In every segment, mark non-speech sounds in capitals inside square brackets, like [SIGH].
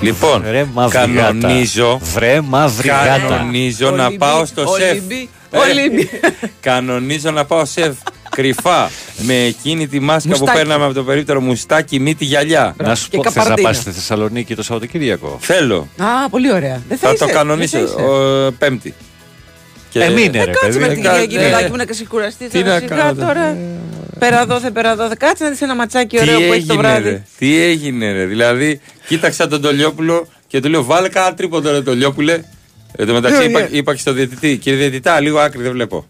Λοιπόν, Βρε μαύρη κανονίζω, γάτα. Βρε μαύρη γάτα. κανονίζω να πάω στο σεφ. Ολυμπί, Ε, Ολυμπί. Κανονίζω να πάω σεφ κρυφά με εκείνη τη μάσκα που Μουστάκι. παίρναμε από το περίπτερο μουστάκι, μύτη γυαλιά. Να σου Και πω, θες να καπαρντίνα. πας στη Θεσσαλονίκη το Σαββατοκύριακο; Θέλω. Α, πολύ ωραία. Δεν θα, Θα είσαι, το κανονίσω δεν θα είσαι. ο, Πέμπτη. Και- Ε, μείνε, ρε Κάτσε με παιδί. την Κα- Κυριακή, ναι. παιδάκι μου, να ξεκουραστεί. Τι τώρα να σιγά κάνω, τώρα. Πέρα δόθε, πέρα δόθε. Κάτσε να δεις ένα ματσάκι ωραίο Τι που έχει το έγινε, βράδυ. ρε. Τι έγινε, ρε. Δηλαδή, κοίταξα τον Τολιόπουλο και του λέω: Βάλε κάνα τρίποντο, ρε Τολιόπουλε. Εν τω μεταξύ, Ναι, είπα, ναι. είπα και στο διαιτητή: Κύριε διαιτητά, λίγο άκρη δεν βλέπω.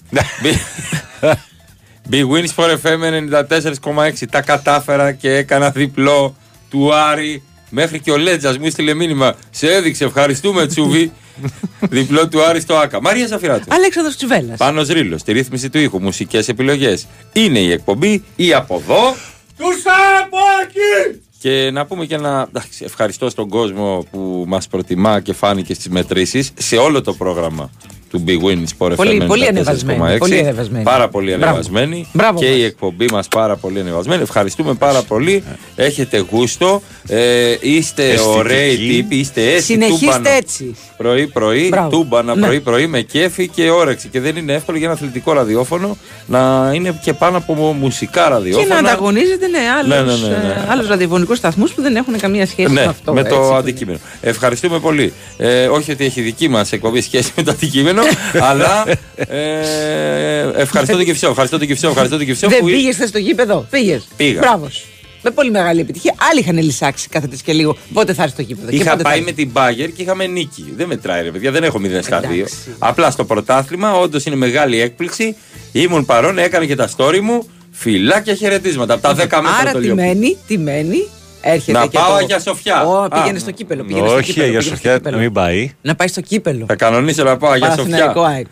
Big [LAUGHS] Wins for FM 94,6. Τα κατάφερα και έκανα διπλό του Άρη. Μέχρι και ο Λέτζας μου έστειλε μήνυμα. Σε έδειξε, ευχαριστούμε Τσούβι. [LAUGHS] διπλό του Άρη στο ΑΚΑ. Μαρία Ζαφυράτου. Αλέξανδρος Τσουβέλλας. Πάνω Ρήλο, στη ρύθμιση του ήχου, μουσικές επιλογές. Είναι η εκπομπή ή από εδώ. Του από εκεί! Και να πούμε και ένα εντάξει, ευχαριστώ στον κόσμο που μας προτιμά και φάνηκε στις μετρήσεις σε όλο το πρόγραμμα του Big Win Sport Πολύ- FM πολύ 94,6. ανεβασμένη, πολύ ανεβασμένη. Πάρα πολύ Μπράβο. ανεβασμένη. Μπράβο και μας. η εκπομπή μας πάρα πολύ ανεβασμένη. Ευχαριστούμε πάρα πολύ. Έχετε γούστο. Ε, είστε Αισθητική. ωραίοι τύποι. Είστε έτσι. Συνεχίστε τούμπανα. έτσι. Πρωί-πρωί, Μπράβο. τούμπανα Ναι. πρωί-πρωί με κέφι και όρεξη. Και δεν είναι εύκολο για ένα αθλητικό ραδιόφωνο να είναι και πάνω από μουσικά Και ραδιόφωνα. να ανταγωνίζετε ναι, άλλους, Ναι, ναι, ναι, ναι. ε, άλλους ραδιοφωνικούς σταθμούς που δεν έχουν καμία σχέση Ναι, με αυτό. με έτσι, το που αντικείμενο. Ευχαριστούμε πολύ. Ε, όχι ότι έχει δική μας εκπομπή σχέση με το αντικείμενο, αλλά ε, ευχαριστώ τον Κυψό. Ευχαριστώ τον Κυψό. Ευχαριστώ τον Κυψό Δεν που πήγες στο γήπεδο; Πήγες. Πήγα. Μπράβος. σου. Με πολύ μεγάλη επιτυχία. Άλλοι είχαν λησάξει κάθε τρεις και λίγο. Πότε θα έρθεις στο γήπεδο. και Είχα πότε θα πάει έρθεις; με την Μπάγκερ και είχαμε νίκη. Δεν μετράει, ρε παιδιά, δεν έχω 0 στα 2. Εντάξει. Απλά στο πρωτάθλημα, όντως είναι μεγάλη έκπληξη. Ήμουν παρόν, έκανε και τα story μου. Φιλάκια χαιρετίσματα. Από τα 10 μέτρα Άρα το τι Λιόπουλο. μένει, τι μένει. Έρχεται Να και πάω το... Αγία Σοφιά. Ω, Α. πήγαινε στο κύπελο. Πήγαινε στο Όχι, κύπελο, Αγία πήγαινε στο Σοφιά, κύπελο. να μην πάει. Να πάει στο κύπελο. Θα κανονίσω να πάω για Σοφιά. Παναθηναϊκό ΑΕΚ.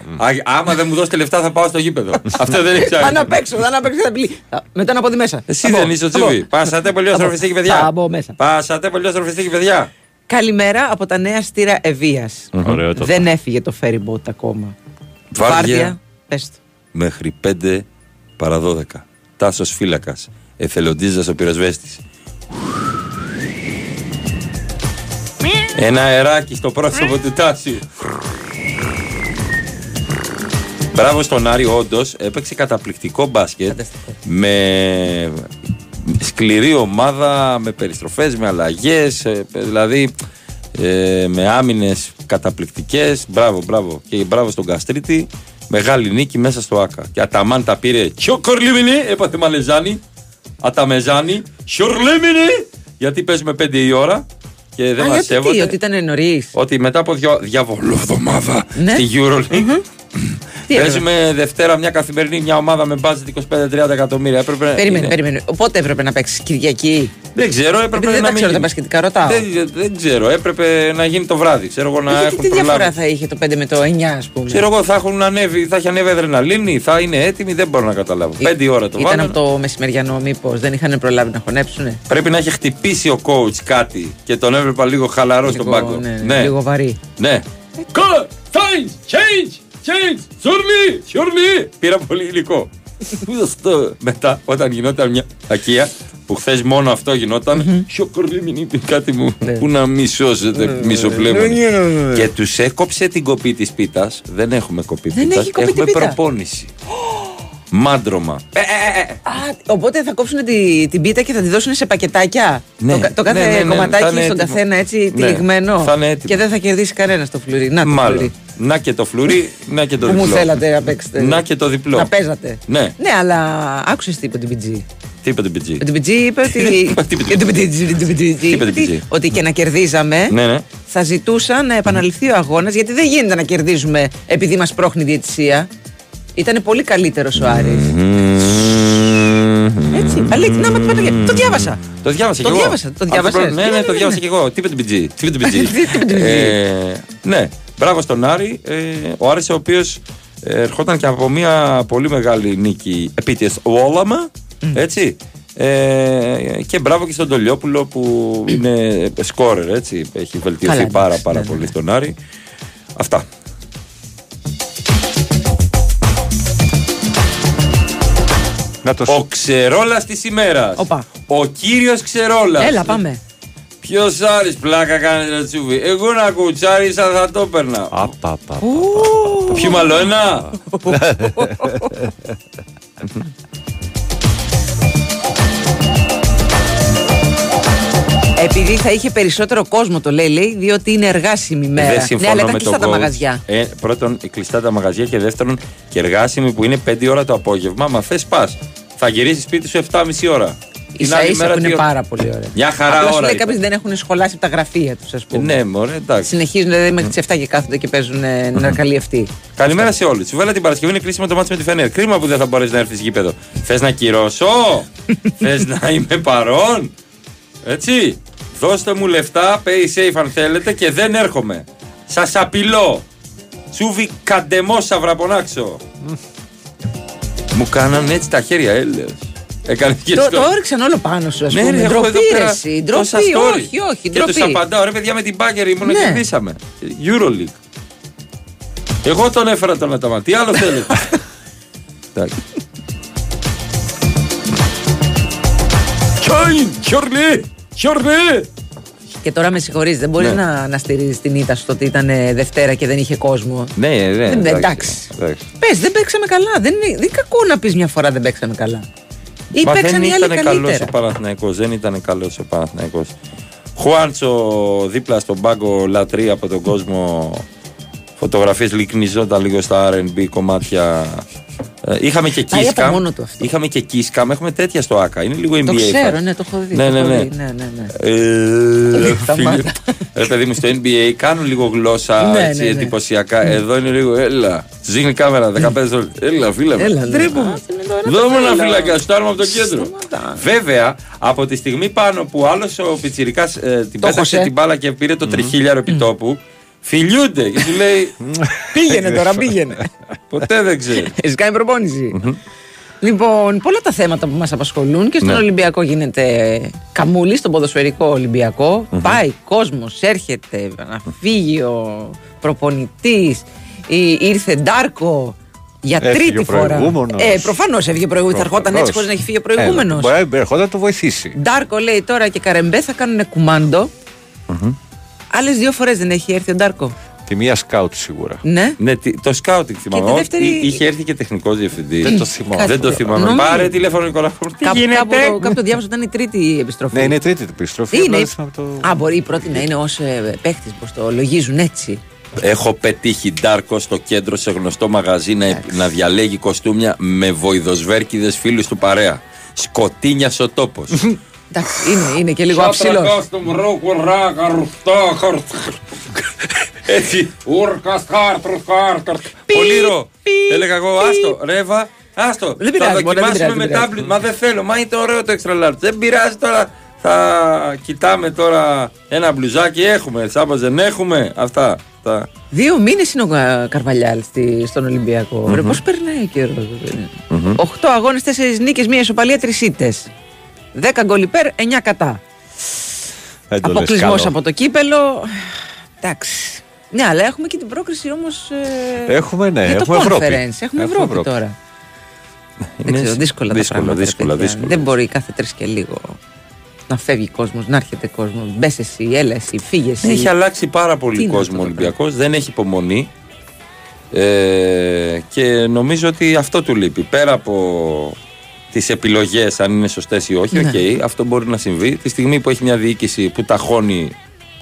Α, Άμα δεν μου δώσετε λεφτά, θα πάω στο γήπεδο. [LAUGHS] Αυτό δεν έχει Θα να παίξω, θα να παίξω. Θα πλή. Θα- Μετά να πω τη μέσα. Εσύ Θα δεν μπω, είσαι ο θα μπω. Τσουβί. Πάσατε πολύ Θα μπω. στροφιστική παιδιά. Θα μπω μέσα. Πάσατε πολύ στροφιστική παιδιά. Καλημέρα από τα νέα στήρα Ευεία. Ωραίο το. Δεν έφυγε το ferry boat ακόμα. Βάρδια Πες το. μέχρι 5 παρα 12. Τάσος φύλακας. Εθελοντίζας ο πυροσβέστης. Ένα αεράκι στο πρόσωπο του Τάσιου. Μπράβο στον Άρη, όντως έπαιξε καταπληκτικό μπάσκετ. Φανταστικό. Με σκληρή ομάδα, με περιστροφές, με αλλαγές, ε, δηλαδή ε, με άμυνες καταπληκτικές. Μπράβο, μπράβο. Και μπράβο στον Καστρίτη. Μεγάλη νίκη μέσα στο ΆΚΑ. Και Αταμάν τα πήρε. Τσοκορλίμινι, έπαθε Μαλεζάνη. Αταμεζάνη. Σιορλίμινι. Γιατί παίζουμε 5 η ώρα και δεν Α, μας γιατί τι, σέβονται. ότι ήταν νωρίς. Ότι μετά από δυο, διαβολοβδομάδα Ναι. στη EuroLeague Τι έπρεπε. Παίζουμε Δευτέρα μια καθημερινή μια ομάδα με budget 25-30 εκατομμύρια. Έπρεπε, Περίμενε, είναι- περίμενε. Οπότε έπρεπε να παίξεις Κυριακή; Δεν ξέρω, έπρεπε Επειδή να δεν τα μην ξέρω τα γίνει. μπασκετικά, ρωτάω. Δεν, δεν ξέρω, έπρεπε να γίνει το βράδυ. Ξέρω εγώ να Γιατί έχουν τι διαφορά προλάβει. θα είχε το 5 με το 9, ας πούμε; Ξέρω εγώ θα έχουν ανέβει, θα έχει ανέβει αδρεναλίνη, θα είναι έτοιμοι, δεν μπορώ να καταλάβω. Ή- Πέντε η ώρα το Ήταν βάλανε. από το μεσημεριανό, μήπως δεν είχαν προλάβει να χωνέψουνε; Πρέπει να έχει χτυπήσει ο coach κάτι και τον έβλεπα λίγο χαλαρό στον Λίγο, πάγκο. ναι, ναι, Λίγο βαρύ. Ναι. Color, signs, change, change, surly, surly. Πήρα πολύ υλικό. Πού είναι αυτό. Μετά, όταν γινόταν μια ακία, που χθε μόνο αυτό γινόταν, σιωκορλί μην είπε κάτι μου. Ναι. Πού να μη σώσετε, μισοπλέμονη. Και του έκοψε την κοπή τη πίτα. Δεν έχουμε κοπή Δεν πίτα. έχει κοπή Έχουμε τη πίτα. προπόνηση. Μάντρωμα. Ε, ε, ε, ε. Α, οπότε θα κόψουν τη, την πίτα και θα τη δώσουν σε πακετάκια. Ναι, το, κα- το κάθε ναι, ναι, ναι, θα κομματάκι είναι στον έτοιμο. καθένα έτσι Ναι, τυλιγμένο. θα είναι έτοιμο. Και δεν θα κερδίσει κανένας το φλουρί. Να το Μάλλον. φλουρί. Να και το φλουρί, να και το Που διπλό. μου θέλατε να παίξετε. Να και το διπλό. Να παίζατε. Ναι. Ναι, αλλά άκουσες τι είπε την PG. Τι είπε το PG. Ο TPG είπε ότι. [LAUGHS] Τι είπε το Ο [LAUGHS] TPG είπε το ότι- PG? Ότι και να κερδίζαμε Ναι, ναι. θα ζητούσαν να επαναληφθεί ο αγώνας γιατί δεν γίνεται να κερδίζουμε επειδή μας πρόχνει η διαιτησία. Ήταν πολύ καλύτερος ο Άρης. Έτσι. Αλήθεια, να, μα, μα, το, το διάβασα. Το διάβασα Το κι εγώ. διάβασα, το Αυτό διάβασες. πρέπει- Ναι, Ναι, ναι, ναι, το ναι, διάβασα ναι. κι εγώ. Τι είπε το PG. Τι είπε το [LAUGHS] Τι είπε το PG. PG. Ε, Ναι, μπράβο στον Άρη. Ε, Ο Άρης ο οποίος ερχόταν και από μια πολύ μεγάλη νίκη επί της Όλαμα. Έτσι. Ε, και μπράβο και στον Τολιόπουλο που είναι σκόρερ, έτσι. Έχει βελτιωθεί Καλά, πάρα εντάξει, πάρα ναι, ναι, πολύ ναι. στον Άρη. Αυτά. Να το Ο Ξερόλας της ημέρας. Οπα. Ο κύριος Ξερόλας. Έλα, πάμε. Ποιος Άρης πλάκα κάνει ρε τσούβι. Εγώ να κουτσάρισα θα το έπαιρνα. Απα, απα, απα. Ποιο μάλλον ένα. Επειδή θα είχε περισσότερο κόσμο, το λέει, λέει, διότι είναι εργάσιμη η μέρα. Δεν ναι, συμφωνώ αλλά ήταν με κλειστά τον τα coach. μαγαζιά. Ε, πρώτον, κλειστά τα μαγαζιά και δεύτερον, και εργάσιμη που είναι 5 ώρα το απόγευμα. Μα θε πας. Θα γυρίσει σπίτι σου 7,5 ώρα. Την σα άλλη ίσα μέρα που είναι τι- πάρα πολύ ωραία. Μια χαρά Απλώς ώρα λέει ήταν. κάποιοι δεν έχουν σχολάσει από τα γραφεία τους, ας Ε, πούμε. Ναι, μωρέ, εντάξει. Συνεχίζουν δηλαδή μέχρι τις 7 και κάθονται και παίζουν ε, ναρκαλί αυτοί. Καλημέρα σε όλους. Βέλα την Παρασκευή είναι κρίσιμο το μάτι με τη Φενέρ. Κρίμα που δεν θα μπορέσει να έρθει γήπεδο. Θες να κυρώσω, [LAUGHS] Θες να είμαι παρόν; Έτσι. Δώστε μου λεφτά, pay safe αν θέλετε και δεν έρχομαι. Σας απειλώ. Τσούβι καντεμό σαβραπονάξω. Μου κάνανε έτσι τα χέρια, έλεος. Έκανε και Το, έτσι το έριξαν όλο πάνω σου, ας ναι, πούμε. ρε, έχω ντροπή, εδώ ρε, πέρα εσύ. τόσα Ντροπή, story. όχι, όχι. Και Ντροπή. του απαντάω, ρε παιδιά με την μπάγκερ ήμουν Ναι. και κερδίσαμε. Euroleague. Εγώ τον έφερα τον Αταμά. Τι άλλο θέλετε; [LAUGHS] Εντάξει. Κιόιν, χιορλί, χιορλί. Και τώρα με συγχωρείς, δεν μπορείς Ναι. να, να στηρίζεις την ήττα στο ότι ήταν ε, Δευτέρα και δεν είχε κόσμο. Ναι, ναι, Δεν- εντάξει. εντάξει. Πες, δεν παίξαμε καλά. Δεν είναι, δεν είναι κακό να πεις μια φορά δεν παίξαμε καλά. Ή Μα δεν παίξαν οι άλλοι ήταν καλό καλύτερα. ο Παναθηναϊκός, δεν ήταν καλό ο Παναθηναϊκός. Χουάντσο δίπλα στον πάγκο λατρεία από τον κόσμο. Φωτογραφίες λυκνιζόταν λίγο στα R&B κομμάτια. Ε, είχαμε και Πάει από Kiss Cam. μόνο του αυτό. Είχαμε και Kiss Cam. Έχουμε τέτοια στο ΑΚΑ. Είναι λίγο NBA. Το ξέρω, φάση. ναι, το έχω δει. Ναι, το ναι, έχω ναι. δει, ναι, ναι, ναι. Ε, Τα φίλε, μάτια. Ρε παιδί μου, στο NBA κάνουν λίγο γλώσσα Ναι, έτσι, ναι, ναι. εντυπωσιακά. Εδώ είναι λίγο, έλα. Σου δείχνει η κάμερα 15 δόλια. Έλα, φίλε μου. Έλα, ναι. Τρίπουμε. Άσε με τώρα, Δώμε το ένα θέλω. φύλακα, στάρουμε από το κέντρο. Σταματά. Βέβαια, από τη στιγμή πάνω που άλλος ο Πιτσυρικά την Το πέταξε χωσέ. την μπάλα και πήρε το τριχίλιαρο επιτόπου, φιλιούνται και του λέει [LAUGHS] Πήγαινε τώρα, πήγαινε. Ποτέ δεν ξέρει. Έχεις κάνει προπόνηση. Λοιπόν, πολλά τα θέματα που μας απασχολούν και στον Ναι. Ολυμπιακό γίνεται καμούλη, στον ποδοσφαιρικό Ολυμπιακό. Πάει κόσμος, έρχεται, αναφύγιο, προπονητής. Ήρθε Ντάρκο για Έφυγε τρίτη ο φορά. προηγούμενος. Ε, προφανώς έφυγε προηγούμενος. Θα ερχόταν έτσι χωρίς να έχει φύγει ο προηγούμενος. Ε, μπορεί να ερχόταν να το βοηθήσει. Ντάρκο λέει τώρα και Καρεμπέ θα κάνουν κουμάντο. Άλλες δύο φορές δεν έχει έρθει ο Ντάρκο. Τη μία σκάουτ σίγουρα. Ναι. Ναι, τι- το σκάουτινγκ θυμάμαι. τη Όχι, δεύτερη- Είχε έρθει και τεχνικός διευθυντής. Δεν το θυμάμαι. Κάτι- Δεν το θυμάμαι. Νομίζω- Πάρε τηλέφωνο, Νικόλα. Τι Κάπου, γίνεται; κάπου, το- κάπου το διάβασα ότι ήταν η τρίτη επιστροφή. Ναι, είναι η τρίτη την επιστροφή. Είναι. απλά δεν θυμάμαι το- Α, μπορεί η πρώτη να είναι ως παίχτης, πώ το λογίζουν έτσι. Έχω πετύχει Ντάρκο στο κέντρο σε γνωστό μαγαζί να, να διαλέγει κοστούμια με βοηδοσβέρκιδες φίλους του παρέα. Σκοτίνια ο τόπος. [LAUGHS] Εντάξει, είναι, είναι και λίγο αψηλός. Έτσι. Ούρκας, χάρτρο, χάρτρο. Πολύ ρο. Έλεγα εγώ, άστο, ρεύα. Άστο. Δεν πειράζει, θα μωρέ, δεν δοκιμάσουμε πειράζει, με δεν πειράζει. τάμπλετ. Μα δεν θέλω. Μα είναι ωραίο το extra large. Δεν πειράζει τώρα. Θα κοιτάμε τώρα ένα μπλουζάκι. Έχουμε. Σάμπα δεν έχουμε. Αυτά. Τα... Δύο μήνες είναι ο Κα- Καρβαλιάλ στη, στον Ολυμπιακό. Ρε, πώς περνάει ο καιρός. Οχτώ αγώνες, τέσσερις νίκες, μία ισοπαλία, τρεις ήττες. Δέκα γκολ υπέρ, εννιά κατά. Δεν το λες Αποκλεισμός καλό. από το κύπελο. Εντάξει. Ναι, αλλά έχουμε και την πρόκριση όμως. Έχουμε, ναι, για το έχουμε Ευρώπη. conference. Έχουμε Έχουμε Ευρώπη, Ευρώπη. τώρα. [LAUGHS] Δεν Είναι ξέρω, δύσκολα, τα δύσκολα, πράγματα, ρε δύσκολα, παιδιά. δύσκολα. Δεν μπορεί κάθε τρεις και λίγο να φεύγει κόσμος, να έρχεται κόσμος. Μπες εσύ, έλα εσύ, φύγε εσύ. Έχει αλλάξει πάρα Τι πολύ είναι κόσμο αυτό ο το Ολυμπιακός. Δεν έχει υπομονή. Ε, και νομίζω ότι αυτό του λείπει. Πέρα από τις επιλογές, αν είναι σωστές ή όχι, Ναι. οκ, αυτό μπορεί να συμβεί. Τη στιγμή που έχει μια διοίκηση που τα χώνει,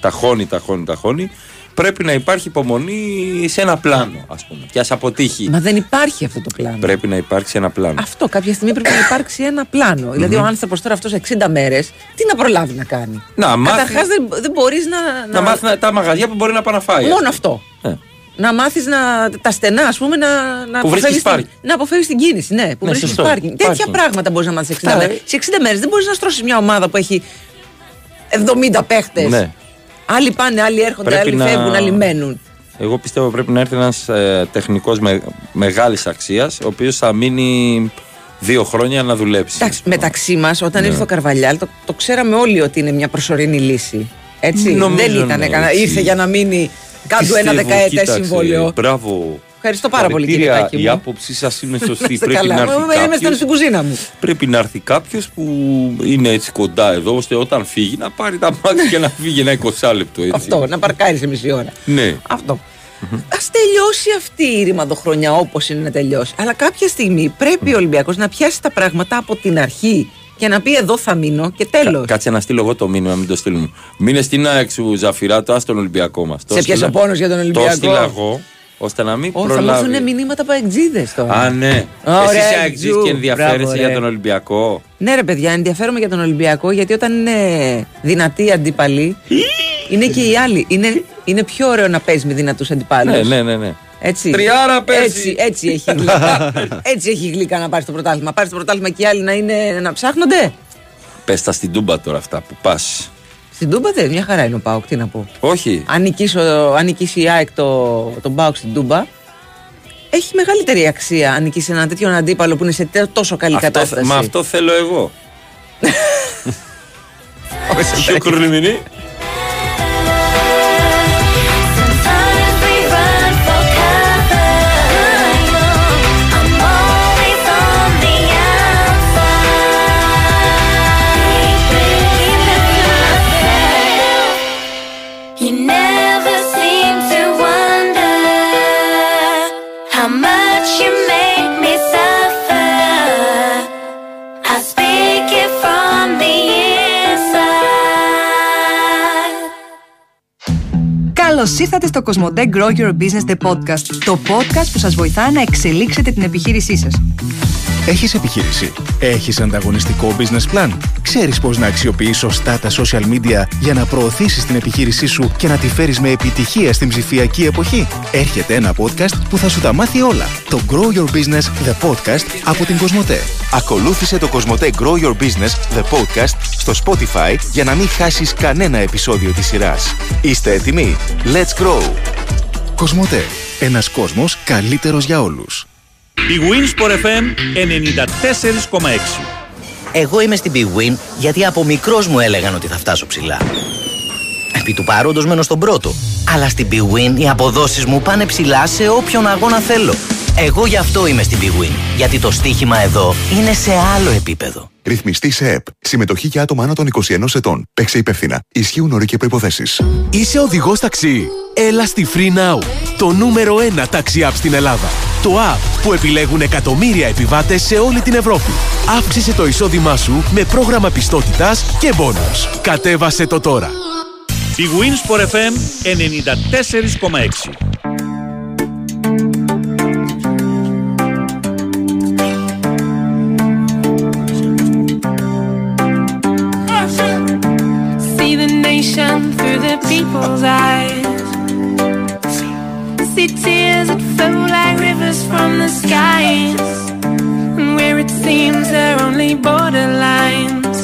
ταχώνει, ταχώνει, ταχώνει, πρέπει να υπάρχει υπομονή σε ένα πλάνο, ας πούμε. Και ας αποτύχει. Μα δεν υπάρχει αυτό το πλάνο. Πρέπει να υπάρξει ένα πλάνο. Αυτό κάποια στιγμή πρέπει να υπάρξει ένα πλάνο. Δηλαδή, ο άνθρωπος τώρα αυτός 60 μέρες, τι να προλάβει να κάνει; Να μάθει- Καταρχάς, δεν, δεν μπορείς να. Να μάθει να- τα μαγαζιά που μπορεί να πάει να φάει. Μόνο αυτό. Ε. Να μάθεις να, τα στενά, ας πούμε, να, να Που βρίσκεις αποφεύγεις την- πάρκινγκ. Να αποφεύγεις την κίνηση. Ναι, που Ναι, βρίσκεις σωστό. πάρκινγκ. Τέτοια Πάρκινγκ. πράγματα μπορείς να μάθεις σε 60 Αυτά, μέρες. ε. Σε 60 μέρες δεν μπορείς να στρώσεις μια ομάδα που έχει 70 παίχτες. Ναι. Άλλοι πάνε, άλλοι έρχονται, Πρέπει άλλοι να- φεύγουν, άλλοι μένουν. Εγώ πιστεύω πρέπει να έρθει ένας ε, τεχνικός με, μεγάλης αξίας, ο οποίος θα μείνει δύο χρόνια να δουλέψει. Εντάξει, μεταξύ μας, όταν Ναι. ήρθε ο Καρβαλιάλ, το, το ξέραμε όλοι ότι είναι μια προσωρινή λύση. Έτσι. Νομίζω, δεν ήταν ναι, κανένα. έτσι. Ήρθε για να μείνει κάτω ένα Πιστεύω, δεκαετές κοίταξε, συμβόλαιο. Μπράβο. Ευχαριστώ πάρα πολύ, κύριε Συγχαρητήρια, Τάκη Η μου. άποψή σας είναι Να σωστή. είστε Πρέπει καλά. να έρθει Είμαι στον- κάποιος- στην κουζίνα μου. Πρέπει να έρθει κάποιος που είναι έτσι κοντά εδώ, ώστε όταν φύγει να πάρει τα μάτια και να φύγει ένα 20 λεπτό έτσι. Αυτό, να παρκάρει σε μισή ώρα. Ναι. Αυτό. Α τελειώσει αυτή η ρημαδοχρονιά όπως είναι να τελειώσει. Αλλά κάποια στιγμή πρέπει ο Ολυμπιακός να πιάσει τα πράγματα από την αρχή και να πει εδώ θα μείνω και τέλος. Κα- Κάτσε να στείλω εγώ το μήνυμα, μην το στείλουμε. Μείνε στην ΑΕΚ σου Ζαφυράτο, α τον Ολυμπιακό μας. Σε πιάσε ο πόνος για τον Το Ολυμπιακό. στείλα εγώ, ώστε να μην Ω, θα μου προλάβει. έρθουν μηνύματα από εξίδε τώρα. Α, ναι. Ωραία, Εσύ είσαι αεξής Τζου. και ενδιαφέρεσαι Μπράβο, για ρε. τον Ολυμπιακό. Ναι, ρε παιδιά, ενδιαφέρομαι για τον Ολυμπιακό γιατί όταν είναι δυνατοί αντίπαλοι, είναι και οι άλλοι. Είναι, είναι πιο ωραίο να παίζεις με δυνατούς αντιπάλους. Ναι, ναι, ναι. ναι. Έτσι. Τριάρα πέρσι. Έτσι, έτσι έχει γλυκά. [LAUGHS] έτσι έχει γλυκά να πάρεις το πρωτάθλημα. Πάρεις το πρωτάθλημα και οι άλλοι να, είναι, να ψάχνονται; Πες τα στην τούμπα τώρα αυτά που πας. Στην Τούμπα δεν, μια χαρά είναι ο Πάοκ, τι να πω. Όχι. Αν νικήσει, ο- αν νικήσει η ΑΕΚ το, τον Πάοκ στην Τούμπα, έχει μεγαλύτερη αξία αν νικήσει έναν τέτοιον αντίπαλο που είναι σε τε- τόσο καλή Αυτό, κατάσταση. μα αυτό θέλω εγώ. [LAUGHS] Πιο Καλώς ήρθατε στο Κοσμοτέ Grow Your Business The Podcast. Το podcast που σας βοηθά να εξελίξετε την επιχείρησή σας. Έχεις επιχείρηση; Έχεις ανταγωνιστικό business plan; Ξέρεις πώς να αξιοποιείς σωστά τα social media για να προωθήσεις την επιχείρησή σου και να τη φέρεις με επιτυχία στην ψηφιακή εποχή; Έρχεται ένα podcast που θα σου τα μάθει όλα. Το Grow Your Business The Podcast από την Κοσμοτέ. Ακολούθησε το Κοσμοτέ Grow Your Business The Podcast στο Spotify για να μην χάσεις κανένα επεισόδιο της σειράς. Είστε έτοιμοι; Let's grow! Κοσμοτέ. Ένας κόσμος καλύτερος για όλους. Η Winsport FM 94,6. Εγώ είμαι στην Big Win γιατί από μικρός μου έλεγαν ότι θα φτάσω ψηλά. Επί του παρόντος μένω στον πρώτο. Αλλά στην Big Win οι αποδόσεις μου πάνε ψηλά σε όποιον αγώνα θέλω. Εγώ γι' αυτό είμαι στην Big Win. Γιατί το στοίχημα εδώ είναι σε άλλο επίπεδο. Ρυθμιστή σε ΕΠ. Συμμετοχή για άτομα άνω των 21 ετών. Παίξε υπεύθυνα. Ισχύουν όροι και προποθέσει. Είσαι οδηγός ταξί. Έλα στη Free Now, το νούμερο 1 ταξί app στην Ελλάδα. Το app που επιλέγουν εκατομμύρια επιβάτες σε όλη την Ευρώπη. Αύξησε το εισόδημά σου με πρόγραμμα πιστότητας και μπόνους. Κατέβασε το τώρα. Η Winsport FM 94,6. People's eyes. See tears that flow like rivers from the skies. And where it seems there are only borderlines.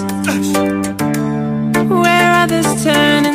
Where others turn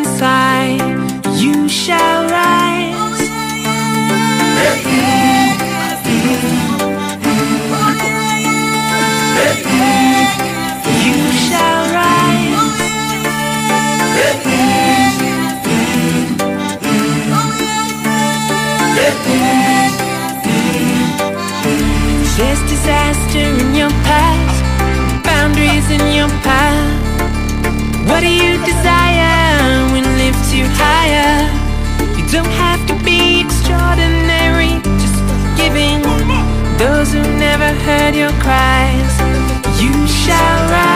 disaster in your past, boundaries in your path. What do you desire when lifts you higher? You don't have to be extraordinary, just forgiving those who never heard your cries. You shall rise.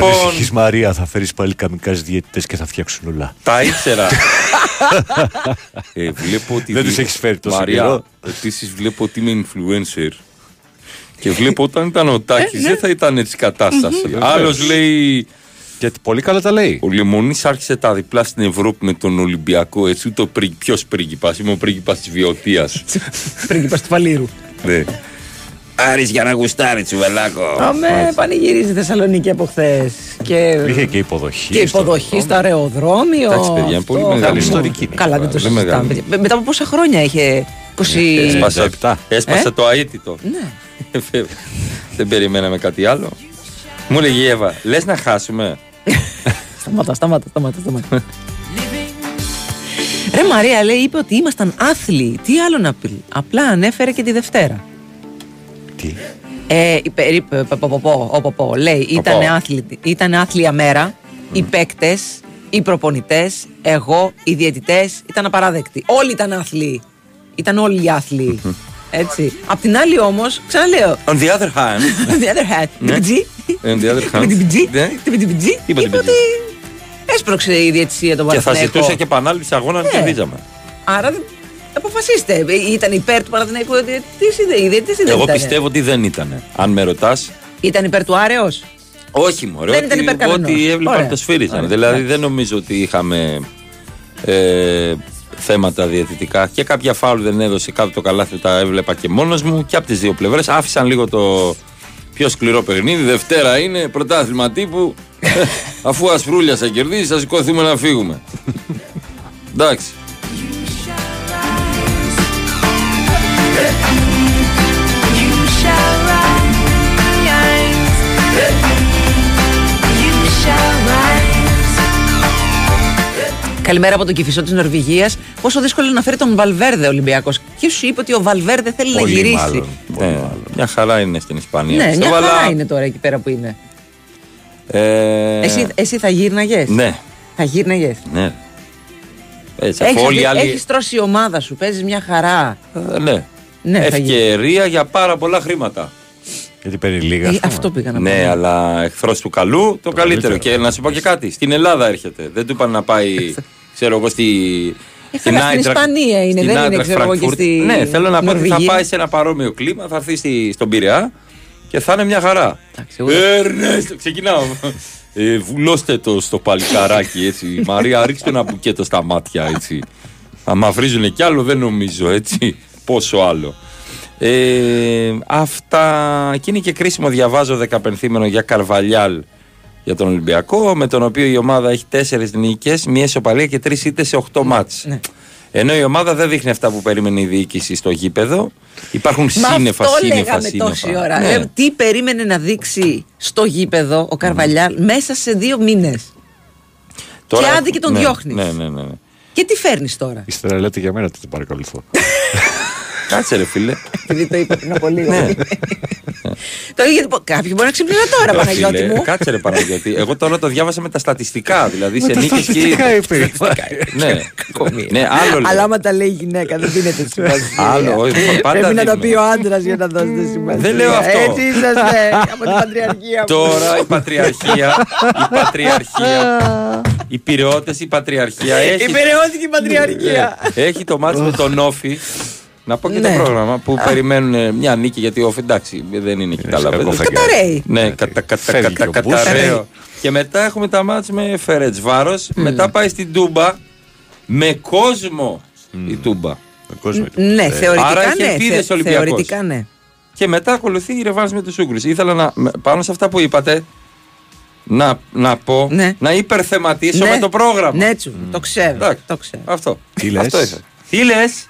Μην Λοιπόν, ανησυχείς Μαρία, θα φέρεις πάλι καμικάς διαιτητές και θα φτιάξουν όλα. τα ήξερα. [LAUGHS] ε, βλέπω ότι. Δεν τους έχεις φέρει τόσο Μαρία, καιρό. Επίσης βλέπω ότι είμαι influencer. Και βλέπω όταν ήταν ο Ε, Τάκης ναι. δεν θα ήταν έτσι κατάσταση. Άλλος λέει. Γιατί πολύ καλά τα λέει. Ο Λεμονής άρχισε τα διπλά στην Ευρώπη με τον Ολυμπιακό. Έτσι, το πρι... ποιος πρίγκιπας. Είμαι ο πρίγκιπας της Βιωτία. Πρίγκιπας του Φαλήρου. ναι. Άρης για να γουστάρει τσουβελάκο. Αμέ, πανηγυρίζει η Θεσσαλονίκη από χθες. Και, Είχε και υποδοχή. και στο υποδοχή στο αεροδρόμιο. Εντάξει, παιδιά, είναι πολύ Αυτό, μεγάλη χαμό. ιστορική είναι. Καλά, δεν το Πολύ συζητάμε. μεγάλη. παιδιά. Με- Μετά από πόσα χρόνια είχε. 20. Έσπασε, 97. έσπασε Ε; το αίτητο. Ναι. Δεν περιμέναμε κάτι άλλο. Μου λέγει η Εύα, λες να χάσουμε; [LAUGHS] Σταμάτα, σταμάτα, σταμάτα. σταμάτα. Ρε Μαρία, λέει, είπε ότι ήμασταν άθλιοι. Τι άλλο να πει. Απλά ανέφερε και τη Δευτέρα. Τι. Ε, η περί- π- π- π- π- ο Ποπό λέει ήταν, άθλη, ήταν άθλια μέρα, οι παίκτες, οι προπονητές, εγώ, οι διαιτητές ήταν απαράδεκτοι. Όλοι ήταν άθλοι. Ήταν όλοι οι άθλοι. Έτσι. Απ' την άλλη όμως, ξαναλέω. On the other hand, [LAUGHS] On the other hand, Ναι. τυπιτζή, on the other hand, τυπιτζή, ναι, τυπιτζή, Είπε είπε τυπιτζή. ότι έσπρωξε η διαιτησία τον και θα Παναθηναϊκό. ζητούσε και επανάληψη αγώνα αν Ναι. κερδίζαμε. Άρα δεν- αποφασίστε. Ε, Ήταν υπέρ του Παναθηναϊκού ο διαιτητής ή δεν- η διαιτητής ή δεν Εγώ ήτανε; πιστεύω ότι δεν ήταν. Αν με ρωτάς, Ήταν υπέρ του Άρεος; όχι μωρέ, Δεν ήταν ότι, υπέρ κανενός. ότι έβλεπαν Ωραία. το σφύριζαν. Ωραία. Δηλαδή Εντάξει. δεν νομίζω ότι είχαμε ε, θέματα διαιτητικά και κάποια φάουλ δεν έδωσε κάτω το καλάθι τα έβλεπα και μόνος μου και από τις δύο πλευρές άφησαν λίγο το πιο σκληρό παιχνίδι Δευτέρα είναι πρωτάθλημα τύπου [LAUGHS] αφού ασπρούλια θα κερδίσει θα σηκωθούμε να φύγουμε [LAUGHS] εντάξει Καλημέρα από τον Κυφισό της Νορβηγίας. Πόσο δύσκολο είναι να φέρει τον Βαλβέρδε ο Ολυμπιακός. Ποιος σου είπε ότι ο Βαλβέρδε θέλει να Πολύ γυρίσει; μάλλον. Πολύ Ναι, μάλλον. μια χαρά είναι στην Ισπανία Ναι, μια πιστεύω, χαρά αλλά, είναι τώρα εκεί πέρα που είναι. ε, Εσύ, εσύ θα γύρναγες; ναι, Θα γύρναγες; ναι έτσι, αφού όλοι οι Έχεις, άλλοι έχεις τρώσει η ομάδα σου, παίζεις μια χαρά. Ε, ναι. Ναι, θα γίνει. Ευκαιρία για πάρα πολλά χρήματα. Γιατί παίρνει λίγα. Ε, ας πούμε. αυτό πήγα να πω. Ναι, αλλά εχθρός του καλού το, καλύτερο. καλύτερο. Και να σου πω και κάτι. Στην Ελλάδα έρχεται. Δεν του είπαν να πάει, [LAUGHS] ξέρω εγώ, στη. Ε, καλά, στην Eintracht- Ισπανία είναι, στην δεν είναι, Eintracht ξέρω εγώ, και Frankfurt. στη Ναι, θέλω να πω ότι θα Νορβηγία. πάει σε ένα παρόμοιο κλίμα, θα έρθει στη, στον Πειραιά και θα είναι μια χαρά. Εντάξει, εγώ- Ερνέστο, ξεκινάω. Ε, βουλώστε το στο παλικαράκι έτσι. Μαρία, ρίξτε ένα μπουκέτο στα μάτια έτσι. Θα μαυρίζουν κι άλλο, δεν νομίζω έτσι. Πόσο άλλο. Ε, αυτά. Και είναι και κρίσιμο, διαβάζω δεκαπενθήμενο για Καρβαλιάλ για τον Ολυμπιακό, με τον οποίο η ομάδα έχει τέσσερις νίκες, μία ισοπαλία και τρεις ήττες σε οχτώ μάτς. Ναι. Ενώ η ομάδα δεν δείχνει αυτά που περίμενε η διοίκηση στο γήπεδο. Υπάρχουν Μα σύννεφα, αυτό σύννεφα, λέγαμε σύννεφα. τόση ώρα. Ναι. Ε, τι περίμενε να δείξει στο γήπεδο ο Καρβαλιάλ μέσα σε δύο μήνες. Και άντε και τον ναι, διώχνεις. Ναι, ναι, ναι. Ναι. Και τι φέρνεις τώρα; Ύστερα λέτε για μένα ότι δεν παρακολουθώ. [LAUGHS] Κάτσε ρε φίλε. Επειδή το είπα πριν από λίγο. Ναι. [LAUGHS] το ίδιο. Κάποιοι μπορεί να ξυπνήσουν τώρα, Ρε Παναγιώτη φίλε, μου. Κάτσε ρε Παναγιώτη. Εγώ τώρα το διάβασα με τα στατιστικά. Δηλαδή σε τα νίκες στατιστικά και. είπε. [LAUGHS] Ναι, ναι, άλλο λέω. Αλλά άμα τα λέει η γυναίκα, δεν δίνεται σημασία. Άλλο, όχι, πάντα Πρέπει να τα δίνουμε. πει ο άντρας για να δώσετε σημασία. Δεν λέω αυτό. Έτσι είσαστε από την πατριαρχία. μου. Τώρα η πατριαρχία, η πατριαρχία, οι πυρεώτε, η πατριαρχία έχει, Η περιόδικη πατριαρχία. Ε, έχει το μάτι με τον Όφη. Να πω και Ναι. το πρόγραμμα που περιμένουν ε, μια νίκη γιατί ο Όφη εντάξει δεν είναι και Είναι καλά. σε κακό παιδιά. φεγγάρι. Καταραίει. Ναι, κατα, κατα, Φεύγει κατα, και ο Μπούς. καταραίω. Και μετά έχουμε τα μάτς με Φερέτς Βάρος. Μετά πάει στην Τούμπα με κόσμο η Τούμπα. Ο κόσμος. Ναι, Ε, θεωρητικά άρα έχει ναι. ελπίδες θε- Ολυμπιακός. Θεωρητικά ναι. Και μετά ακολουθεί η ρεβάνς με τους Ούγκρους. Ήθελα να, με- πάνω σε αυτά που είπατε να, να πω, Ναι. να υπερθεματίσω Ναι. με το πρόγραμμα. Ναι, τσου, το ξέρω. Εντάξει. Το ξέρω. Αυτό. Τι λες; Αυτό ήθελα. Τι λες;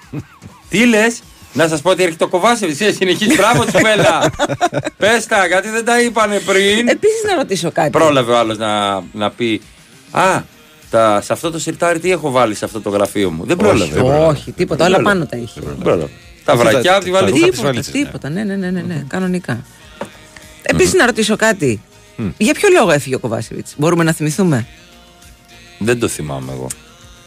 Τι λες; Να σας πω ότι έρχεται το Κοβάσεβιτς. Εσύ συνεχίζει. Μπράβο Τσουβέλα. [LAUGHS] Πες τα, γιατί δεν τα είπανε πριν. Επίσης να ρωτήσω κάτι. Πρόλαβε ο άλλος να, να πει Α, τα, σε αυτό το σιρτάρι τι έχω βάλει σε αυτό το γραφείο μου; Δεν πρόλαβε. δεν πρόλαβε. Όχι, τίποτα. Όλα πάνω τα είχε. Δεν πρόλαβε. Τα Αυτά βρακιά τα- τη τα βάλει. ρούχα της Τίποτα, βαλίτσας, ναι. τίποτα. Ναι, ναι, ναι, ναι, ναι, κανονικά. Επίσης να ρωτήσω κάτι. Για ποιο λόγο έφυγε ο Κοβάσεβιτς, μπορούμε να θυμηθούμε; Δεν το θυμάμαι εγώ.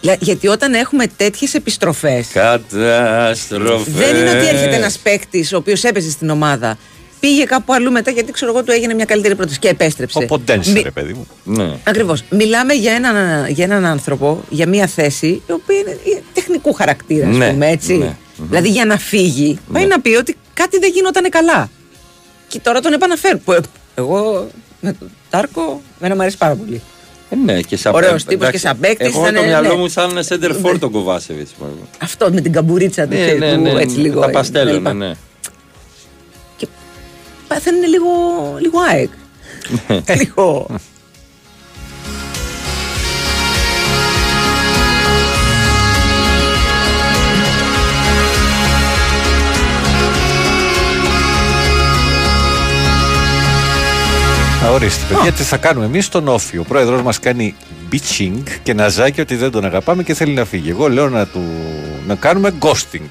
Για- γιατί όταν έχουμε τέτοιες επιστροφέ, Καταστροφές. δεν είναι ότι έρχεται ένας παίκτης ο οποίος έπαιζε στην ομάδα. Πήγε κάπου αλλού μετά γιατί ξέρω εγώ του έγινε μια καλύτερη πρόταση και επέστρεψε. Ο Ποντένσε, Μη- ρε παιδί μου. Ναι. Ακριβώς. Μιλάμε για έναν, για έναν άνθρωπο, για μια θέση η οποία είναι είναι τεχνικού χαρακτήρα, ας Ναι, πούμε έτσι. ναι. Δηλαδή για να φύγει, πάει Ναι. να πει ότι κάτι δεν γινόταν καλά. Και τώρα τον επαναφέρουν. Που, ε, εγώ με τον Τάρκο, εμένα μου αρέσει πάρα πολύ. Ε, ναι, και σαν Ωραίος ε, τύπος εντάξει, και σαν παίκτης Εγώ ήταν, το μυαλό ναι. μου σαν center for τον Κοβάσεβιτς. Αυτό με την καμπουρίτσα του, Ναι, ξέρεις, ναι, που ναι, έτσι λίγο. Τα ε, παστέλα, κλπ. ναι, ναι. Και παθαίνουν λίγο, λίγο ΑΕΚ. λίγο. Ορίστε, παιδιά, τι θα κάνουμε εμείς στον Όφη. Ο πρόεδρος μας κάνει bitching και ναζάκι ότι δεν τον αγαπάμε και θέλει να φύγει. Εγώ λέω να, του, να κάνουμε ghosting.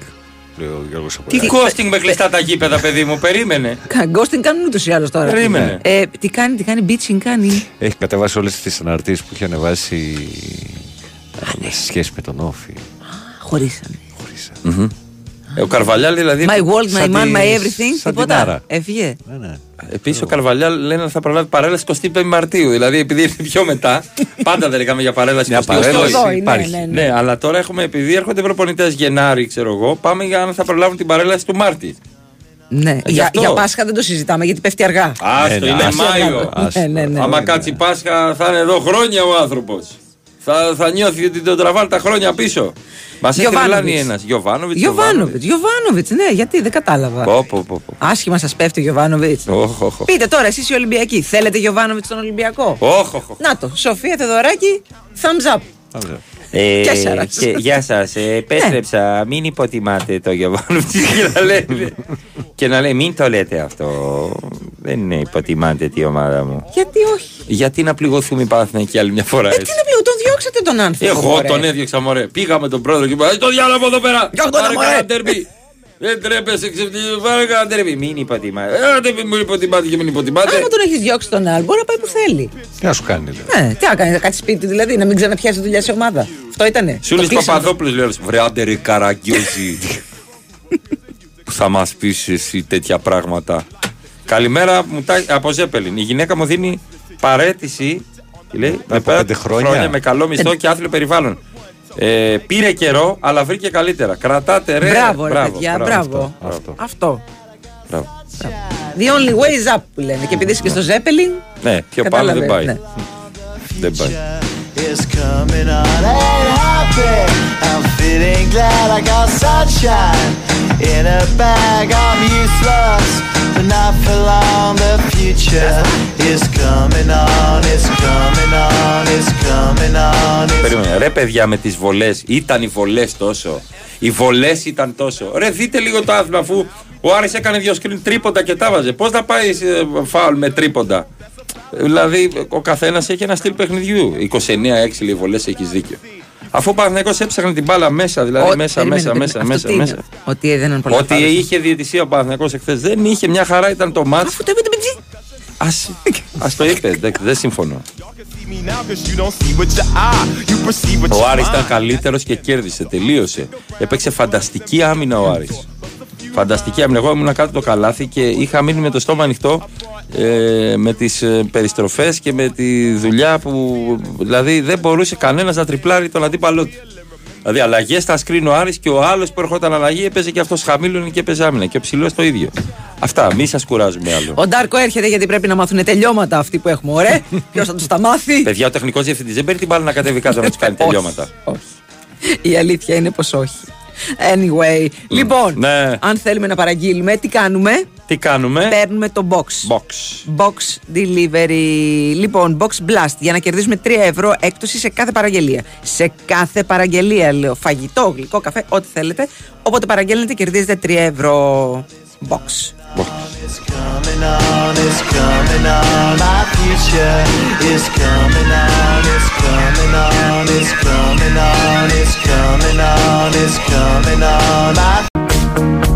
Λέει ο Γιώργος Τι Απολάκης. κόστινγκ με κλειστά τα γήπεδα, παιδί μου, περίμενε. [LAUGHS] Γκόστινγκ κάνουν ούτως ή άλλως τώρα. Περίμενε. Ε, τι κάνει, τι κάνει, bitching κάνει. Έχει κατεβάσει όλες τις αναρτήσεις που είχε ανεβάσει ε, σε σχέση με τον Όφη. Χωρίσανε. Ε, Ο Καρβαλιάλ δηλαδή. My world, my σαν man, τη- my everything. σαν την Τίποτα. Άρα. Έφυγε. Ναι, ναι. Επίσης ο Καρβαλιάλ λένε ότι θα προλάβει παρέλαση 25 Μαρτίου. Δηλαδή επειδή ήρθε πιο μετά. [LAUGHS] πάντα δεν έκαμε για παρέλαση Μια 28. παρέλαση Οχτώ, ναι, υπάρχει. ναι, ναι. Ναι, αλλά τώρα έχουμε επειδή έρχονται προπονητές Γενάρη, ξέρω εγώ, πάμε για αν θα προλάβουν την παρέλαση του Μάρτη. Ναι. γι' Για, αυτό. για Πάσχα δεν το συζητάμε γιατί πέφτει αργά. Άστο, ναι, είναι άστο. Μάιο. Άστο. Ναι, ναι, ναι. Άμα κάτσει Πάσχα θα είναι εδώ χρόνια ο άνθρωπος. Θα, θα νιώθει ότι τον τραβάνε τα χρόνια πίσω. Μας έχει Γιωβάνοβιτς. τρελάνει ένας. Γιωβάνοβιτς. Γιωβάνοβιτς. Γιωβάνοβιτς, ναι, γιατί δεν κατάλαβα. Πω, πω, πω, πω. Άσχημα σας πέφτει ο Γιωβάνοβιτς. Όχ, όχ, όχ. Πείτε τώρα, εσείς οι Ολυμπιακοί, θέλετε Γιωβάνοβιτς στον Ολυμπιακό; Όχ, όχ, όχ. Να το, Σοφία Θεοδωράκη, thumbs up. Ε, Τέσσερα. και, γεια σας. επέστρεψα. Μην υποτιμάτε το Γιωβάνοβιτς [LAUGHS] και να λέτε. και να λέει, μην το λέτε αυτό. Δεν υποτιμάτε τη ομάδα μου. Γιατί όχι; Γιατί να πληγωθούμε οι Παναθηναϊκοί άλλη μια φορά Ε, τι έτσι. να πει, τον διώξατε τον άνθρωπο. Εγώ μωρέ. τον έδιωξα, μωρέ. Πήγα με τον πρόεδρο και είπα: «Ε, Το διάλογο εδώ πέρα. Διώχτω τον, Πάρε μωρέ». κανένα ντερμπι. Δεν τρέπεσαι, ξεφτύλι. Πάρε κανένα ντερμπι. Μην υποτιμάτε. Ε, δεν μου υποτιμάτε και μην υποτιμάτε. Άμα τον έχεις διώξει τον άλλο, μπορεί να πάει που θέλει. Τι να σου κάνει, λέει. Ναι, τι να κάνει, να κάτσει σπίτι του δηλαδή, να μην ξαναπιάσει δουλειά σε ομάδα. Αυτό ήτανε. Σούλη Το κλείσαμε. Παπαδόπουλος λέει: Βρε άντερε καραγκιόζη. [LAUGHS] που θα μας πεις εσύ τέτοια πράγματα. Καλημέρα μου τα... από Ζέπελιν. Η γυναίκα μου δίνει παρέτηση. Τι Λέει, με Από πέρα πέντε χρόνια. με καλό μισθό και άθλιο περιβάλλον. Ε, πήρε καιρό, αλλά βρήκε καλύτερα. Κρατάτε ρε. Μπράβο, ρε παιδιά, μπράβο. αυτό, Αυτό. μπράβο. The only way is up που λένε. Και επειδή είσαι και στο Ζέπελιν. Ναι, πιο πάνω δεν πάει. ναι. Δεν πάει. is coming on. Ain't happy. I'm feeling glad I got sunshine in a bag. I'm useless, but not for long. The future is coming on. It's coming on. It's coming on. It's Περίμενε. Ρε παιδιά με τις βολές, ήταν οι βολές τόσο. Οι βολές ήταν τόσο. Ρε δείτε λίγο το άθλημα αφού ο Άρης έκανε δύο σκριν τρίποντα και τα βάζε. Πώς θα πάει ε, φάουλ με τρίποντα; Δηλαδή ο καθένας έχει ένα στυλ παιχνιδιού. 29-6 λέει βολές έχεις δίκιο. Αφού ο Παναθηναϊκός έψαχνε την μπάλα μέσα, δηλαδή Ό, μέσα, περίμενε, μέσα, μέσα, περίμενε. Αυτό μέσα, τι είναι; μέσα. Ότι δεν είναι πολλά Ότι φάουλ. είχε διαιτησία ο Παναθηναϊκός εχθές. Δεν είχε, μια χαρά ήταν το μάτς. Αφού το είπε το πιτζί. Ας, ας το είπε, δεν, δεν συμφωνώ. Ο Άρης ήταν καλύτερος και κέρδισε. Τελείωσε. Έπαιξε φανταστική άμυνα ο Άρης. Φανταστική άμυνα. Εγώ ήμουν κάτω το καλάθι και είχα μείνει με το στόμα ανοιχτό ε, με τις ε, περιστροφές και με τη δουλειά που δηλαδή δεν μπορούσε κανένας να τριπλάρει τον αντίπαλό του. Δηλαδή αλλαγές στα σκριν ο Άρης και ο άλλος που ερχόταν αλλαγή έπαιζε και αυτός χαμήλωνε και έπαιζε άμυνα. Και ο ψηλός το ίδιο. Αυτά, μη σας κουράζουμε άλλο. Ο Ντάρκο έρχεται γιατί πρέπει να μάθουν τελειώματα αυτοί που έχουμε. Ωραία. [LAUGHS] Ποιος θα τους τα μάθει; Παιδιά, ο τεχνικός διευθυντής δεν παίρνει την μπάλα να κατέβει κάτω να τους κάνει [LAUGHS] τελειώματα. Όχι. Η αλήθεια είναι πως όχι. Anyway, λοιπόν, Ναι. αν θέλουμε να παραγγείλουμε, τι κάνουμε; Τι κάνουμε; Παίρνουμε το box. Box. Box delivery. Λοιπόν, box blast για να κερδίσουμε 3 ευρώ έκπτωση σε κάθε παραγγελία. Σε κάθε παραγγελία, λέω. Φαγητό, γλυκό, καφέ, ό,τι θέλετε. Όποτε παραγγέλνετε, κερδίζετε 3 ευρώ. Box. It's coming on, it's coming on. My future is coming on, it's coming on, it's coming on, it's coming on, it's coming on.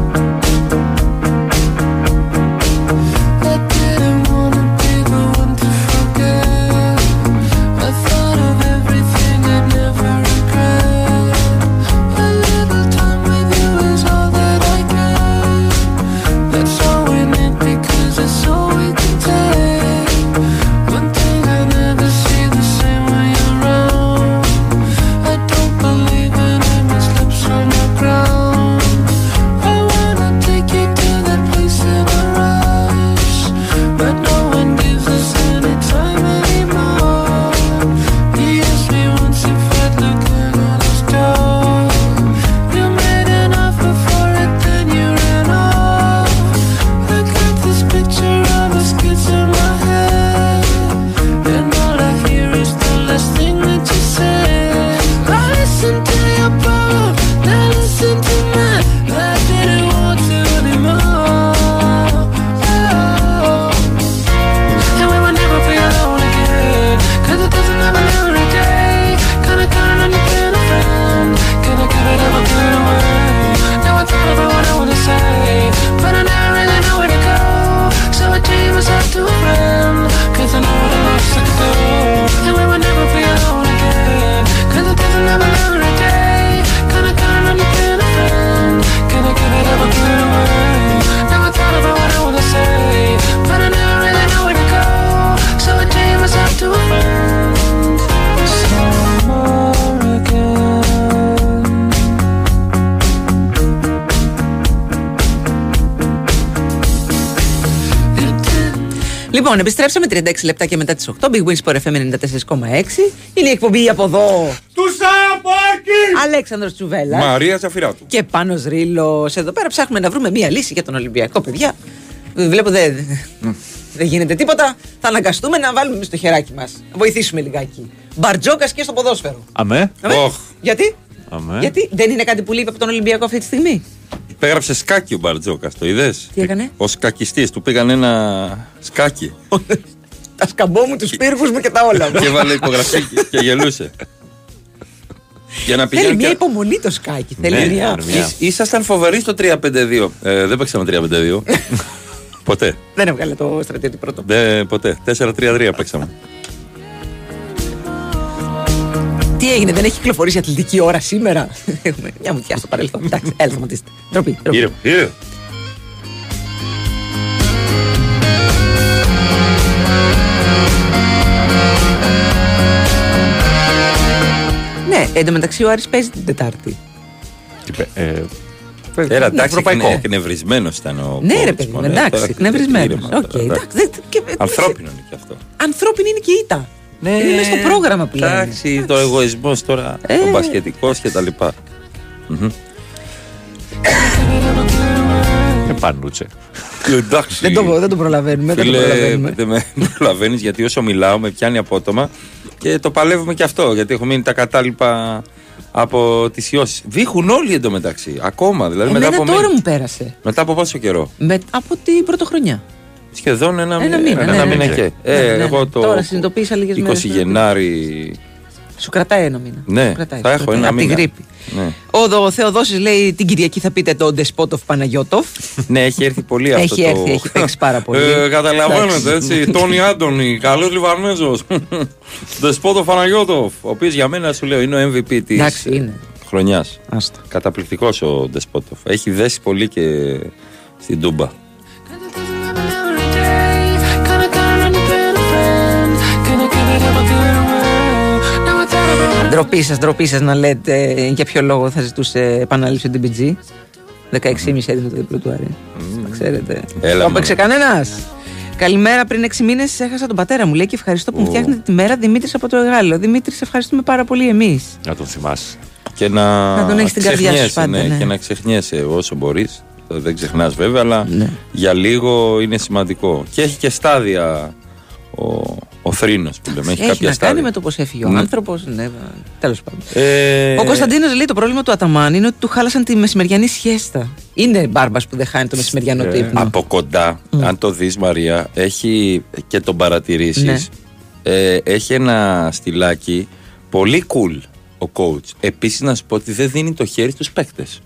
Λοιπόν, επιστρέψαμε 36 λεπτά και μετά τις 8. Big Wins for FM 94,6. Είναι η εκπομπή από εδώ. Τους Σαπάκη! Αλέξανδρος Τσουβέλλα. Μαρία Ζαφυράτου. Και πάνω Ρήλο. Εδώ πέρα ψάχνουμε να βρούμε μία λύση για τον Ολυμπιακό, παιδιά. Βλέπω δεν δεν γίνεται τίποτα. Θα αναγκαστούμε να βάλουμε εμείς το χεράκι μας. Να βοηθήσουμε λιγάκι. Μπαρτζόκας και στο ποδόσφαιρο. Αμέ. Αμέ. Οχ. Γιατί; Αμέ. Γιατί; Δεν είναι κάτι που λείπει από τον Ολυμπιακό αυτή τη στιγμή; Υπέγραψε σκάκι ο Μπαρτζόκα, το είδες; Τι έκανε; Ο σκακιστής, του πήγαν ένα σκάκι. Τα σκαμπό μου, τους πύργους μου και τα όλα μου. και έβαλε υπογραφή και- και γελούσε. Για να Θέλει πηγαίνει. μια και- υπομονή το σκάκι. Ναι, Θέλει μια. ναι, μια. Ήσ- Ήσασταν φοβεροί στο 3-5-2. Ε, δεν παίξαμε 3-5-2. [LAUGHS] ποτέ. Δεν έβγαλε το στρατιώτη πρώτο. Δεν, ποτέ. 4-3-3 παίξαμε. Τι έγινε, δεν έχει κυκλοφορήσει αθλητική ώρα σήμερα; Έχουμε μια μουτιά στο παρελθόν. Εντάξει, έλα, σταματήστε. Ντροπή. ντροπή. Ήρεμα, ήρεμα. Ναι, εντωμεταξύ ο Άρης παίζει την Τετάρτη. Τι πε- ε, Έλα, εντάξει, ευρωπαϊκό. εκνευρισμένος ήταν ο Ναι, ρε coach, παιδί μου, μωρέ. εντάξει, Τώρα, εκνευρισμένος. ήρεμα Οκ, τώρα, εντάξει. δεν- και- Ανθρώπινο είναι και αυτό. Ανθρώπινη είναι και η ήττα. Είναι μέσα στο πρόγραμμα που λένε. Εντάξει, το εγωισμός τώρα, Ε. ο μπασκετικός και τα λοιπά. Μμμ. Ε, πανούτσε. Εντάξει. Δεν το, δεν το προλαβαίνουμε. Δεν το Φίλε, προλαβαίνουμε. δεν με προλαβαίνεις γιατί όσο μιλάω με πιάνει απότομα και το παλεύουμε και αυτό. Γιατί έχω μείνει τα κατάλοιπα από τις ιώσεις. Βήχουν όλοι εντωμεταξύ. Ακόμα δηλαδή μετά Εμένα από, τώρα μήνες. μου πέρασε. μετά από πόσο καιρό; Με, από την πρωτοχρονιά. Σχεδόν ένα, Ένα μήνα, ναι, ένα ναι, μήνα ναι. και. Ναι, Ε, ναι, ναι. εγώ το Τώρα συνειδητοποίησα λίγες 20 μέρες. Γενάρη. Σου κρατάει ένα μήνα. Ναι, Σου κρατάει, θα σου έχω κρατάει. ένα Από τη μήνα. γρήπη. Ναι. Ο, Δο- ο Θεοδόσης λέει την Κυριακή θα πείτε τον Ντεσπότοφ Παναγιώτοφ. ναι, έχει έρθει πολύ αυτό. Έχει το... έρθει, έχει παίξει πάρα πολύ. Ε, καταλαβαίνετε Εντάξει. έτσι. Τόνι Άντωνη, καλός Λιβανέζος. [LAUGHS] Δεσπότο Φαναγιώτοφ. Ο οποίος για μένα σου λέω είναι ο MVP της Εντάξει, είναι. χρονιάς. Άστα. Καταπληκτικός ο Ντεσπότοφ. Έχει δέσει πολύ και στην Τούμπα. Ντροπή σας, ντροπή σας να λέτε για ποιο λόγο θα ζητούσε επανάληψη ο DBG. 16,5 έδινε το διπλό του Άρη. Τα ξέρετε. Έλα, το μωρέ. έπαιξε κανένας. Καλημέρα. Πριν 6 μήνες έχασα τον πατέρα μου. Λέει και ευχαριστώ που μου Ω. φτιάχνετε τη μέρα Δημήτρης από το Εγάλεο. Δημήτρης, σε ευχαριστούμε πάρα πολύ εμείς. Να τον θυμάσαι. Και να, Να τον έχεις στην καρδιά σου ξεχνιέσαι, πάντα, ναι. Και να ξεχνιέσαι όσο μπορείς. Δεν ξεχνάς βέβαια, αλλά Ναι. για λίγο είναι σημαντικό. Και έχει και στάδια ο, ο θρήνος που λέμε. Έχει, Έχει κάποια να στάδια. κάνει με το πώς έφυγε ο Ναι. άνθρωπος. Ναι, τέλος πάντων. Ε, Ο Κωνσταντίνος λέει το πρόβλημα του Αταμάν είναι ότι του χάλασαν τη μεσημεριανή σιέστα. Είναι μπάρμπας που δεν χάνει το μεσημεριανό του ύπνο. Από κοντά, αν το δεις Μαρία, έχει και τον παρατηρήσεις Ναι. ε, έχει ένα στυλάκι πολύ cool ο coach. Επίσης να σου πω ότι δεν δίνει το χέρι στους παίκτες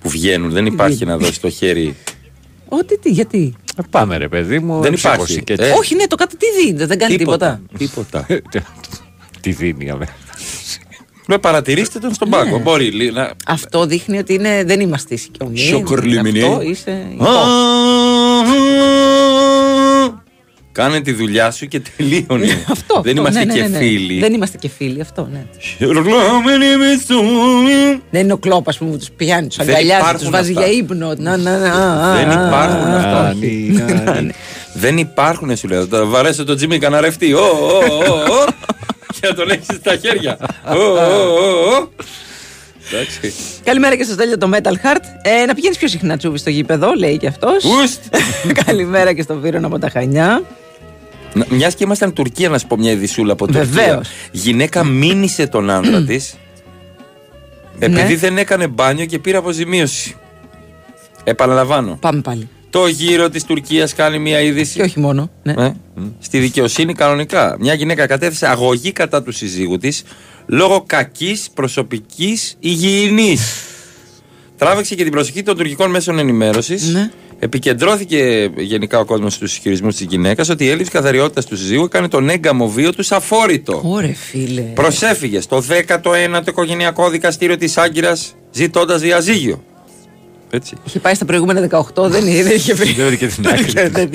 που βγαίνουν. Δεν υπάρχει δίνει. να δώσει το χέρι. [LAUGHS] Ό,τι τι, γιατί; Ε, Πάμε ρε παιδί μου. Δεν ψήκωση υπάρχει. και Ε, έτσι. Όχι, ναι, το κάτι τι δίνει, δεν κάνει τίποτα. Τίποτα. Τι δίνει αμέ. Με παρατηρήστε τον στον πάγκο. Ναι. Μπορεί λί- να... Αυτό δείχνει ότι είναι, δεν είμαστε οικειομοί. Σοκορλιμινή. Αυτό είσαι. Υπό. Κάνε τη δουλειά σου και τελείωνε. Αυτό. Δεν αυτό, είμαστε ναι, ναι, και ναι, ναι. φίλοι. Δεν είμαστε και φίλοι, αυτό, ναι. Χειρογλάμενοι μισθούν. Δεν είναι ο κλόπα που τους πιάνει, τους Δεν αγκαλιάζει, υπάρχουν τους βάζει αυτά. για ύπνο. Να, να, να, α, Δεν α, υπάρχουν α, αυτά. α, όχι. [LAUGHS] Δεν υπάρχουν, σου λέω. Τα βαρέσε το Τζίμι καναρευτή. Ω, ω, ω, ω. [LAUGHS] Και να τον έχεις στα χέρια. Καλημέρα και στο τέλειο το Metal Heart. Ε, να πηγαίνεις πιο συχνά τσούβι στο γήπεδο, λέει και αυτός. Ουστ. [LAUGHS] Καλημέρα και στον Βίρονα από τα Χανιά. Μιας και ήμασταν Τουρκία, να σου πω μια ειδισούλα από Τουρκία. Βεβαίως. Γυναίκα μήνυσε τον άντρα της επειδή Ναι. δεν έκανε μπάνιο και πήρε αποζημίωση. Επαναλαμβάνω. Πάμε πάλι. Το γύρο της Τουρκίας κάνει μια είδηση. Και όχι μόνο. Ναι. Ε, στη δικαιοσύνη κανονικά. Μια γυναίκα κατέθεσε αγωγή κατά του συζύγου της λόγω κακής προσωπικής υγιεινής. Τράβηξε και την προσοχή των τουρκικών μέσων ενημέρωσης. Ναι. Επικεντρώθηκε γενικά ο κόσμος στους ισχυρισμούς της γυναίκας ότι η έλλειψη καθαριότητας του συζύγου έκανε τον έγκαμο βίο τους αφόρητο. Ωρε φίλε. Προσέφυγε στο 19ο οικογενειακό δικαστήριο της Άγκυρας ζητώντας διαζύγιο. Έτσι. Είχε πάει στα προηγούμενα 18, δεν, δεν είχε βρει. Δεν βρήκε την [LAUGHS] άκρη. Δεν- δεν-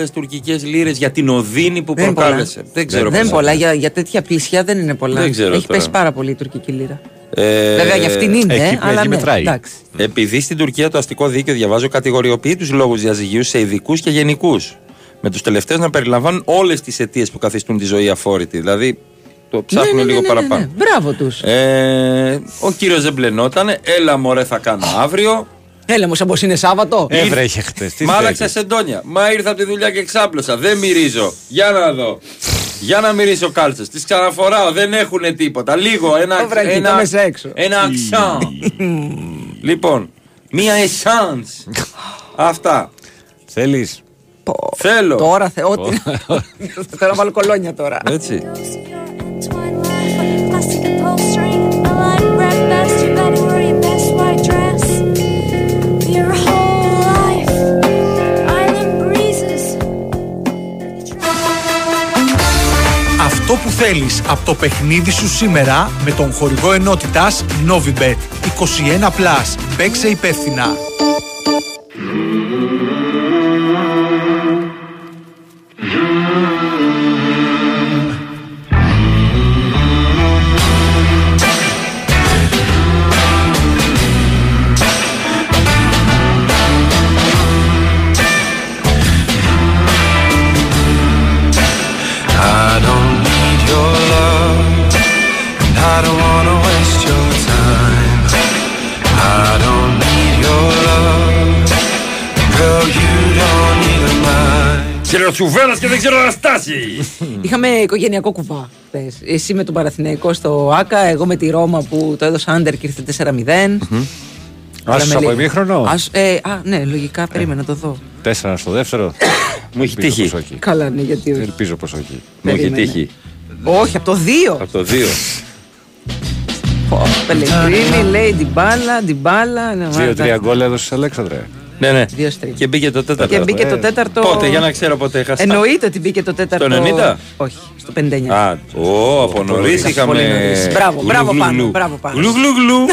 500.000 τουρκικές λίρες για την οδύνη που Δεν είναι προκάλεσε. πολλά. Δεν ξέρω Δεν είναι πόσα. πολλά. Για, για τέτοια πλησιά δεν είναι πολλά. Δεν ξέρω Έχει τώρα. πέσει πάρα πολύ η τουρκική λίρα. Ε, Βέβαια για αυτήν είναι, εκεί- αλλά εκεί ναι, μετράει. εντάξει. Επειδή στην Τουρκία το αστικό δίκαιο, διαβάζω, κατηγοριοποιεί τους λόγους διαζυγίου σε ειδικούς και γενικούς. Με τους τελευταίους να περιλαμβάνουν όλες τις αιτίες που καθιστούν τη ζωή αφόρητη. Δηλαδή, το ψάχνουν ναι, ναι, λίγο ναι, ναι, παραπάνω. ναι. Μπράβο τους. Ε, ο κύριος δεν μπλενότανε. Έλα, μωρέ, θα κάνω αύριο. Έλα μου, σαν πως είναι Σάββατο. Έβρεχε χτες. Μ' άλλαξα σεντόνια. Μα ήρθα από τη δουλειά και ξάπλωσα. Δεν μυρίζω. Για να δω. Για να μυρίσω κάλτσες. Τις ξαναφοράω. Δεν έχουν τίποτα. Λίγο. Ένα, Το βρακί, ένα, το μέσα έξω. ένα αξιόν. λοιπόν, μία essence. Αυτά. Θέλεις; Θέλω. Τώρα θε, ό,τι. [LAUGHS] Θέλω να βάλω κολόνια τώρα. Έτσι. Αυτό που θέλεις από το παιχνίδι σου σήμερα με τον χορηγό ενότητας Novibet 21 πλασπέξε υπεύθυνα. Μουσική. Mind. Ξεροτσουβέλα και δεν ξέρω να στάσει. Είχαμε οικογενειακό κουβά χθες. Εσύ με τον Παραθυναϊκό στο ΑΚΑ, εγώ με τη Ρώμα που το έδωσα άντερ και ήρθε 4-0. Άσου από ημίχρονο; Ας, ε, α, ναι, λογικά περίμενα να το δω. Τέσσερα στο δεύτερο; [COUGHS] Μου έχει Ελπίζω τύχει. πως όχι. Καλά, ναι, γιατί όχι. Ελπίζω πω όχι. Μου έχει Περίμενε. τύχει. Όχι, από το 2. Από το 2. Πελεγκρίνη, λέει Ντιμπάλα, Ντιμπάλα. ναι, Δύο-τρία μάλιστα. γκολ έδωσες Αλέξανδρε. Ναι, ναι. Δύο στρί. Και μπήκε το τέταρτο. Και μπήκε το ε. τέταρτο. Πότε, για να ξέρω πότε έχασα. Εννοείται ότι μπήκε το τέταρτο. 90? Όχι, στο 59. Α, ο, από νωρί πολύ είχαμε. νωρίς. Μπράβο, γλου, μπράβο γλου, πάνω, γλου. μπράβο πάνω. Γλου, γλου, γλου.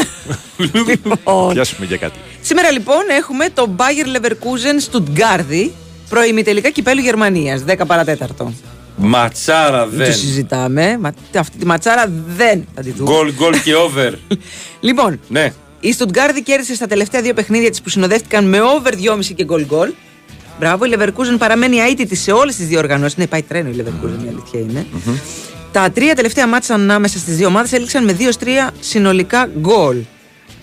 [LAUGHS] Λοιπόν, Πιάσουμε για κάτι. Σήμερα λοιπόν έχουμε το Bayer Leverkusen Stuttgart, προημιτελικά κυπέλου Γερμανίας, 10 παρατέταρτο. Ματσάρα Δεν δεν. το συζητάμε. Μα, αυτή τη ματσάρα δεν θα τη δούμε. Γκολ, γκολ και over. [LAUGHS] Λοιπόν, Ναι. Η Stuttgart κέρδισε στα τελευταία δύο παιχνίδια της που συνοδεύτηκαν με over 2,5 και γκολ γκολ. Μπράβο, η Leverkusen παραμένει αίτητη σε όλες τις δύο οργανώσεις. Ναι, πάει τρένο η Leverkusen, η αλήθεια είναι. Τα τρία τελευταία μάτσα ανάμεσα στις δύο ομάδες έληξαν με 2-3 συνολικά γκολ.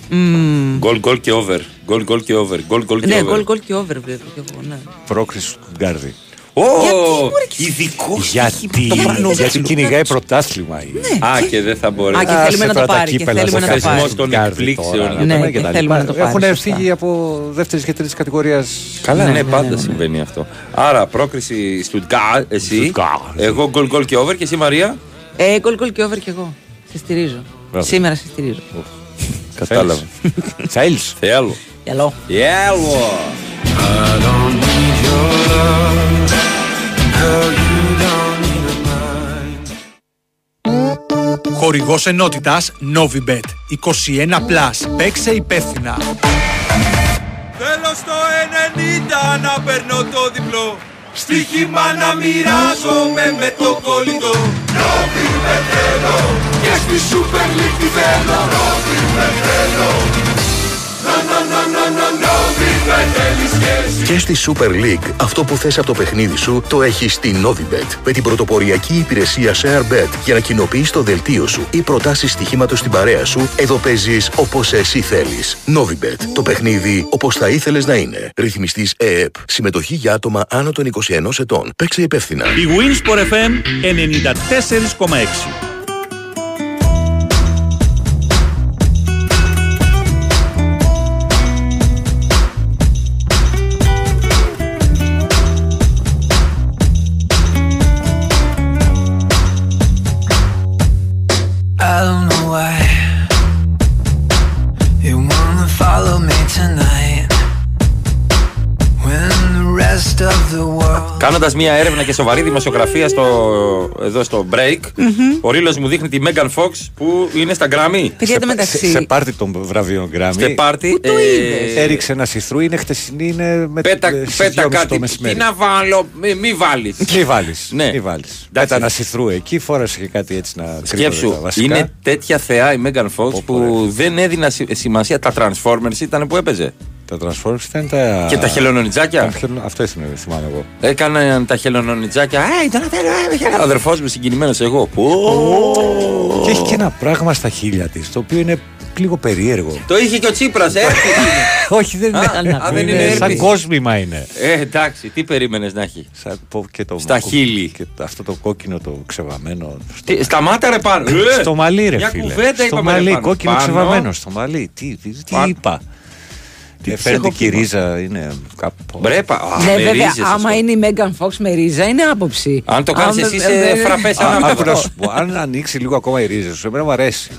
Μμμ. Γκολ, γκολ και over. Γκολ, γκολ και over. Γκολ, γκολ και Ναι, over. γκολ γκολ και over βλέπω και εγώ. Ναι. Πρόκριση του Γκάρδη. Ω, μωρέ, και- ειδικό Γιατί, το πάνω γιατί κυνηγάει πρωτάθλημα. η- Α, και δεν θα μπορέσει. Α, και Α, θέλουμε σε να το πρώτα πάρει, και κύπελα, θέλουμε στο να το θεσμό πάρει. των Γκάρδη εκπλήξεων. τώρα, Ναι, να και τα θέλουμε λοιπά. να το πάρει, Έχουν σωστά. φύγει από δεύτερης και τρίτης κατηγορίας. Καλά, Ναι, ναι, ναι, πάντα ναι, ναι. συμβαίνει αυτό. Άρα, πρόκριση Στουτγκάρ, εσύ. Stuttgart. Εγώ γκολ, γκολ και over και εσύ Μαρία. Ε, γκολ γκολ και over και εγώ. Σε στηρίζω. Μπράβο. Σήμερα σε στηρίζω. Κατάλαβα. Θέλεις; Θέλω. Γελό. Θέλω. I don't need your love. Χορηγός ενότητας Novibet. 21+. Παίξε υπεύθυνα. Θέλω στο 90 να παίρνω το διπλό. Στοίχημα να μοιράζομαι με το κολλητό. Νόβι με θέλω Και στη Super League τη θέλω. Νόβι με θέλω. Να να να. να να Νόβι με θέλεις και εσύ Και στη Super League, αυτό που θες από το παιχνίδι σου το έχεις στη Novibet. Με την πρωτοποριακή υπηρεσία ShareBet για να κοινοποιείς το δελτίο σου ή προτάσεις στοιχήματος στην παρέα σου, εδώ παίζεις όπως εσύ θέλεις. Novibet. Το παιχνίδι όπως θα ήθελες να είναι. Ρυθμιστής ΕΕΠ. Συμμετοχή για άτομα άνω των 21 ετών. Παίξε υπεύθυνα. Η Winsport FM 94,6. Κάνοντας μια έρευνα και σοβαρή δημοσιογραφία στο, εδώ στο break, ο Ρίλος μου δείχνει τη Megan Fox που είναι στα Grammy. Παιδιά, το μεταξύ. Σε, σε πάρτι των βραβείων Γκράμι. Σε πάρτι. το είδες; Έριξε ένα σιθρού, είναι χτεσινή, είναι με Πέτα, ε, στις πέτα δυόμιση κάτι. το Τι μεσημέρι. να βάλω, μη, μη βάλεις. Μη βάλεις. Ναι. Μη βάλεις. Πέτα ένα σιθρού εκεί, φόρασε και κάτι έτσι να κρύβεται Σκέψου, τα βασικά. είναι τέτοια θεά η Megan Fox που δεν έδινα σι- σημασία. Τα Transformers ήταν που έπαιζε. Τα Transformers ήταν τα. Και τα χελωνονιτζάκια. τα χελο- Αυτό ήθελα να θυμάμαι εγώ. Έκαναν τα χελωνονιτζάκια. Ε, ήταν θέλω, ε, χελο- Ο αδερφός μου συγκινημένος εγώ. Πω. Και έχει και ένα πράγμα στα χείλια της, το οποίο είναι λίγο περίεργο. Το είχε και ο Τσίπρας, ε. [LAUGHS] Όχι, δεν Α, είναι. α, δεν είναι σαν herpes. κόσμημα είναι. Ε, εντάξει, τι περίμενες να έχει; Σαν πω και το Στα χείλη. Και αυτό το κόκκινο το ξεβαμένο. Τι, Σταμάτα ρε πάνω. Ε, Στο μαλλί, ρε μια φίλε. κουβέντα στο είπαμε, ρε, μαλλί, πάνω. κόκκινο Πάνω. ξεβαμένο στο μαλλί. Τι, τι, τι Πάνω. είπα; Τι της φαίνεται έχω και η πει, ρίζα είναι κάπου. Μπρέπα. α, Ναι, με βέβαια, ρίζες, ας άμα πούμε. είναι η Megan Fox με ρίζα, είναι άποψη. Αν το κάνεις Αν εσύ, δεν- είσαι δεν- φραπές Α, ανάποδα. άκου να σου πω, αν ανοίξει λίγο ακόμα η ρίζα σου, εμένα μου αρέσει.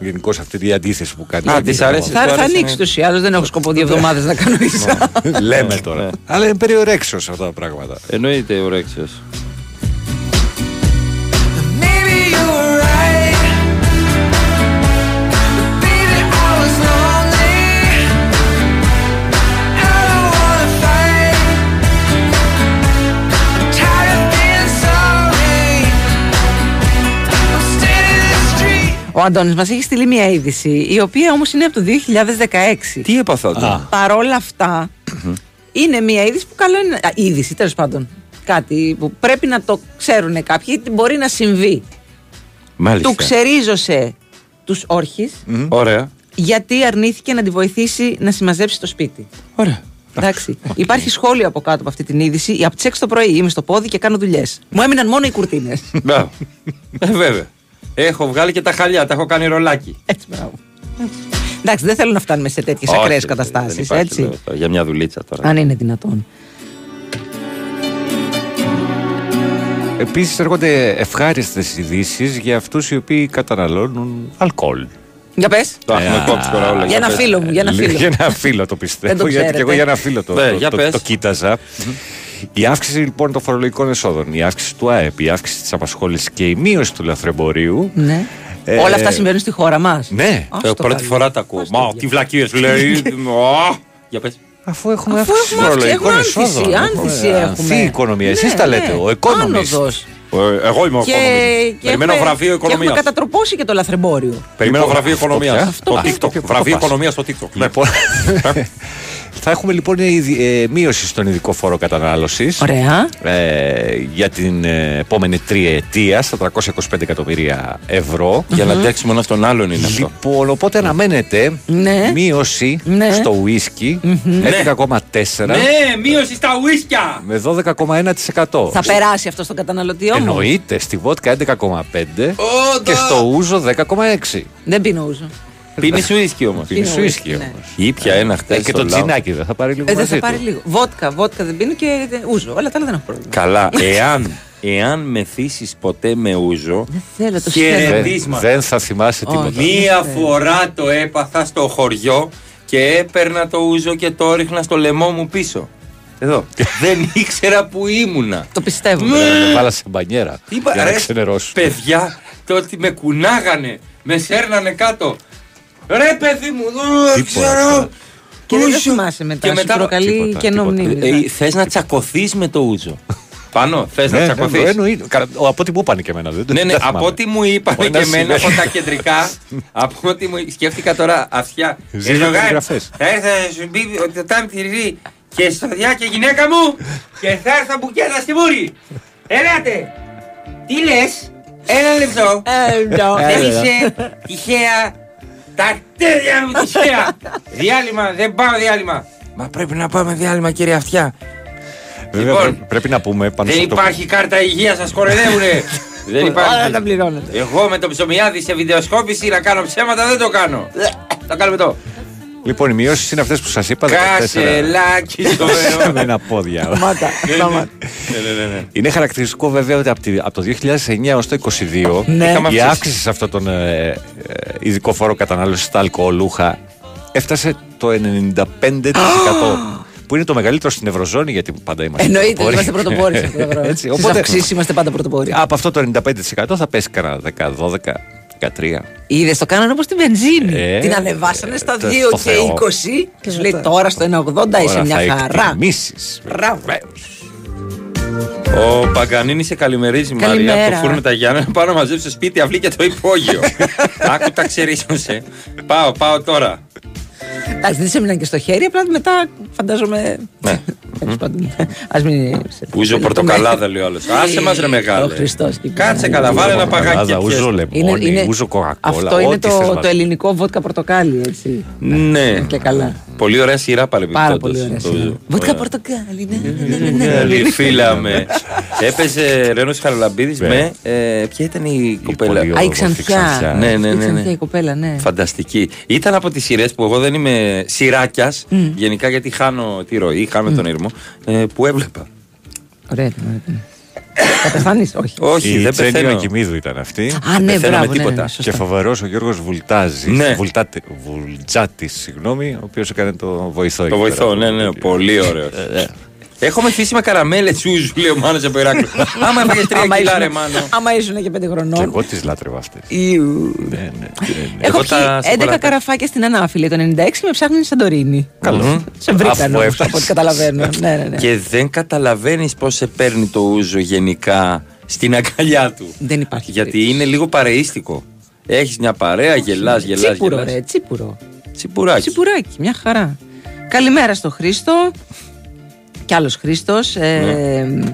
Γενικώς αυτή η αντίθεση που κάνει. Α, της αρέσει. Θα, Του θα άρεσε, ανοίξει ναι. του ή άλλω. Δεν έχω σκοπό δύο εβδομάδες να κάνω ρίζα. Λέμε τώρα. Ναι. Αλλά είναι περιορέξιο αυτά τα πράγματα. Εννοείται ορέξιος. Ο Αντώνης μας έχει στείλει μια είδηση, η οποία όμως είναι από το 2016. Τι έπαθα τώρα. Παρόλα αυτά, είναι μια είδηση που καλό είναι. Α, είδηση, τέλος πάντων. Κάτι που πρέπει να το ξέρουν κάποιοι, γιατί μπορεί να συμβεί. Μάλιστα. Του ξερίζωσε τους όρχες Ωραία. γιατί αρνήθηκε να τη βοηθήσει να συμμαζέψει το σπίτι. Ωραία. Εντάξει. [LAUGHS] Υπάρχει σχόλιο από κάτω από αυτή την είδηση. Από τις 6 το πρωί είμαι στο πόδι και κάνω δουλειές. Μου έμειναν μόνο οι κουρτίνες. Μπράβο. Ε, βέβαια. Έχω βγάλει και τα χαλιά, τα έχω κάνει ρολάκι. Έτσι, μπράβο. Εντάξει, δεν θέλω να φτάνουμε σε τέτοιες Όχι, ακραίες δεν καταστάσεις. υπάρχει Έτσι. λόγος τώρα, Για μια δουλίτσα τώρα. Αν είναι δυνατόν. Επίσης έρχονται ευχάριστες ειδήσεις για αυτούς οι οποίοι καταναλώνουν αλκοόλ. Για πες. Το έχουμε κόψει τώρα όλα. Για ένα πες. φίλο μου, για ένα φίλο. Για ένα φίλο το Δεν πιστεύω. το γιατί και ξέρετε. εγώ για ένα φίλο το, Ναι, το, για το, πες. το κοίταζα. Η αύξηση λοιπόν των φορολογικών εσόδων, η αύξηση του ΑΕΠ, η αύξηση της απασχόλησης και η μείωση του λαθρεμπορίου. Ναι. Ε, Όλα αυτά συμβαίνουν στη χώρα μας. Ναι, Ε, Πρώτη φορά τα ακούω. Μα τι βλακίες λέει. Ω, [LAUGHS] Για πες. αφού έχουμε Αφού αύξηση έχουμε αύξηση, φορολογικών έχουμε άνθηση, εσόδων. άνθηση Έχουμε έχουμε. Ανθή η οικονομία. Εσείς Ναι, τα λέτε. ναι. Ο Economist. Άνοδος. Ε, Εγώ είμαι ο Και, οικονομιστής. και Περιμένω έχουμε- βραβείο Και έχουμε οικονομίας. κατατροπώσει και το λαθρεμπόριο. Περιμένω Λοιπόν, βραβείο αυτό οικονομίας. πια. Στο Αυτό TikTok. πια. Βραβείο Πας. οικονομίας στο TikTok. Λοιπόν, [LAUGHS] θα έχουμε λοιπόν η ε, μείωση στον ειδικό φόρο κατανάλωσης. Ωραία. Ε, για την ε, επόμενη τριετία στα 325 εκατομμύρια ευρώ. Για να αντέξουμε ένα στον άλλον είναι αυτό. Λοιπόν, οπότε αναμένεται Ναι. μείωση Ναι. στο ουίσκι 11,4 Ναι, μείωση στα ουίσκια. με 12,1%. Θα περάσει αυτό στον καταναλωτή όμω. Εννοείται στη βότκα 11,5 και στο ούζο 10,6. Δεν πίνω ούζο. Πίνεις ουίσκι όμως. Είναι Πίνω στο ουίσκι, ουίσκι ναι. όμως. Ήπια ένα χτες. Ε, και το τζινάκι δεν θα πάρει λίγο Ε, δεν μαζί θα πάρει του. λίγο. Βότκα, βότκα δεν πίνω και ε, ούζο. Όλα τα άλλα δεν έχω πρόβλημα. Καλά, [LAUGHS] εάν, εάν μεθύσει ποτέ με ούζο. Δεν θέλω το Χαιρετί. σχέδιο. Δεν, Ρετίσμα. δεν θα θυμάσαι Όχι. τίποτα. Μία φορά το έπαθα στο χωριό και έπαιρνα το ούζο και το ρίχνα στο λαιμό μου πίσω. Εδώ. [LAUGHS] Δεν ήξερα που ήμουνα. Το πιστεύω. Ναι. Με βάλα σε μπανιέρα Τι είπα, για να ρε, ξενερώσω. παιδιά, το ότι με κουνάγανε, με σέρνανε κάτω. Ρε παιδί μου, δεν Τίποτα, ξέρω. τίποτα. Και δεν το Ούζο. θυμάσαι μετά. Και Σου μετά- προκαλεί Τίποτα, κενό τίποτα. μνήμη. Ε, Θες να τσακωθείς με το ούζο; [LAUGHS] Πάνω, θες να Ναι, ναι, τσακωθείς; εννοείται. Κα- ο- Από ό,τι μου είπαν και εμένα. Δεν, το- Ναι, ναι, δεν θυμάμαι. από ό,τι μου είπαν Μπορεί και να εμένα συμβαίνει. από τα κεντρικά, [LAUGHS] από ό,τι μου σκέφτηκα τώρα αυτιά. Ζήτω Ε, Ζωγάρη, περιγραφές. Θα έρθω να σου πει ότι το τάμι τυρί και στο διά και γυναίκα μου και θα έρθω μπουκέτα στη μούρη. Ελάτε! Τι λες, ένα λεπτό. Δεν είσαι τυχαία. Τα τέλεια μου τυχαία. διάλειμμα, δεν πάω διάλειμμα. Μα πρέπει να πάμε διάλειμμα, κύριε Αυτιά. Βέβαια, Λοιπόν, πρέ- πρέπει να πούμε πάνω Δεν στο το- υπάρχει κάρτα υγείας, σας κοροϊδεύουνε. [LAUGHS] Δεν υπάρχει. Όλα τα πληρώνετε. Εγώ με το ψωμιάδι σε βιντεοσκόπηση να κάνω ψέματα δεν το κάνω. Θα κάνουμε το. Λοιπόν, οι μειώσεις είναι αυτές που σας είπα. 14 Κασελάκι στο μέρο. με ένα πόδια. Σταμάτα. σταμάτα. Ναι, ναι, ναι. Είναι χαρακτηριστικό βέβαια ότι από, τη- από το 2009 έως το 2022 Ναι. Είχαμε η αυξήσει. αύξηση σε αυτόν τον ε, ε, ειδικό φόρο κατανάλωσης στα αλκοολούχα έφτασε το 95%. [GASPS] που είναι το μεγαλύτερο στην Ευρωζώνη, γιατί πάντα είμαστε Εννοείται, πρωτοπόροι. είμαστε πρωτοπόροι σε αυτό το [LAUGHS] πράγμα. Έτσι, Στις οπότε- αυξήσεις είμαστε πάντα πρωτοπόροι. Από αυτό το 95% θα πέσει κανένα 10, 12, 13. Είδες, το κάνανε όπως την βενζίνη. Ε, την ανεβάσανε στα 2 το- και στο Θεό. 20 και σου λέει τώρα στο 1,80 είσαι Τώρα μια θα χαρά. εκτιμήσεις. Μπράβο. Ο Παγκανίνη σε καλημερίζει Μαρία Καλημέρα. από το φούρνο τα Γιάννα. [LAUGHS] Πάω να μαζέψω στο σπίτι αυλή και το υπόγειο. [LAUGHS] Άκου τα ξερίσωσε. Πάω, πάω τώρα. Εντάξει, δεν σε έμειναν και στο χέρι, απλά μετά φαντάζομαι. Ναι. Τέλο πάντων. Α μην. Ούζο πορτοκαλάδα λέει ο άλλος. Άσε μας ρε Ο μεγάλε. Χριστός. Κάτσε καλά, βάλε ένα παγάκι. Παγάδα, και ούζο πιες. λεμόνι, ούζο κοκακόλα. Αυτό είναι ό,τι θες το, να το ελληνικό βότκα πορτοκάλι, έτσι. Ναι. Και καλά. Πολύ ωραία σειρά Πάρα παρεμπιπτόντως. πολύ ωραία. Το σειρά. Ούζο. Βότκα πορτοκάλι, ναι, ναι, ναι, ναι, ναι. Καλή φίλα με. Έπαιζε Ρένος Χαραλαμπίδη Ναι. με. ε, Ποια ήταν η κοπέλα; πολύ Α, η όμορφη Ξανθιά. Ναι, ναι, Η ναι, Ξανθιά, ναι. η κοπέλα, ναι. Φανταστική. Ήταν από τις σειρές που εγώ δεν είμαι σειράκιας. Γενικά γιατί χάνω τη ροή, χάνω τον ήρμο. ε, που έβλεπα. Ωραία ήταν. Ωραία [COUGHS] ήταν. Θα πεθάνεις, όχι. Όχι, Η δεν Τσένιο πεθαίνω. Ακιμίδου ήταν αυτή. Α, ναι, πεθαίνω με μπράβο. Ναι, τίποτα. ναι, σωστά. Και φοβερός ο Γιώργος Βουλτάζης. Ναι. Βουλτζάτης, συγγνώμη, ο οποίος έκανε το βοηθό. εκεί Το βοηθό, πέρα. ναι, ναι, πολύ ωραίος. Έχω μεθύσει με καραμέλες τσούζου, λέει ο Μάνος από Ηράκλειο. [LAUGHS] Άμα έφαγε τρία Άμα κιλά, ήσουν- ρε Μάνο. Άμα ήσουν και πέντε Και χρονών. εγώ τις λάτρευα αυτές. Ιου. Ναι, ναι, ναι, ναι. Έχω Εγώ πιει τα 11 σοκολάτα. καραφάκια στην Ανάφιλη το 96 και με ψάχνουν στη Σαντορίνη. Καλό. Σε βρήκαν Αφού όμως, έφτασες. από ό,τι καταλαβαίνω. ναι, ναι, ναι. Και δεν καταλαβαίνεις πώς σε παίρνει το ούζο γενικά στην αγκαλιά του. Δεν υπάρχει. Γιατί περίπτωση. είναι λίγο παρεΐστικο. Έχεις μια παρέα, γελάς, γελάς. Τσίπουρο, ρε, τσίπουρο. Τσιπουράκι. Τσιπουράκι, μια χαρά. Καλημέρα στο Χρήστο. Κι άλλος Χρήστος. Ε,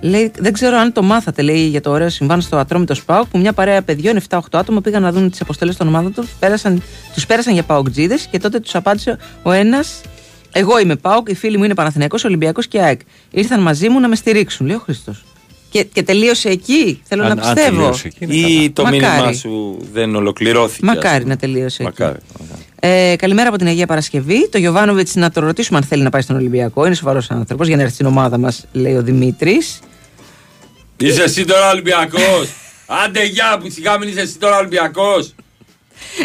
Λέει, δεν ξέρω αν το μάθατε, λέει, για το ωραίο συμβάν στο Ατρόμητος Σπάουκ που μια παρέα παιδιών, 7-8 άτομα, πήγαν να δουν τις αποστολές των ομάδων τους, πέρασαν, τους πέρασαν για Παοκτζίδες και τότε τους απάντησε ο ένας, Εγώ είμαι Πάουκ, οι φίλοι μου είναι Παναθηναϊκός, Ολυμπιακός και ΑΕΚ. Ήρθαν μαζί μου να με στηρίξουν, λέει ο Χρήστος. Και, και τελείωσε εκεί, θέλω Αν- να αν πιστεύω. τελείωσε εκεί, είναι Ή το Μακάρι. μήνυμά σου δεν ολοκληρώθηκε. ας Μακάρι πούμε. να τελείωσε εκεί. Μακάρι. Μακάρι. Ε, καλημέρα από την Αγία Παρασκευή. Το Γιωβάνοβιτς να το ρωτήσουμε αν θέλει να πάει στον Ολυμπιακό. Είναι σοβαρός άνθρωπος για να έρθει στην ομάδα μας, λέει ο Δημήτρης. Είσαι εσύ τώρα Ολυμπιακός; Άντε γεια που σιγά μην είσαι εσύ τώρα Ολυμπιακός.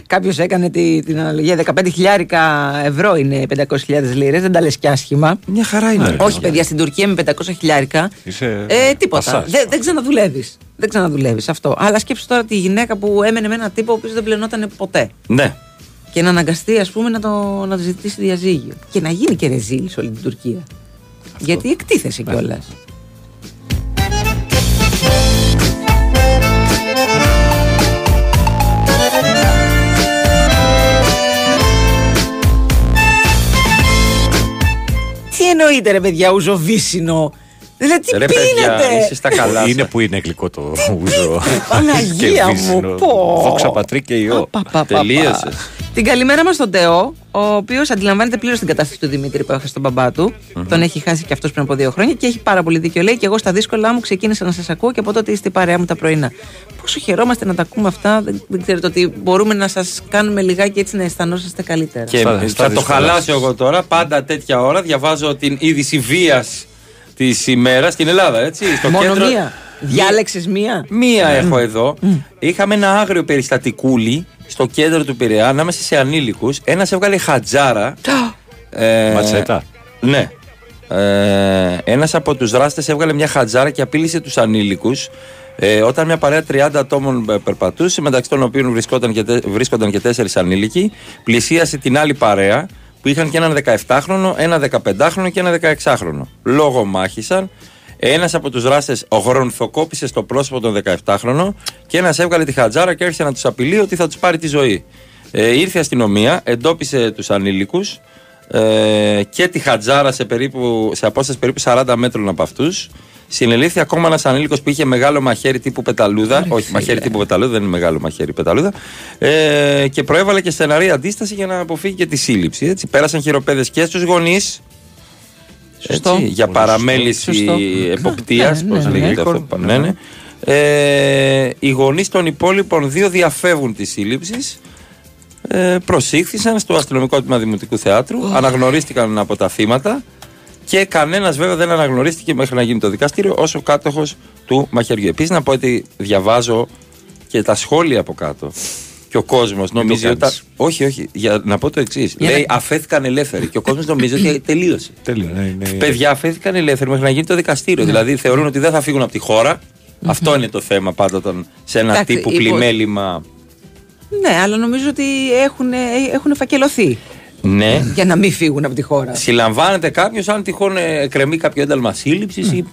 Κάποιος έκανε τη, την αναλογία. 15 χιλιάρικα ευρώ είναι 500.000 λίρες. Δεν τα λες και άσχημα. Μια χαρά είναι. Όχι, παιδιά, στην Τουρκία με 500 χιλιάρικα. Είσαι Ε, τίποτα. πασάς. Δεν, δεν ξαναδουλεύεις. Δεν ξαναδουλεύεις αυτό. Αλλά σκέψου τώρα τη γυναίκα που έμενε με έναν τύπο ο οποίος δεν πλενόταν ποτέ. Ναι. Και να αναγκαστεί, ας πούμε, να το, να το ζητήσει διαζύγιο. Και να γίνει και ρεζίλης σε όλη την Τουρκία. Γιατί εκτίθεσε κιόλας. Τι εννοείται ρε παιδιά, ουζοβίσινο. Δηλαδή τι Ρε πίνετε; παιδιά, είσαι στα καλά Είναι σας. που είναι γλυκό το ούζο. Παναγία Και μου, βύσσινο. πω. Δόξα πατρί και ιό. Πα, πα, πα, πα. Τελείωσες. Την καλημέρα μας στον Τεό, ο οποίος αντιλαμβάνεται πλήρως την κατάσταση του Δημήτρη που έχασε τον μπαμπά του. Τον έχει χάσει και αυτός πριν από δύο χρόνια και έχει πάρα πολύ δίκιο. Λέει και εγώ στα δύσκολα μου ξεκίνησα να σας ακούω και από τότε είστε η παρέα μου τα πρωινά. Πόσο χαιρόμαστε να τα ακούμε αυτά. Δεν, δεν ξέρετε ότι μπορούμε να σας κάνουμε λιγάκι έτσι να αισθανόσαστε καλύτερα. Και Στα- θα στα το δύσκολα. χαλάσω εγώ τώρα. Πάντα τέτοια ώρα διαβάζω την είδηση βίας της ημέρας στην Ελλάδα, έτσι. Στο Μόνο κέντρο... μία. Διάλεξες μία. Μία έχω εδώ. Είχαμε ένα άγριο περιστατικούλι στο κέντρο του Πειραιά ανάμεσα σε ανήλικους. Ένας έβγαλε χατζάρα. [GASPS] ε, Ματσέτα. Ναι. Ε, ένας από τους δράστες έβγαλε μια χατζάρα και απείλησε τους ανήλικους ε, όταν μια παρέα 30 ατόμων ε, περπατούσε, μεταξύ των οποίων βρισκόταν και, τε- βρίσκονταν και τέσσερις ανήλικοι, πλησίασε την άλλη παρέα που είχαν και έναν 17χρονο, ένα 15χρονο και ένα 16χρονο. Λόγω μάχησαν. Ένας από τους δράστες γρονθοκόπησε στο πρόσωπο των 17χρονο και ένας έβγαλε τη χατζάρα και έρχεται να τους απειλεί ότι θα τους πάρει τη ζωή. Ε, ήρθε η αστυνομία, εντόπισε τους ανήλικους, ε, και τη Χατζάρα σε, περίπου, σε απόσταση περίπου 40 μέτρων από αυτούς. Συνελήφθη ακόμα ένας ανήλικος που είχε μεγάλο μαχαίρι τύπου πεταλούδα. όχι, μαχαίρι τύπου πεταλούδα, δεν είναι μεγάλο μαχαίρι πεταλούδα. Ε, και προέβαλε και στεναρή αντίσταση για να αποφύγει και τη σύλληψη. Έτσι. Πέρασαν χειροπέδες και στους γονείς. Σωστό. για παραμέληση Σωστό. εποπτείας. Ναι, Πώς ναι, ναι. λέγεται αυτό. που Ναι, ναι. Ε, οι γονείς των υπόλοιπων δύο διαφεύγουν της σύλληψης. Ε, προσήχθησαν στο αστυνομικό τμήμα Δημοτικού Θεάτρου, αναγνωρίστηκαν από τα θύματα και κανένας βέβαια δεν αναγνωρίστηκε μέχρι να γίνει το δικαστήριο ως ο κάτοχος του μαχαιριού. Επίσης να πω ότι διαβάζω και τα σχόλια από κάτω. Και ο κόσμος νομίζει το ότι. κάνεις. Όχι, όχι. Για να πω το εξής. Για Λέει να- αφέθηκαν ελεύθεροι. Και ο κόσμος νομίζει ότι [CLEARS THROAT] τελείωσε. Τέλειο. ναι, ναι. Παιδιά αφέθηκαν ελεύθεροι μέχρι να γίνει το δικαστήριο. Δηλαδή θεωρούν ότι δεν θα φύγουν από τη χώρα. Αυτό είναι το θέμα πάντα όταν σε ένα Εντάξει, τύπου υπο- πλημέλημα. Ναι, αλλά νομίζω ότι έχουν, έχουν φακελωθεί Ναι. για να μην φύγουν από τη χώρα. Συλλαμβάνεται κάποιος αν τυχόν ε, κρεμεί κάποιο ένταλμα σύλληψης ή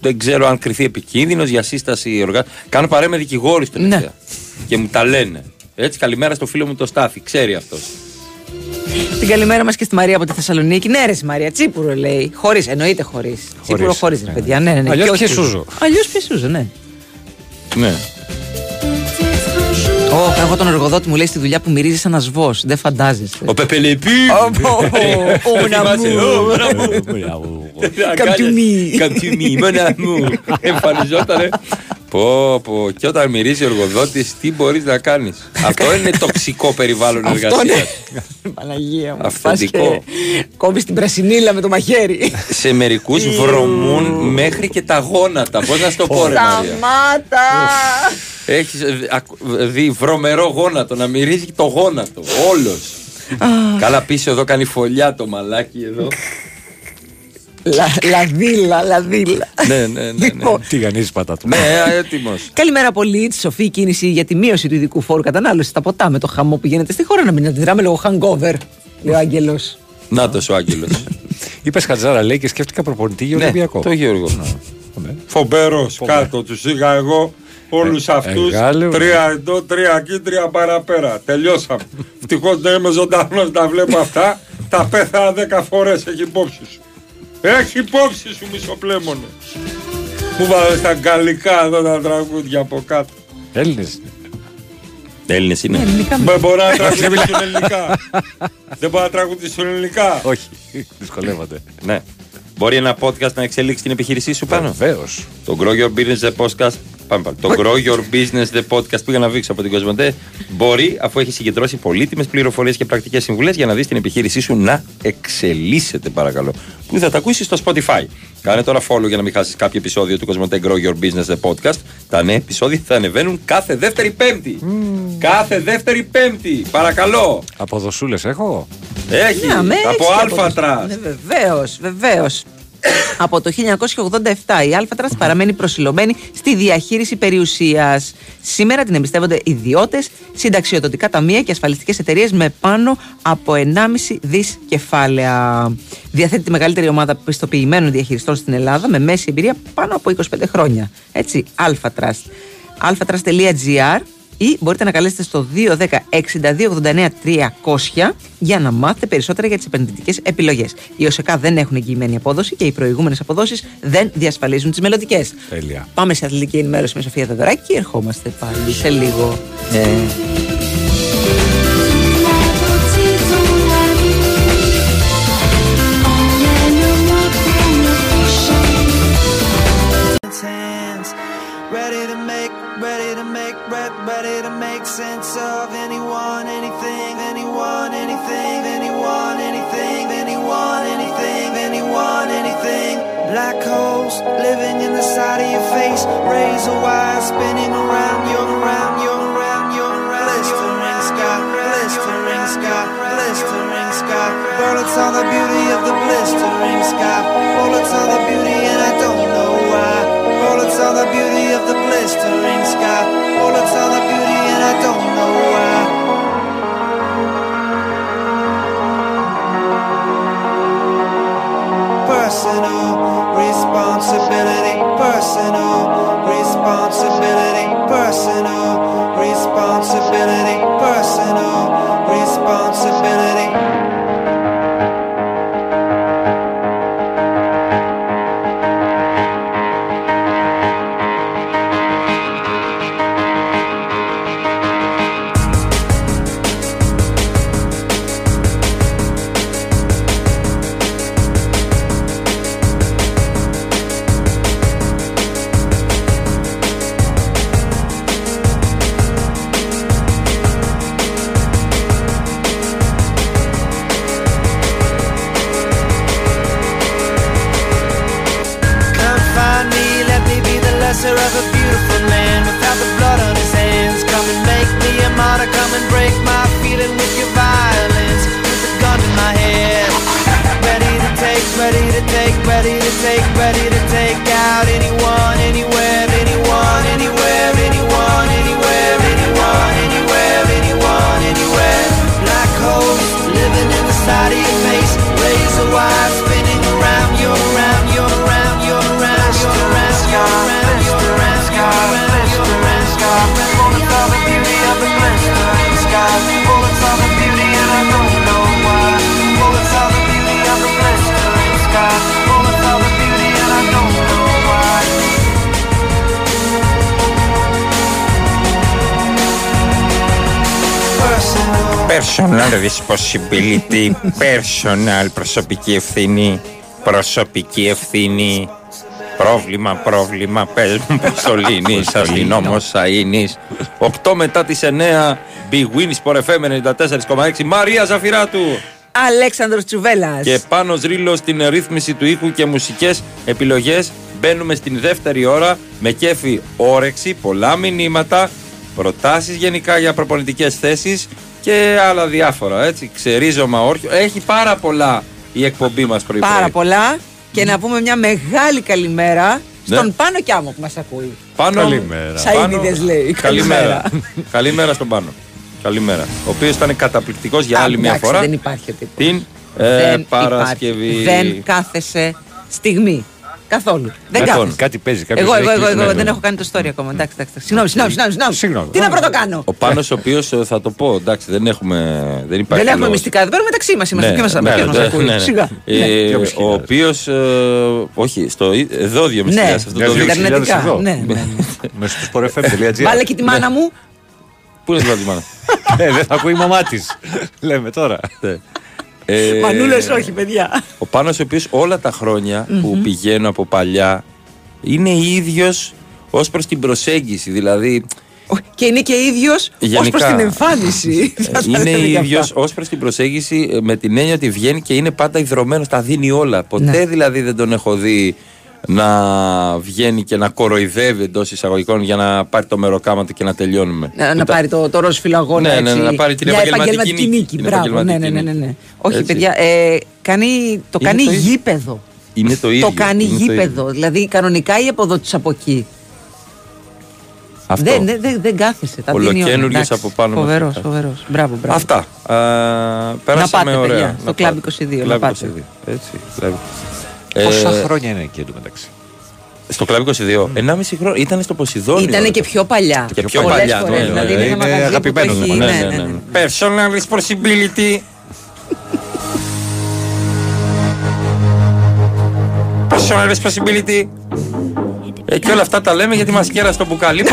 δεν ξέρω αν κρυθεί επικίνδυνος για σύσταση οργάνωση. Κάνω παρέα με δικηγόρους τελευταία. Ναι. Και μου τα λένε. Έτσι, καλημέρα στο φίλο μου το Στάθη. Ξέρει αυτός. Την καλημέρα μας και στη Μαρία από τη Θεσσαλονίκη. Ναι, ρε στη Μαρία, τσίπουρο λέει. Χωρίς, εννοείται χωρίς. Τσίπουρο χωρίς, ρε ναι. παιδιά. Ναι, ναι, ναι. Αλλιώς Και όχι- πιεσούζο. Αλλιώς πιεσούζο, ναι. Ναι. Ω, έχω τον εργοδότη μου λέει στη δουλειά που μυρίζει σαν ένα σβό. Δεν φαντάζεστε. Ο Πεπελεπί! Ω, να μου. Come to me. Come to me, μόνα μου. Εμφανιζότανε. Πω, πω. Και όταν μυρίζει ο εργοδότη, τι μπορεί να κάνει. Αυτό είναι τοξικό περιβάλλον Αυτό εργασία. είναι. Παναγία μου. Αυθεντικό. Πας και Κόβει την πρασινίλα με το μαχαίρι. Σε μερικού βρωμούν μέχρι και τα γόνατα. Πώ να σου το πω, ρε Μαρία. Σταμάτα! Έχεις δει βρωμερό γόνατο να μυρίζει το γόνατο. Όλος. Καλά πίσω εδώ κάνει φωλιά το μαλάκι εδώ. Λα- Λαδίλα, λαδίλα. ναι, ναι, ναι. ναι. Λοιπόν, Τι γανίζεις πατά του. Ναι, έτοιμος. Καλημέρα πολύ. Τη σοφή κίνηση για τη μείωση του ειδικού φόρου κατανάλωσης στα ποτά με το χαμό που γίνεται στη χώρα. Να μην αντιδράμε λόγω hangover, λέει ο Άγγελος. Να το ο Άγγελος. [LAUGHS] Είπες Χατζάρα λέει και σκέφτηκα προπονητή για Ολυμπιακό. το Γιώργο. Ναι. Φομπέρο κάτω, του είχα εγώ όλους Ε, αυτούς. μεγάλο. Τρία εδώ, τρία εκεί, τρία παραπέρα. Τελειώσαμε. Ευτυχώς δεν είμαι ζωντανός να βλέπω αυτά. Τα πέθανα δέκα φορές. Έχει υπόψη σου. Έχει υπόψη σου, μισοπλέμονε. Μου βάλε στα γαλλικά εδώ τα τραγούδια από κάτω. Έλληνες. Έλληνες είναι. Δεν μπορώ να [LAUGHS] τραγουδήσω ελληνικά. Δεν μπορώ να τραγουδήσω ελληνικά. Όχι, [LAUGHS] δυσκολεύονται. Ναι. Μπορεί ένα podcast να εξελίξει την επιχείρησή σου πάνω; Βεβαίως. Το Grow Your Business The Podcast. Πάμε πάλι. Το Grow Your Business The Podcast πήγα να βήξω από την Κοσμοτέ. Μπορεί, αφού έχει συγκεντρώσει πολύτιμες πληροφορίες και πρακτικές συμβουλές, για να δεις την επιχείρησή σου να εξελίσσεται, παρακαλώ. Που θα τα ακούσεις στο Spotify. Κάνε τώρα follow για να μην χάσεις κάποιο επεισόδιο του Κοσμοτέ Grow Your Business The Podcast. Τα νέα επεισόδια θα ανεβαίνουν κάθε δεύτερη Πέμπτη. Κάθε δεύτερη Πέμπτη. Παρακαλώ. Αποδοσούλες έχω; Έχει. Ναι, αμέ, από έχεις και Alpha Trust. Ναι, βεβαίως, βεβαίως. Από το 1987 η Alpha Trust παραμένει προσηλωμένη στη διαχείριση περιουσίας. Σήμερα την εμπιστεύονται ιδιώτες, συνταξιοδοτικά ταμεία και ασφαλιστικές εταιρείες με πάνω από 1,5 δις κεφάλαια. Διαθέτει τη μεγαλύτερη ομάδα πιστοποιημένων διαχειριστών στην Ελλάδα με μέση εμπειρία πάνω από 25 χρόνια. Έτσι, Alpha Trust. alphatrust.gr ή μπορείτε να καλέσετε στο 210 62 89 300 για να μάθετε περισσότερα για τις επενδυτικές επιλογές. Οι ΟΣΕΚΑ δεν έχουν εγγυημένη απόδοση και οι προηγούμενες αποδόσεις δεν διασφαλίζουν τις μελλοντικές. Τέλεια. Πάμε σε αθλητική ενημέρωση με Σοφία Δεδωράκη και ερχόμαστε πάλι σε λίγο. Ε, black holes living in the side of your face razor wire spinning around you around you around you around blistering sky blistering sky blistering sky bullets on the beauty of the blistering sky bullets on the beauty and I don't know why bullets on the beauty of the blistering sky bullets on the beauty and I don't know why personal responsibility personal responsibility personal responsibility personal responsibility responsibility, personal προσωπική ευθύνη, προσωπική ευθύνη. Πρόβλημα, πρόβλημα, πες μου πώς το λύνεις, αστυνόμος Σαΐνης. 8 μετά τις 9, Big Win Sport FM 94,6, Μαρία Ζαφυράτου. Αλέξανδρος Τσουβέλλας. Και πάνω ρίλο στην ρύθμιση του ήχου και μουσικές επιλογές μπαίνουμε στην δεύτερη ώρα με κέφι όρεξη, πολλά μηνύματα, προτάσεις γενικά για προπονητικές θέσεις και άλλα διάφορα. Έτσι, ξερίζωμα όρχιο. Έχει πάρα πολλά η εκπομπή μας πρωί Πάρα πολλά. Και να πούμε μια μεγάλη καλημέρα στον Πάνο Κιάμο που μας ακούει. Πάνω... Καλημέρα. Σαΐνιδες λέει. Καλημέρα. Καλημέρα στον Πάνο. Καλημέρα. Ο οποίος ήταν καταπληκτικός για Α, άλλη μια εντάξει, φορά. Δεν υπάρχει τίποτα. Την ε, Δεν Παρασκευή. υπάρχει. Δεν κάθεσε στιγμή. Καθόλου. Δεν Κάτι- κάθεσαι. κάτι παίζει, κάποιος Εγώ, έχει εγώ, εγώ, κλείσει, εγώ ναι, δεν ναι. έχω κάνει το story ακόμα. Εντάξει, εντάξει. εντάξει. Συγγνώμη, συγγνώμη, συγγνώμη. συγγνώμη. Τι να πρωτοκάνω. Ο Πάνος, ο οποίος θα το πω, εντάξει, δεν έχουμε. Δεν υπάρχει. Δεν έχουμε λόγος. μυστικά εδώ πέρα μεταξύ μας είμαστε. Ποιο μα ναι, ποιος μας ναι, ακούει. ναι, ναι. Σιγά. Ε, Ναι. ο οποίος. όχι, στο, εδώ δύο Ναι, μυστικά. σε αυτό το ιντερνετικά. εδώ. Ναι, ναι. Μέσα στο sportfm.gr. [LAUGHS] Βάλε και τη μάνα μου. Πού είναι της μάνας; Ε, δεν θα ακούει η μαμά της. Λέμε τώρα. Ε, Μανούλε, όχι, παιδιά. Ο Πάνος ο οποίος όλα τα χρόνια που Μμμ. πηγαίνω από παλιά είναι ίδιος ως προς την προσέγγιση. Δηλαδή Και είναι και ίδιος ως Γενικά. προ την εμφάνιση. [LAUGHS] Θα τα είναι λέμε και ίδιος αυτά. ως προς την προσέγγιση ε, με την έννοια ότι βγαίνει και είναι πάντα υδρωμένο, τα δίνει όλα. Ποτέ Ναι. δηλαδή δεν τον έχω δει να βγαίνει και να κοροϊδεύει εντός εισαγωγικών για να πάρει το μεροκάμα του και να τελειώνουμε. Να, να Ούτε- πάρει το, το ροζ φιλαγόνα. Ναι, ναι, έτσι, να πάρει την μια επαγγελματική νίκη. νίκη. Την Μπράβο, ναι, ναι, επαγγελματική ναι, ναι, ναι. νίκη. Όχι, Έτσι. παιδιά, ε, κάνει, το Είναι κάνει το ίδιο. γήπεδο. Είναι το ίδιο. Το κάνει είναι το ίδιο. γήπεδο. Δηλαδή, κανονικά ή από εδώ του από εκεί. Αυτό. Δεν, δεν, δεν, δεν κάθεσαι. Τα δίνει όλα. Ολοκένουργιες Εντάξει. από πάνω μέχρι Φοβερός, κάτω. φοβερός. Μπράβο, μπράβο. Αυτά. Α, πέρασαμε πάτε, ωραία. παιδιά, στο Να Club πάτε. 22, να Club πάτε. 22, Έτσι, Club. Πόσα Ε, χρόνια είναι εκεί εντωμεταξύ; Στο Club 22, 1,5 χρόνο. Ήταν στο Ποσειδόνιο. Ήταν ρε. και πιο παλιά. Και πιο Πολλές παλιά. φορές, ναι, δηλαδή, ναι, είναι ένα είναι μαγαζί που αγαπημένο το έχει- μου. ναι, Ναι, ναι, ναι, ναι. ναι. Personal responsibility. Personal responsibility. Ε, και όλα αυτά τα λέμε γιατί μας κέρασε το μπουκάλι. [LAUGHS]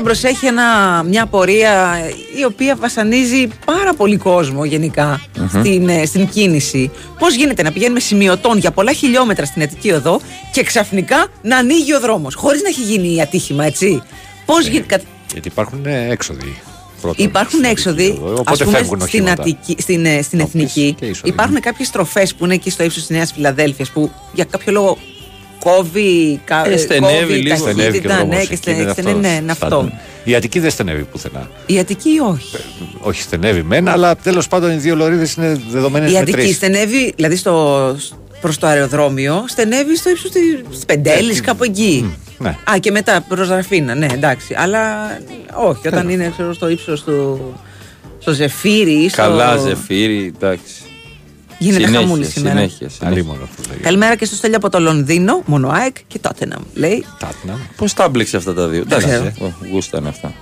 Λάμπρος έχει ένα, μια πορεία η οποία βασανίζει πάρα πολύ κόσμο γενικά Μμμ. στην, ε, στην κίνηση. Πώς γίνεται να πηγαίνουμε σημειωτών για πολλά χιλιόμετρα στην Αττική Οδό και ξαφνικά να ανοίγει ο δρόμος χωρίς να έχει γίνει ατύχημα, έτσι; Πώς γίνεται. κα- Γιατί υπάρχουν ε, έξοδοι. πρώτον, Υπάρχουν στην έξοδοι. Αττική Οδό, Οπότε ας πούμε, φεύγουν στην, οχήματα. Αττική, στην, ε, στην Εθνική και είσοδοι. υπάρχουν κάποιες στροφές που είναι εκεί στο ύψος της Νέας Φιλαδέλφια που για κάποιο λόγο κόβει, κα, Ε, στενεύει κόβει λίγο. Στενεύει και ο ταχύτητα. δρόμος Ναι, και εκεί, στενεύει. είναι στενεύει, Ναι, είναι Στάνει. αυτό. Η Αττική δεν στενεύει πουθενά. Η Αττική όχι. Όχι, στενεύει μεν, αλλά τέλος πάντων οι δύο λωρίδες είναι δεδομένες Η με Αττική τρεις. στενεύει, δηλαδή στο, προς το αεροδρόμιο, στενεύει στο ύψος της της Πεντέλης, κάπου εκεί. Ναι. Α, και μετά προς Ραφίνα, ναι, εντάξει. Αλλά όχι, όταν είναι ξέρω, στο ύψος του... Στο ζεφύρι, στο... Καλά, ζεφύρι, εντάξει. Γίνεται Συνέχεια, χαμούλης σήμερα. Συνέχεια, συνέχεια. Καλημέρα και στο Στέλιο από το Λονδίνο, μόνο ΑΕΚ και Τότεναμ. Λέει. Πώς τα έμπλεξε αυτά τα δύο. Δεν Εντάξει, ξέρω. ε, Γούσταν αυτά.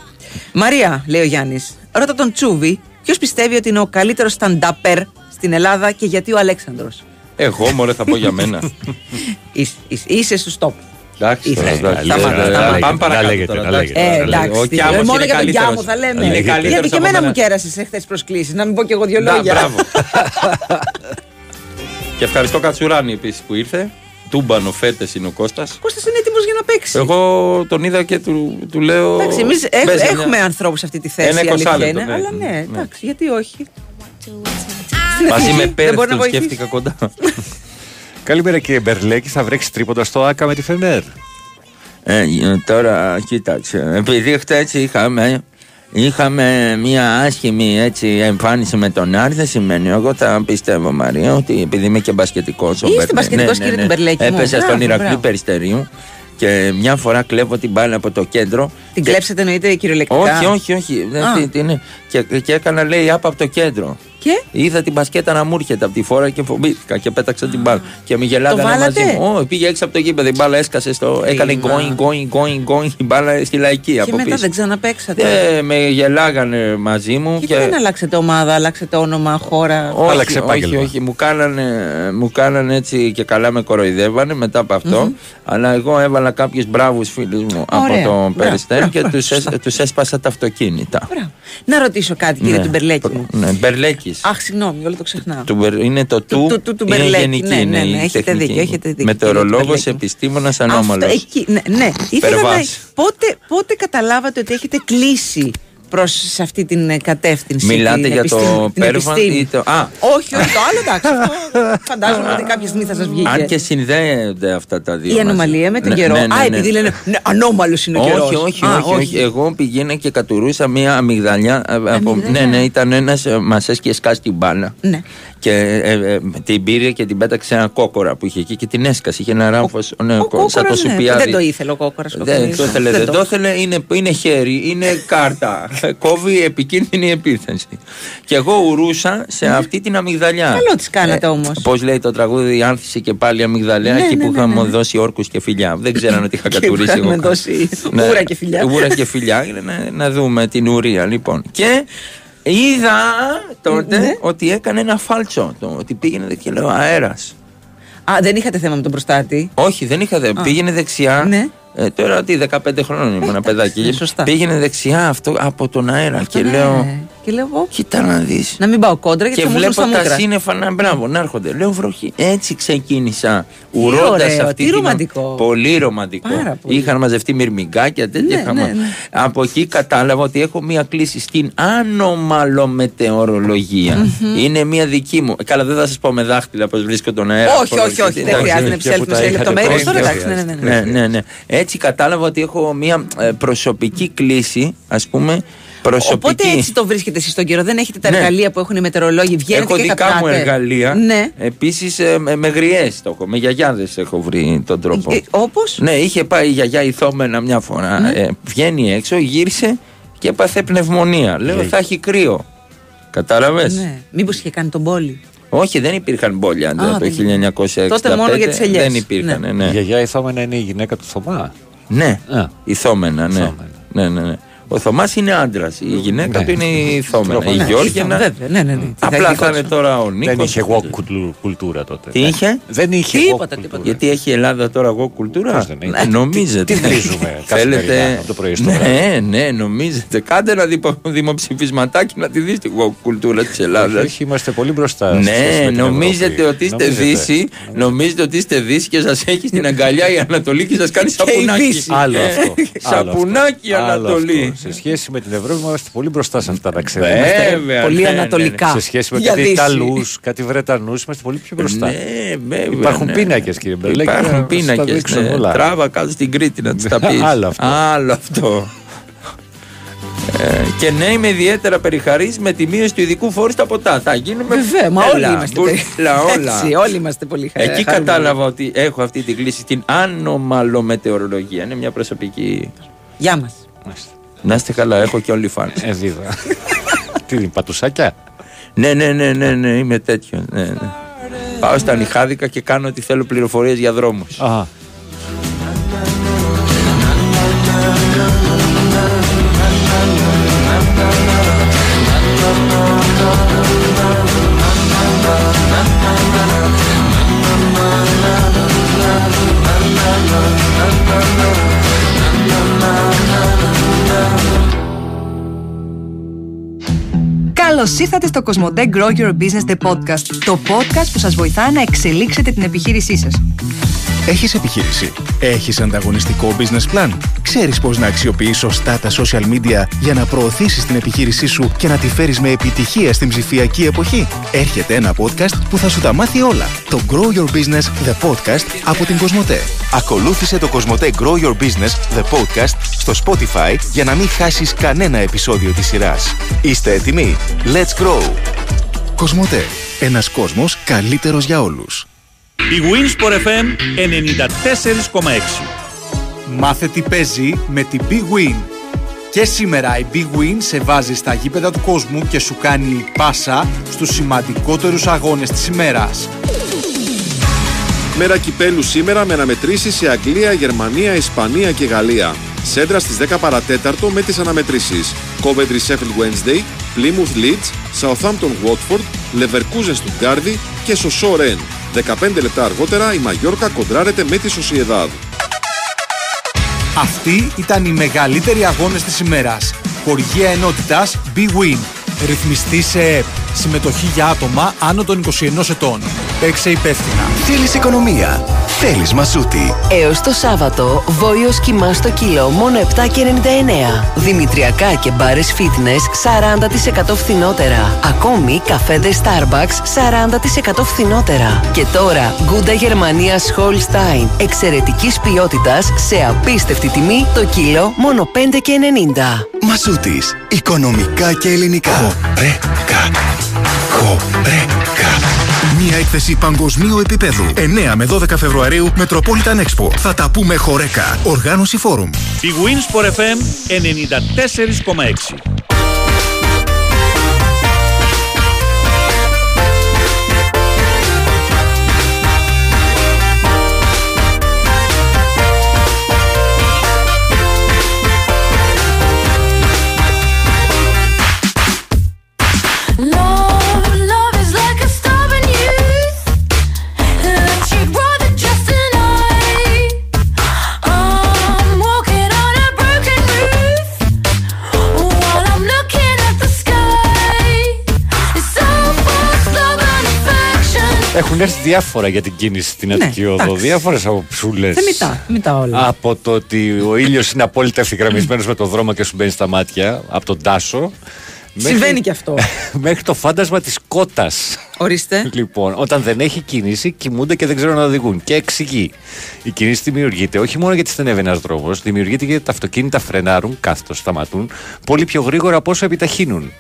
Μαρία, λέει ο Γιάννης, ρώτα τον Τσούβι, ποιος πιστεύει ότι είναι ο καλύτερος stand-upper στην Ελλάδα και γιατί ο Αλέξανδρος; Εγώ μωρέ θα πω για μένα. [LAUGHS] Είσαι, είσαι, είσαι στους top. Εντάξει, Είσαι. τώρα, εντάξει. Σταμάτα, Ε, σταμάτα. Πάμε παρακάτω. Να λέγεται, τώρα, να εντάξει. λέγεται. Ε, να λέγεται. εντάξει. Ο τι- Κιάμος μόνο είναι για τον καλύτερος. Κιάμο θα λέμε. Είναι καλύτερος Γιατί και από εμένα μένα. μου κέρασες χθε προσκλήσεις. Να μην πω και εγώ δύο Να, λόγια. μπράβο. [LAUGHS] Και ευχαριστώ Κατσουράνη επίσης που ήρθε. Τούμπανο φέτες είναι ο Κώστας. Κώστας είναι έτοιμος για να παίξει. Εγώ τον είδα και του, του λέω. Εντάξει, εμείς «Μπες για μια- έχουμε ανθρώπους σε αυτή τη θέση. Ένα η αλήθεια 20 είναι, λεπτό, ναι. Αλλά ναι, Ναι. εντάξει, γιατί όχι. Μαζί με [LAUGHS] Δεν πέρυσι μπορεί να τον βοηθήσει. σκέφτηκα κοντά. [LAUGHS] Καλημέρα κύριε Μπερλέκη, θα βρέξει τρίποντα στο Άκα με τη Φενέρ. Ε, τώρα κοίταξε. Επειδή χτες είχαμε, είχαμε μια άσχημη έτσι, εμφάνιση με τον Άρη, δεν σημαίνει. Εγώ θα πιστεύω, Μαρία, ότι επειδή είμαι και μπασκετικός. Είστε μπασκετικός, κύριε Τουμπερλέκη μου. Έπεσα Μπράβο, στον Ηρακλή μπράβο. Περιστερίου Και μια φορά κλέβω την μπάλα από το κέντρο. Την και- κλέψετε εννοείται κυριολεκτικά; Όχι, όχι, όχι. Δεν- Α. τι- τι είναι. Και, και έκανα λέει άπα από το κέντρο. Και; Είδα την μπασκέτα να μου έρχεται από τη φόρα και φοβήθηκα και πέταξα την μπάλα. Και με γελάγανε βάλατε; μαζί μου. Ω, πήγε έξω από το γήπεδο. Η μπάλα έσκασε στο. Έκανε Κρίμα. going, going, going, going. Η μπάλα στη λαϊκή Και από μετά πίσω. δεν ξαναπέξατε. Ε, με γελάγανε μαζί μου. Γιατί δεν αλλάξετε ομάδα, αλλάξετε όνομα, χώρα; Όχι, όχι, όχι, μου κάνανε, μου κάνανε έτσι και καλά με κοροϊδεύανε μετά από αυτό. Αλλά εγώ έβαλα κάποιους μπράβους φίλους μου Ωραία. από το Μπράβο, Περιστέρ και μπράβο, τους τους έσπασα τα αυτοκίνητα. Να ρωτήσω κάτι, κύριε Ναι. Τουμπερλέκη μου. Ναι, Μπερλέκης. Αχ, συγγνώμη, όλο το ξεχνάω. Του Μπερ- είναι το του, του- του- του είναι Μπερλέκη. γενική. Ναι, είναι ναι, ναι, η έχετε τεχνική. δίκιο, έχετε δίκιο, Μετεωρολόγος, κύριε Μπερλέκη. επιστήμονας, Αυτό, ανώμαλος. εκεί, ναι, ναι. Ήθελα να, Περβάς. πότε, πότε καταλάβατε ότι έχετε κλείσει προς σε αυτή την ε, κατεύθυνση. Μιλάτε την για το επιστήμη- την Πέρβαν επιστήμη. ή το... Α, Όχι, όχι, το άλλο εντάξει. αυτό Φαντάζομαι ότι κάποια στιγμή θα σας βγει. αν και συνδέονται αυτά τα δύο Η μαζί. ανομαλία με τον Ναι, καιρό. ναι, ναι, Α, ναι. επειδή λένε ναι, ανώμαλος είναι ο καιρός. Όχι, όχι, όχι, όχι. Εγώ πήγαινα και κατουρούσα μία αμυγδαλιά. ε, Από, Αμυγδαλιά. ναι, ναι, ήταν ένας. Μας έσκυε σκάσει την μπάλα. Ναι. Και ε, ε, την πήρε και την πέταξε ένα κόκορα που είχε εκεί και την έσκασε. Είχε ένα ράμφος. Ναι, Ο κο- σαν το κόκορας, ναι. σουπιάδι. Δεν το ήθελε ο κόκορας. Δεν το ήθελε, δεν το ήθελε. Είναι, είναι χέρι, είναι κάρτα. Κόβει επικίνδυνη επίθεση. Και εγώ ουρούσα σε αυτή την αμυγδαλιά. Ναι. Καλό τις κάνατε όμως. Πώς λέει το τραγούδι, άνθησε και πάλι αμυγδαλιά Ναι, εκεί ναι, που ναι, είχαμε ναι. δώσει όρκους και φιλιά. Δεν ξέραν ότι είχα [LAUGHS] Και κατουρίσει είχαμε εγώ. δώσει Ναι. ούρα και φιλιά. Ούρα και φιλιά, είναι να, να δούμε την ουρία λοιπόν. Και είδα τότε Ναι. ότι έκανε ένα φάλτσο. Το, ότι πήγαινε και λέω αέρας. Α, δεν είχατε θέμα με τον προστάτη; Όχι, δεν είχα δε. Α. Πήγαινε δεξιά. Ναι. Ε, τώρα τι, 15 χρόνων ήμουν ένα παιδάκι. ναι, σωστά. Πήγαινε δεξιά αυτό από τον αέρα και Ναι. λέω. Και λέω εγώ. Κοίτα να δεις. Να μην πάω κόντρα γιατί Και θα μου έρθουν βλέπω στα τα μούτρα. σύννεφα να μπράβο, να έρχονται. Λέω βροχή. Έτσι ξεκίνησα. Ουρώντας ωραίο, αυτή τι την. ρομαντικό. Πολύ ρομαντικό. Πάρα πολύ. Είχαν μαζευτεί μυρμηγκάκια, τέτοια. Ναι, είχαμε. ναι, ναι. Από εκεί κατάλαβα ότι έχω μία κλίση στην ανομαλομετεωρολογία. Είναι μία δική μου. Ε, Καλά, δεν θα σας πω με δάχτυλα πώς βρίσκω τον αέρα. Όχι, πώς όχι, όχι, βρίσκεται. δεν Εντάξει, χρειάζεται να και που επισέλθουμε τα σε είχατε λεπτομέρειες. πρώτη, Τώρα, δεν εντάξει, ναι, ναι, ναι. χρειάζεται. Ναι, ναι, ναι. Έτσι κατάλαβα ότι έχω μία ε, προσωπική κλίση, ας πούμε. Προσωπική. Οπότε έτσι το βρίσκετε εσείς στον καιρό. Δεν έχετε τα Ναι. εργαλεία που έχουν οι μετεωρολόγοι. Βγαίνετε Έχω και δικά μου κατράτε. εργαλεία. Ναι. Επίσης με, με γριές το έχω. Με γιαγιάδες έχω βρει τον τρόπο. Ε, όπως; Ναι, είχε πάει η γιαγιά ηθόμενα μια φορά. Ναι. Ε, βγαίνει έξω, γύρισε και έπαθε πνευμονία. Λέω θα έχει κρύο. Κατάλαβες; Ναι. Μήπως είχε κάνει τον πόλη. Όχι, δεν υπήρχαν μπόλια Α, το δεν 1965. Τότε μόνο για τις ελιές. Δεν υπήρχαν. Ναι. Η Ναι. γιαγιά Ιθόμενα είναι η γυναίκα του Θωμά. ναι. Α. Ηθόμενα, ναι. Ηθόμενα. ναι, ναι, ναι. Ο Θωμάς είναι άντρας. Η γυναίκα Ναι. του είναι η Ηθόμενα. Η Ναι, Γιώργινα. Βέβαια, ναι, ναι, ναι. Τι θα Απλά έχει θα είναι κόψω. τώρα ο Νίκος. Δεν είχε εγώ κουλτου- κουλτούρα τότε. Τι είχε; Δεν είχε Τίποτα, εγώ τίποτα. κουλτούρα. Γιατί έχει η Ελλάδα τώρα εγώ κουλτούρα; Πώς δεν έχει. Ε, νομίζετε. Τι βρίζουμε [LAUGHS] καθημερινά από το πρωί στο βράδυ; Ναι, ναι, νομίζετε. Κάντε ένα δημο- δημοψηφισματάκι να τη δείτε εγώ κουλτούρα της Ελλάδας. Όχι, είμαστε πολύ μπροστά. σε σχέση Ναι, με την νομίζετε Ευρώπη. ότι είστε Νομίζετε. Δύση, νομίζετε ότι είστε Δύση και σας έχει στην αγκαλιά η Ανατολή και σας κάνει Και η σαπουνάκι. Δύση. Άλλο Ε, αυτό. [LAUGHS] Άλλο Σαπουνάκι αυτό. Άλλο Ανατολή. Αυτό. Σε σχέση με την Ευρώπη είμαστε πολύ μπροστά σε αυτά να ξέρετε. Βέβαια. Πολύ ναι, ναι, ναι. ανατολικά. Σε σχέση με Για κάτι Δύση. Ιταλούς, κάτι Βρετανούς, είμαστε πολύ πιο μπροστά. Ναι, βέβαια. Υπάρχουν ναι. πίνακες, κύριε Μπερλέκη, να Υπάρχουν σας τα πίνακες. δείξω όλα. Τράβα κάτω στην Κρήτη να του τα πεις. Άλλο αυτό. Άλλο αυτό. Ε, και ναι, είμαι ιδιαίτερα περιχαρής με τη μείωση του ειδικού φόρου στα ποτά. Θα γίνουμε. Βέβαια, μα όλοι Έλα, είμαστε. μπουρλα, όλα. Έτσι, όλοι είμαστε πολύ χαρά- Εκεί χαρούμενοι. κατάλαβα ότι έχω αυτή την κλίση στην ανομαλομετεωρολογία. Είναι μια προσωπική. Γεια μας. Να είστε καλά, έχω και όλοι φαν. Ε, δίδα. Τι είναι, πατουσάκια; ναι, ναι, ναι, ναι, ναι, είμαι τέτοιο. Ναι, ναι. Πάω στα νυχάδικα και κάνω ότι θέλω πληροφορίες για δρόμους. Αχα. Καλώς ήρθατε στο Κοσμοτέ Grow Your Business The Podcast. Το podcast που σας βοηθά να εξελίξετε την επιχείρησή σας. Έχεις επιχείρηση; Έχεις ανταγωνιστικό business plan; Ξέρεις πώς να αξιοποιείς σωστά τα social media για να προωθήσεις την επιχείρησή σου και να τη φέρεις με επιτυχία στην ψηφιακή εποχή; Έρχεται ένα podcast που θα σου τα μάθει όλα. Το Grow Your Business The Podcast από την Κοσμοτέ. Ακολούθησε το Κοσμοτέ Grow Your Business The Podcast στο Spotify για να μην χάσεις κανένα επεισόδιο της σειράς. Είστε έτοιμοι; Let's grow! Κοσμοτέ. Ένας κόσμος καλύτερος για όλους. Η Winsport FM 94,6 Μάθε τι παίζει με την Big Win. Και σήμερα η Big Win σε βάζει στα γήπεδα του κόσμου και σου κάνει πάσα στους σημαντικότερους αγώνες της ημέρας. Μέρα κυπέλου σήμερα με αναμετρήσεις σε Αγγλία, Γερμανία, Ισπανία και Γαλλία. Σέντρα στις 10 παρατέταρτο με τις αναμετρήσεις. Coventry Sheffield Wednesday, Plymouth Leeds, Southampton Watford, Leverkusen Stuttgart και Σοσό Ρεν. 15 λεπτά αργότερα η Μαγιόρκα κοντράρεται με τη Σοσιεδάδ. Αυτοί ήταν οι μεγαλύτεροι αγώνες της ημέρας. Χορηγία ενότητας Big Win. Ρυθμιστή σε ΕΠ. Συμμετοχή για άτομα άνω των 21 ετών. Παίξε υπεύθυνα. Θέλεις οικονομία; Θέλεις μασούτη. Έως το Σάββατο, βόλιος κοιμά στο κιλό μόνο 7,99. Δημητριακά και μπάρες fitness 40% φθηνότερα. Ακόμη καφέδες Starbucks 40% φθηνότερα. Και τώρα, Γκούντα Γερμανίας Holstein. Εξαιρετικής ποιότητας σε απίστευτη τιμή το κιλό μόνο 5,90. Μασούτης. Οικονομικά και ελληνικά. Χορέκα. Χορέκα. Μια έκθεση παγκοσμίου επίπεδου. 9 με 12 Φεβρουαρίου Metropolitan Expo. Θα τα πούμε χωρέκα. Οργάνωση Φόρουμ. Η Winsport FM 94,6. Affection. Έχουν έρθει διάφορα για την κίνηση στην Αττική Οδό. εντάξει. Διάφορες αποψούλε. Θεμητά, θεμητά όλα. Από το ότι ο ήλιος είναι απόλυτα ευθυγραμμισμένος με το δρόμο και σου μπαίνει στα μάτια από τον Τάσο. Συμβαίνει και αυτό. [LAUGHS] Μέχρι το φάντασμα της κότας. Ορίστε. Λοιπόν, όταν δεν έχει κίνηση, κοιμούνται και δεν ξέρουν να οδηγούν. Και εξηγεί. Η κίνηση δημιουργείται όχι μόνο γιατί στενεύει ένας δρόμος, δημιουργείται γιατί τα αυτοκίνητα φρενάρουν, κάθετο σταματούν, πολύ πιο γρήγορα από όσο επιταχύνουν.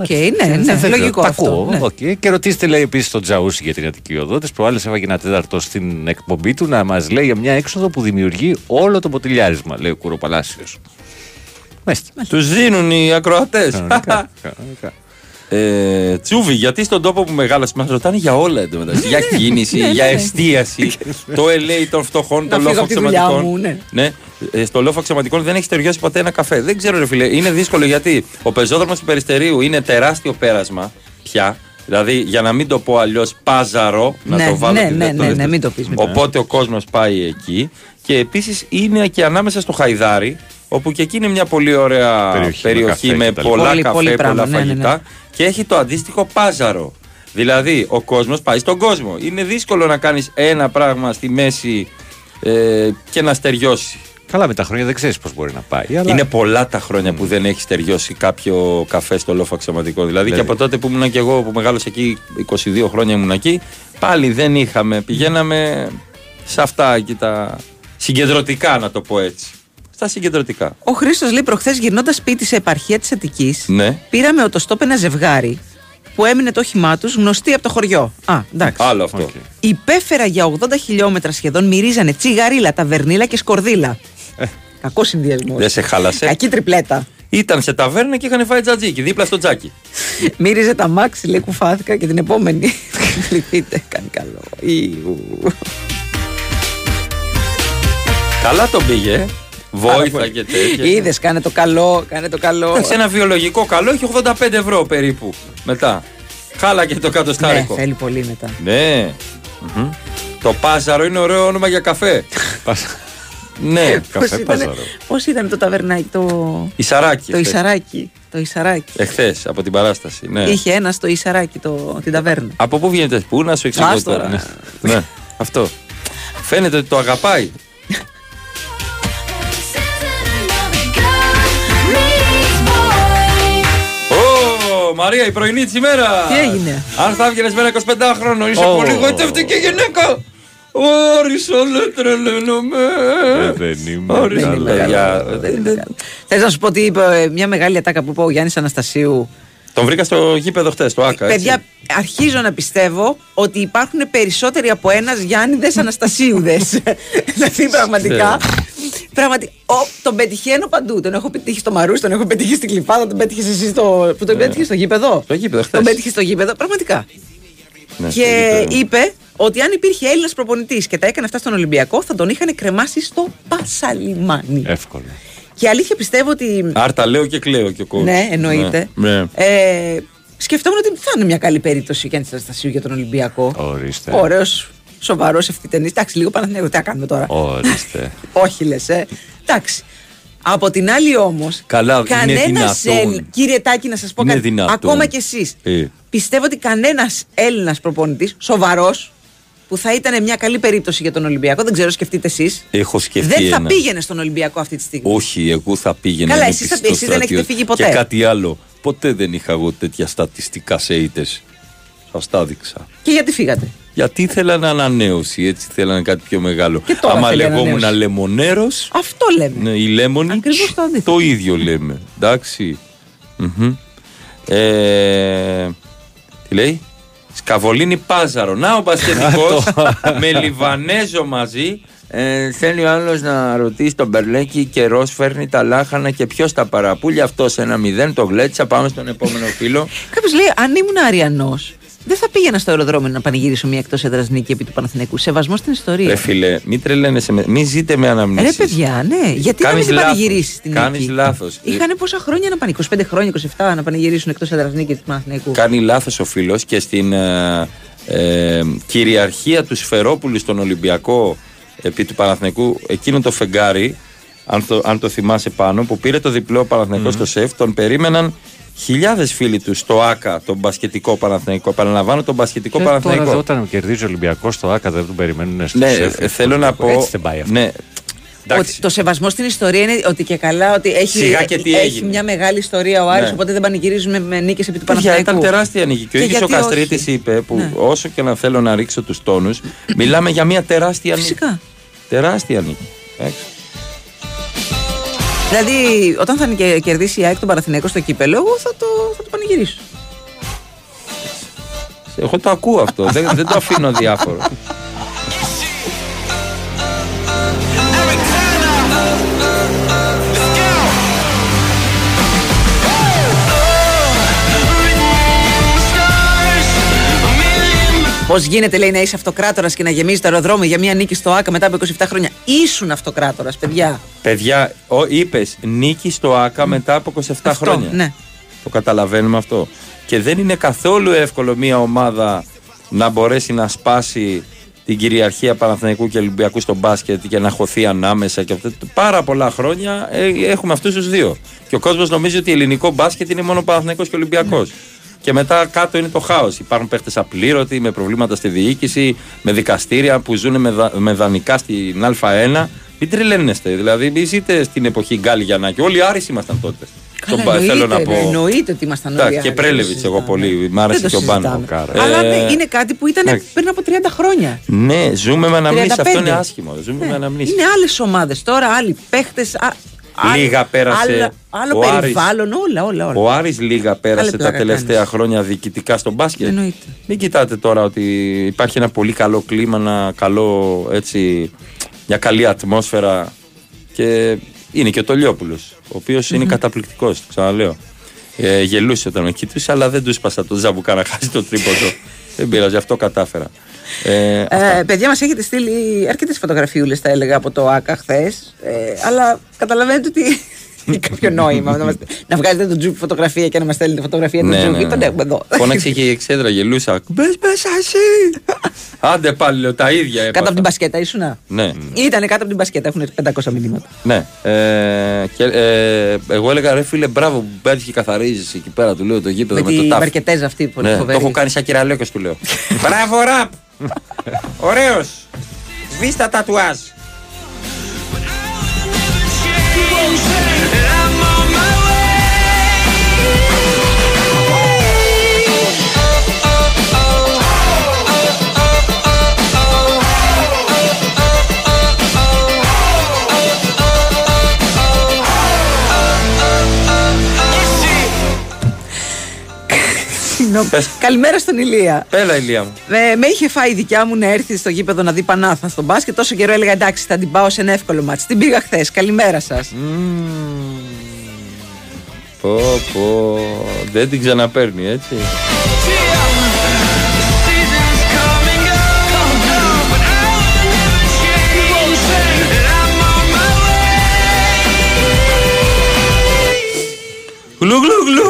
Οκ, ναι, ναι, Δεν λογικό τα αυτό. ακούω, ναι. οκ. Και ρωτήστε, λέει, επίσης τον Τζαούση για την Αττική Οδό. Τι προάλλε έβαγε ένα τέταρτο στην εκπομπή του να μας λέει για μια έξοδο που δημιουργεί όλο το ποτηλιάρισμα, λέει ο Κουροπαλάσιος. Τους δίνουν οι ακροατές. Ε, τσούβι, γιατί στον τόπο που μεγάλωσε μας ρωτάνε για όλα εντωμεταξύ. για κίνηση, Ναι, για ναι. εστίαση. το LA των φτωχών, Να το φύγω λόφο από τη δουλειά αξιωματικών. μου, ναι. Ναι, ε, στο λόφο αξιωματικών δεν έχει ταιριώσει ποτέ ένα καφέ. Δεν ξέρω, ρε φίλε. Είναι δύσκολο γιατί ο πεζόδρομος του Περιστερίου είναι τεράστιο πέρασμα πια. Δηλαδή, για να μην το πω αλλιώς, πάζαρο. Να Ναι, το βάλω ναι, τη- ναι, το- ναι, ναι, μην το πεις, μην το Οπότε ο κόσμος πάει εκεί. Και επίσης είναι και ανάμεσα στο Χαϊδάρι, όπου και εκεί είναι μια πολύ ωραία Περιοχή περιοχή, με καφέ με, και τα λοιπά. πολλά Πολύ, καφέ, πολύ πράγμα, πολλά ναι, ναι, ναι. φαγητά. Και έχει το αντίστοιχο πάζαρο. Δηλαδή, ο κόσμος πάει στον κόσμο. Είναι δύσκολο να κάνεις ένα πράγμα στη μέση ε, και να στεριώσει. Καλά, με τα χρόνια δεν ξέρεις πώς μπορεί να πάει. Αλλά... Είναι πολλά τα χρόνια που δεν έχει στεριώσει κάποιο καφέ στο λόφο αξιωματικό. Δηλαδή, Δηλαδή. και από τότε που ήμουν και εγώ που μεγάλωσα εκεί, 22 χρόνια ήμουν εκεί, πάλι δεν είχαμε. Πηγαίναμε σε αυτά εκεί τα συγκεντρωτικά, να το πω έτσι. Στα συγκεντρωτικά. Ο Χρήστος λέει προχθές γυρνώντας σπίτι σε επαρχία της Αττικής, Ναι. πήραμε οτοστόπ ένα ζευγάρι που έμεινε το όχημά τους γνωστή από το χωριό. Α, εντάξει. Άλλο αυτό. Υπέφερα για 80 χιλιόμετρα σχεδόν, μυρίζανε τσιγαρίλα, ταβερνίλα και σκορδίλα. Κακό συνδυασμός. Δεν σε χάλασε. Κακή τριπλέτα. Ήταν σε ταβέρνα και είχαν φάει τζατζίκι δίπλα στο τζάκι. Μύριζε τα μάξι, λέει κουφάθηκα και την επόμενη. [LAUGHS] Λυπείτε, κάνει καλό. Ιου. Καλά τον πήγε. Ε. Βόηθα και τέτοια. Είδες, κάνε το καλό, κάνε το καλό. Εντάξει, ένα βιολογικό καλό έχει 85 ευρώ περίπου μετά. Χάλα και το κάτω Ναι, στάρικο. θέλει πολύ μετά. Ναι. Μμμ. Το Πάζαρο είναι ωραίο όνομα για καφέ. [LAUGHS] ναι, Πώς ήταν, πώς ήταν το ταβερνάκι, το, Ισαράκι. το χθες. Ισαράκι. Το Ισαράκι. Εχθές από την παράσταση. Ναι. Είχε ένα στο Ισαράκι, το, την ταβέρνα. Από πού βγαίνετε, πού να σου εξηγώ Ας τώρα. τώρα. Ναι. ναι, αυτό. Φαίνεται ότι το αγαπάει. Μαρία, η πρωινή της ημέρας. Τι έγινε; Αν θα έβγαινες με ένα 25χρονο, είσαι Ω. πολύ γοητευτική γυναίκα. Όρισα, λε, τρελαίνομαι. δεν είμαι. Όρισα, καλά. παιδιά. Θες να σου πω ότι είπε ε, μια μεγάλη ατάκα που είπε ο Γιάννης Αναστασίου Τον βρήκα στο γήπεδο χτε, στο ΑΚΑ. έτσι. Παιδιά, αρχίζω να πιστεύω ότι υπάρχουν περισσότεροι από ένας Γιάννηδες Αναστασίουδες. [LAUGHS] δηλαδή, πραγματικά. Πραγματικά. Ο, τον πετυχαίνω παντού. Τον έχω πετύχει στο Μαρούς, τον έχω πετύχει στην Κλειφάδα, τον πέτυχες εσύ στο. Που τον Ναι. πέτυχες στο γήπεδο; Στο γήπεδο χθες. Τον πέτυχες στο γήπεδο. Πραγματικά. Ναι, στο και γήπεδο. είπε ότι αν υπήρχε Έλληνας προπονητής και τα έκανε αυτά στον Ολυμπιακό, θα τον είχαν κρεμάσει στο Πασαλιμάνι. Εύκολο. Και αλήθεια πιστεύω ότι. Άρτα λέω και κλαίω και ο coach. Ναι, εννοείται. Ναι, ναι. Ε, σκεφτόμουν ότι θα είναι μια καλή περίπτωση και Αναστασίου για τον Ολυμπιακό. Ορίστε. Ωραίος, σοβαρός ευθυτενής. Εντάξει, λίγο Παναθηναϊκό, τι θα κάνουμε τώρα; Ορίστε. [LAUGHS] Όχι λες, ε. Εντάξει. Από την άλλη όμως, Καλά, είναι κανένας δυνατόν. Κύριε Τάκη, να σας πω Είναι κάτι. δυνατόν. Ακόμα κι εσείς. Ε. Πιστεύω ότι κανένας Έλληνας προπονητής, σοβαρός, που θα ήταν μια καλή περίπτωση για τον Ολυμπιακό, δεν ξέρω, σκεφτείτε εσείς. Έχω σκεφτεί Δεν θα ένα. πήγαινε στον Ολυμπιακό αυτή τη στιγμή. Όχι, εγώ θα πήγαινα. Καλά, με εσείς θα- πιστό εσείς δεν έχετε στρατιώτη. φύγει ποτέ. Και κάτι άλλο. Ποτέ δεν είχα εγώ τέτοια στατιστικά σε ήττε. Σας τα έδειξα. Και γιατί φύγατε; Γιατί ήθελαν ανανέωση, έτσι θέλανε κάτι πιο μεγάλο. Και τώρα Άμα θέλει λεγόμουν ανανέωση. λεμονέρος, Αυτό λέμε. ναι, οι λέμονοι, Ακριβώς το αντίθετο. το ίδιο λέμε. Εντάξει. Μμμ. Ε, τι λέει; Σκαβολίνη Πάζαρο. Να ο [LAUGHS] μπασκετικός με Λιβανέζο μαζί. Ε, θέλει ο άλλος να ρωτήσει τον Μπερλέκη καιρός φέρνει τα λάχανα και ποιος τα παραπούλια. Αυτός ένα μηδέν το γλέτσα. Πάμε στον επόμενο [LAUGHS] φίλο. Κάποιος λέει, αν ήμουν Αριανός, δεν θα πήγαινα στο αεροδρόμιο να πανηγυρίσω μια εκτός έδρας νίκη επί του Παναθηναϊκού. Σεβασμός στην ιστορία. Ρε φίλε, μην τρελαίνεσαι, με- μην ζείτε με αναμνήσεις. Ρε παιδιά, ναι. Γιατί να Κάνεις μην την λάθος. πανηγυρίσεις την Κάνεις νίκη; λάθος. Είχαν πόσα χρόνια να πάνε, 25 χρόνια, 27 να πανηγυρίσουν εκτός έδρας νίκη του Παναθηναϊκού; Κάνει λάθος ο φίλος και στην ε, ε, κυριαρχία του Σφερόπουλου στον Ολυμπιακό επί του Παναθηναϊκού εκείνο το φεγγάρι αν το, αν το θυμάσαι πάνω που πήρε το διπλό Παναθηναϊκό στο ΣΕΦ τον περίμεναν χιλιάδες φίλοι τους στο ΆΚΑ τον μπασκετικό Παναθηναϊκό επαναλαμβάνω τον μπασκετικό Και τώρα Παναθηναϊκό όταν κερδίζει ο Ολυμπιακός στο ΑΚΑ δεν τον περιμένουν στο ναι, ΣΕΦ. ε, θέλω να πω Έτσι δεν πάει αυτό. ναι, Ότι το σεβασμό στην ιστορία είναι ότι και καλά ότι έχει, Σιγά και τι έχει έγινε. μια μεγάλη ιστορία ο Άρης, Ναι. οπότε δεν πανηγυρίζουμε με νίκες επί του Παιδιά, Παναθηναϊκού. ήταν τεράστια νίκη. Και ο Και ίδιος ο γιατί Καστρίτης όχι; είπε που Ναι. όσο και να θέλω να ρίξω τους τόνους, [CLEARS THROAT] μιλάμε για μια τεράστια νίκη. Φυσικά. Τεράστια νίκη. Εντάξει. Δηλαδή, όταν θα και- κερδίσει η ΑΕΚ τον Παναθηναϊκό στο κύπελο, εγώ θα το, θα το πανηγυρίσω. Εγώ το ακούω αυτό. δεν, δεν το αφήνω διάφορο. Πώς γίνεται, λέει, να είσαι αυτοκράτορας και να γεμίζεις το αεροδρόμιο για μια νίκη στο ΑΚΑ μετά από 27 χρόνια. Ήσουν αυτοκράτορας, παιδιά. Παιδιά, είπες νίκη στο ΑΚΑ μετά από 27 Αυτό, χρόνια. ναι. Το καταλαβαίνουμε αυτό. Και δεν είναι καθόλου εύκολο μια ομάδα να μπορέσει να σπάσει την κυριαρχία Παναθηναϊκού και Ολυμπιακού στο μπάσκετ και να χωθεί ανάμεσα και αυτά. Πάρα πολλά χρόνια ε, έχουμε αυτούς τους δύο. Και ο κόσμος νομίζει ότι ελληνικό μπάσκετ είναι μόνο Παναθηναϊκός και Ολυμπιακός. Και μετά κάτω είναι το χάος. Υπάρχουν παίχτες απλήρωτοι, με προβλήματα στη διοίκηση, με δικαστήρια που ζουν με, δα- με δανεικά στην Α1. Μην τρελαίνεστε. Δηλαδή, μην ζείτε στην εποχή Γκάλι Γιαννάκη. Όλοι οι Άρης ήμασταν τότε. Καλά, Στον πα- θέλω να εννοείται, πω. εννοείται ότι ήμασταν όλοι Εντάξει, και Άρης, Πρέλεβιτ δεν το εγώ πολύ. Μ' Δεν άρεσε το και ο Μπάνο. συζητάμε. Αλλά ναι, είναι κάτι που ήταν εντάξει. πριν από 30 χρόνια. Ναι, ζούμε με αναμνήσεις. 35. Αυτό είναι άσχημο. Ζούμε με αναμνήσεις. Είναι άλλες ομάδες τώρα, άλλοι παίχτες. Λίγα πέρασε Άλλο ο Άρης. περιβάλλον, όλα, όλα. όλα. Ο Άρης λίγα πέρασε Άλλη τα πλάκα τελευταία κάνεις. χρόνια διοικητικά στο μπάσκετ. Εννοείται. Μην κοιτάτε τώρα ότι υπάρχει ένα πολύ καλό κλίμα, ένα καλό, έτσι, μια καλή ατμόσφαιρα και είναι και ο Τολιόπουλος, ο οποίος είναι Μμμ. καταπληκτικός, το ξαναλέω. Ε, γελούσε όταν με κοιτούσε, αλλά δεν του σπάσα το ζαμπουκά να [LAUGHS] χάσει το τρίποντο. Δεν πειράζει, αυτό κατάφερα. Ε, Ε, παιδιά, μας έχετε στείλει αρκετές φωτογραφιούλες, θα έλεγα, από το ΑΚΑ χθες. Ε, αλλά καταλαβαίνετε ότι. Έχει [LAUGHS] κάποιο νόημα να, μας- να βγάζετε τον Τζουπ φωτογραφία και να μας στέλνετε φωτογραφία του Ναι, Τζουπ. ναι, Τον ναι. έχουμε εδώ. Φώναξε και η εξέδρα, γελούσα. Μπες μέσα εσύ! [LAUGHS] Άντε πάλι, λέω, τα ίδια Κάτω έπαθα. από την μπασκέτα ήσουνα; Ναι, Ήτανε κάτω από την μπασκέτα, έχουν 500 μηνύματα. ναι. Ε, και, ε, εγώ έλεγα ρε φίλε, μπράβο που πέτυχε και καθαρίζει εκεί πέρα, του λέω το γήπεδο Με με, το τη τάφ. μπαρκετέζα αυτή που Ναι, είναι το φοβερή. έχω κάνει σαν κυραλέκος του λέω. [LAUGHS] μπράβο ραπ! Ωραίος! Σβήστα τατουάζ! Συγγνώμη. Καλημέρα στον Ηλία. Έλα, ηλία μου. Με, με είχε φάει η δικιά μου να έρθει στο γήπεδο να δει Πανάθα στον μπάσκετ. Τόσο καιρό έλεγα εντάξει, θα την πάω σε ένα εύκολο μάτι. Την πήγα χθες. Καλημέρα σας. Πω, πω. Δεν την ξαναπαίρνει, έτσι. Γλου, γλου, γλου.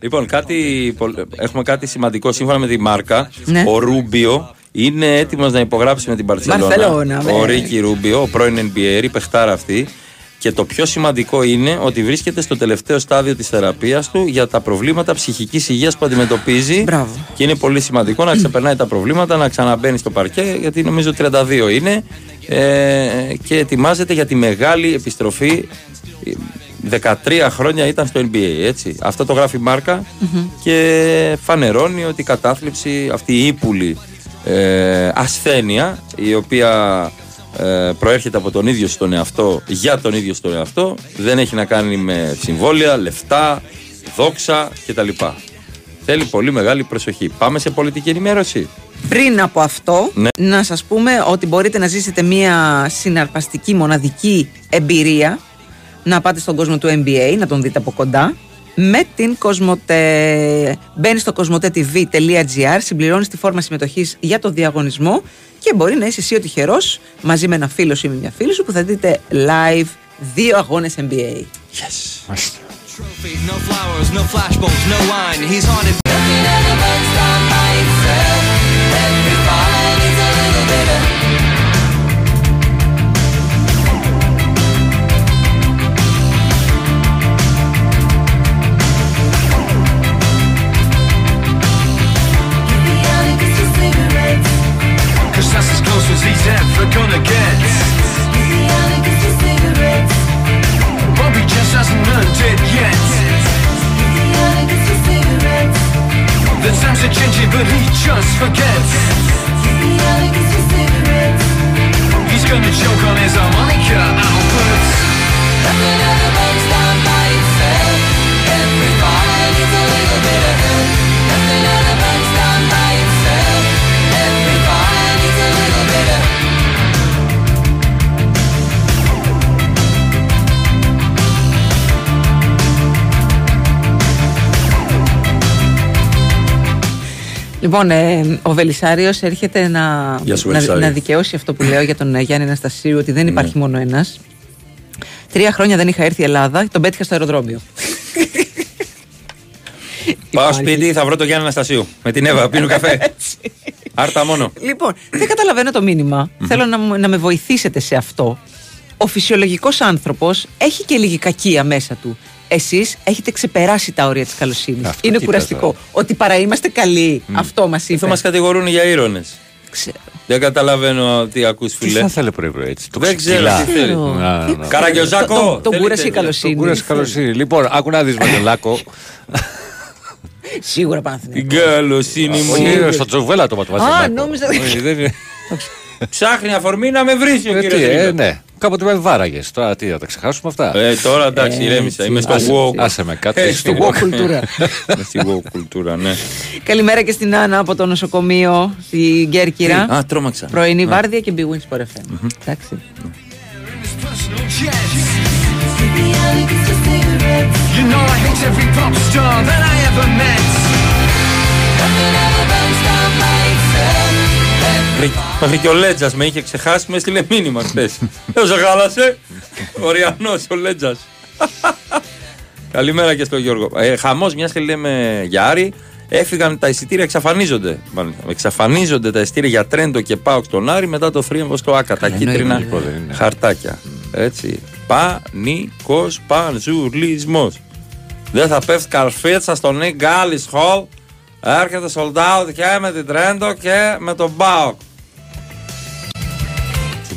Λοιπόν, κάτι, πολ- έχουμε κάτι σημαντικό. Σύμφωνα με τη μάρκα, Ναι. ο Ρούμπιο είναι έτοιμος να υπογράψει με την Παρσελόνα. Μπαρσελόνα, Ο ναι. Ρίκη Ρούμπιο, ο πρώην NBA, η παιχτάρα αυτή. Και το πιο σημαντικό είναι ότι βρίσκεται στο τελευταίο στάδιο της θεραπείας του για τα προβλήματα ψυχικής υγείας που αντιμετωπίζει. Μπράβο. Και είναι πολύ σημαντικό να ξεπερνάει τα προβλήματα, να ξαναμπαίνει στο παρκέ, γιατί νομίζω 32 είναι. Ε, και ετοιμάζεται για τη μεγάλη επιστροφή. 13 χρόνια ήταν στο NBA, έτσι. Αυτό το γράφει η μάρκα και φανερώνει ότι η κατάθλιψη, αυτή η ύπουλη ε, ασθένεια, η οποία ε, προέρχεται από τον ίδιο στον εαυτό, για τον ίδιο στον εαυτό, δεν έχει να κάνει με συμβόλαια, λεφτά, δόξα κτλ. Θέλει πολύ μεγάλη προσοχή. Πάμε σε πολιτική ενημέρωση. Πριν από αυτό, Ναι. να σας πούμε ότι μπορείτε να ζήσετε μια συναρπαστική, μοναδική εμπειρία να πάτε στον κόσμο του NBA, να τον δείτε από κοντά με την Κοσμοτέ. Μπαίνει στο κοσμοτέ.tv.gr, συμπληρώνεις τη φόρμα συμμετοχής για το διαγωνισμό και μπορεί να είσαι εσύ ο τυχερός μαζί με ένα φίλο σου ή με μια φίλη σου που θα δείτε live δύο αγώνες NBA. Yes. No ever gonna get. Bobby just hasn't learned it yet. The times are changing, but he just forgets. He's gonna choke on his harmonica outputs. Λοιπόν, ε, ο Βελισάριο έρχεται να, Γεια σου, να, Βελισάριο. να δικαιώσει αυτό που λέω για τον ε, Γιάννη Αναστασίου, ότι Ναι. δεν υπάρχει μόνο ένας. Τρία χρόνια δεν είχα έρθει Ελλάδα, τον πέτυχα στο αεροδρόμιο. Πάω σπίτι, θα βρω το Γιάννη Αναστασίου. Με την Εύα, πίνω καφέ. [LAUGHS] Άρτα μόνο. Λοιπόν, δεν καταλαβαίνω το μήνυμα. Θέλω να, μου- να με βοηθήσετε σε αυτό. Ο φυσιολογικός άνθρωπος έχει και λίγη κακία μέσα του. Εσείς έχετε ξεπεράσει τα όρια της καλοσύνης. Είναι κοίτα κουραστικό. τώρα. Ότι παρά είμαστε καλοί. Αυτό μας είπε. Αυτό μας κατηγορούν για ήρωε. Ξέρω. Δεν καταλαβαίνω τι ακούς Τι φίλε. θα ήθελε πρωί έτσι. Το Δεν ξέρω ξυλά. τι θέλει. Να, να, να. Καραγκιόζάκο. Το- το- τον θέλετε, κούρασε η δηλαδή. καλοσύνη. Τον κούρασε καλοσύνη. Λοιπόν, άκου να δεις με τον Λάκο. Σίγουρα Παναθηναϊκό. Την καλοσύνη μου. Όχι, στο Τζοβέλα το μάτω Α, νόμιζα. Όχι, δεν είναι. [LAUGHS] Ψάχνει αφορμή να με βρει ο Ε, τι, κύριο ε, ναι. Κάποτε με βάραγες. Τώρα τι, θα τα ξεχάσουμε αυτά; Ε, τώρα εντάξει, ηρέμησα. Είμαι στο Άσε- walk. Άσε με κάτω. Ε, είσαι στο στη walk. walk κουλτούρα. [LAUGHS] Είμαι στη walk κουλτούρα, ναι. Καλημέρα και στην Άννα από το νοσοκομείο στην Κέρκυρα. Α, τρόμαξα. Πρωινή Ναι. βάρδια και Big Wings for FM. Εντάξει. You know I hate every pop star that I ever met. Μέχρι και ο Λέτζας με είχε ξεχάσει, με έστειλε μήνυμα χθες. Δεν [LAUGHS] σε χάλασε. Οριανός ο Λέτζας. [LAUGHS] Καλημέρα και στον Γιώργο. Ε, Χαμός, μιας και λέμε για Άρη, έφυγαν τα εισιτήρια, εξαφανίζονται. Μάλλον, Εξαφανίζονται τα εισιτήρια για τρέντο και πάω στον Άρη μετά το θρίαμβο στο Άκα. Τα εννοείται, κίτρινα λοιπόν, δεν είναι. χαρτάκια. Έτσι. Πανικός πανζουλισμό. Δεν θα πέφτει καρφίτσα στον Νίκ Γκάλι Χολ. Έρχεται sold out και με την Τρέντο και με τον Μπάοκ.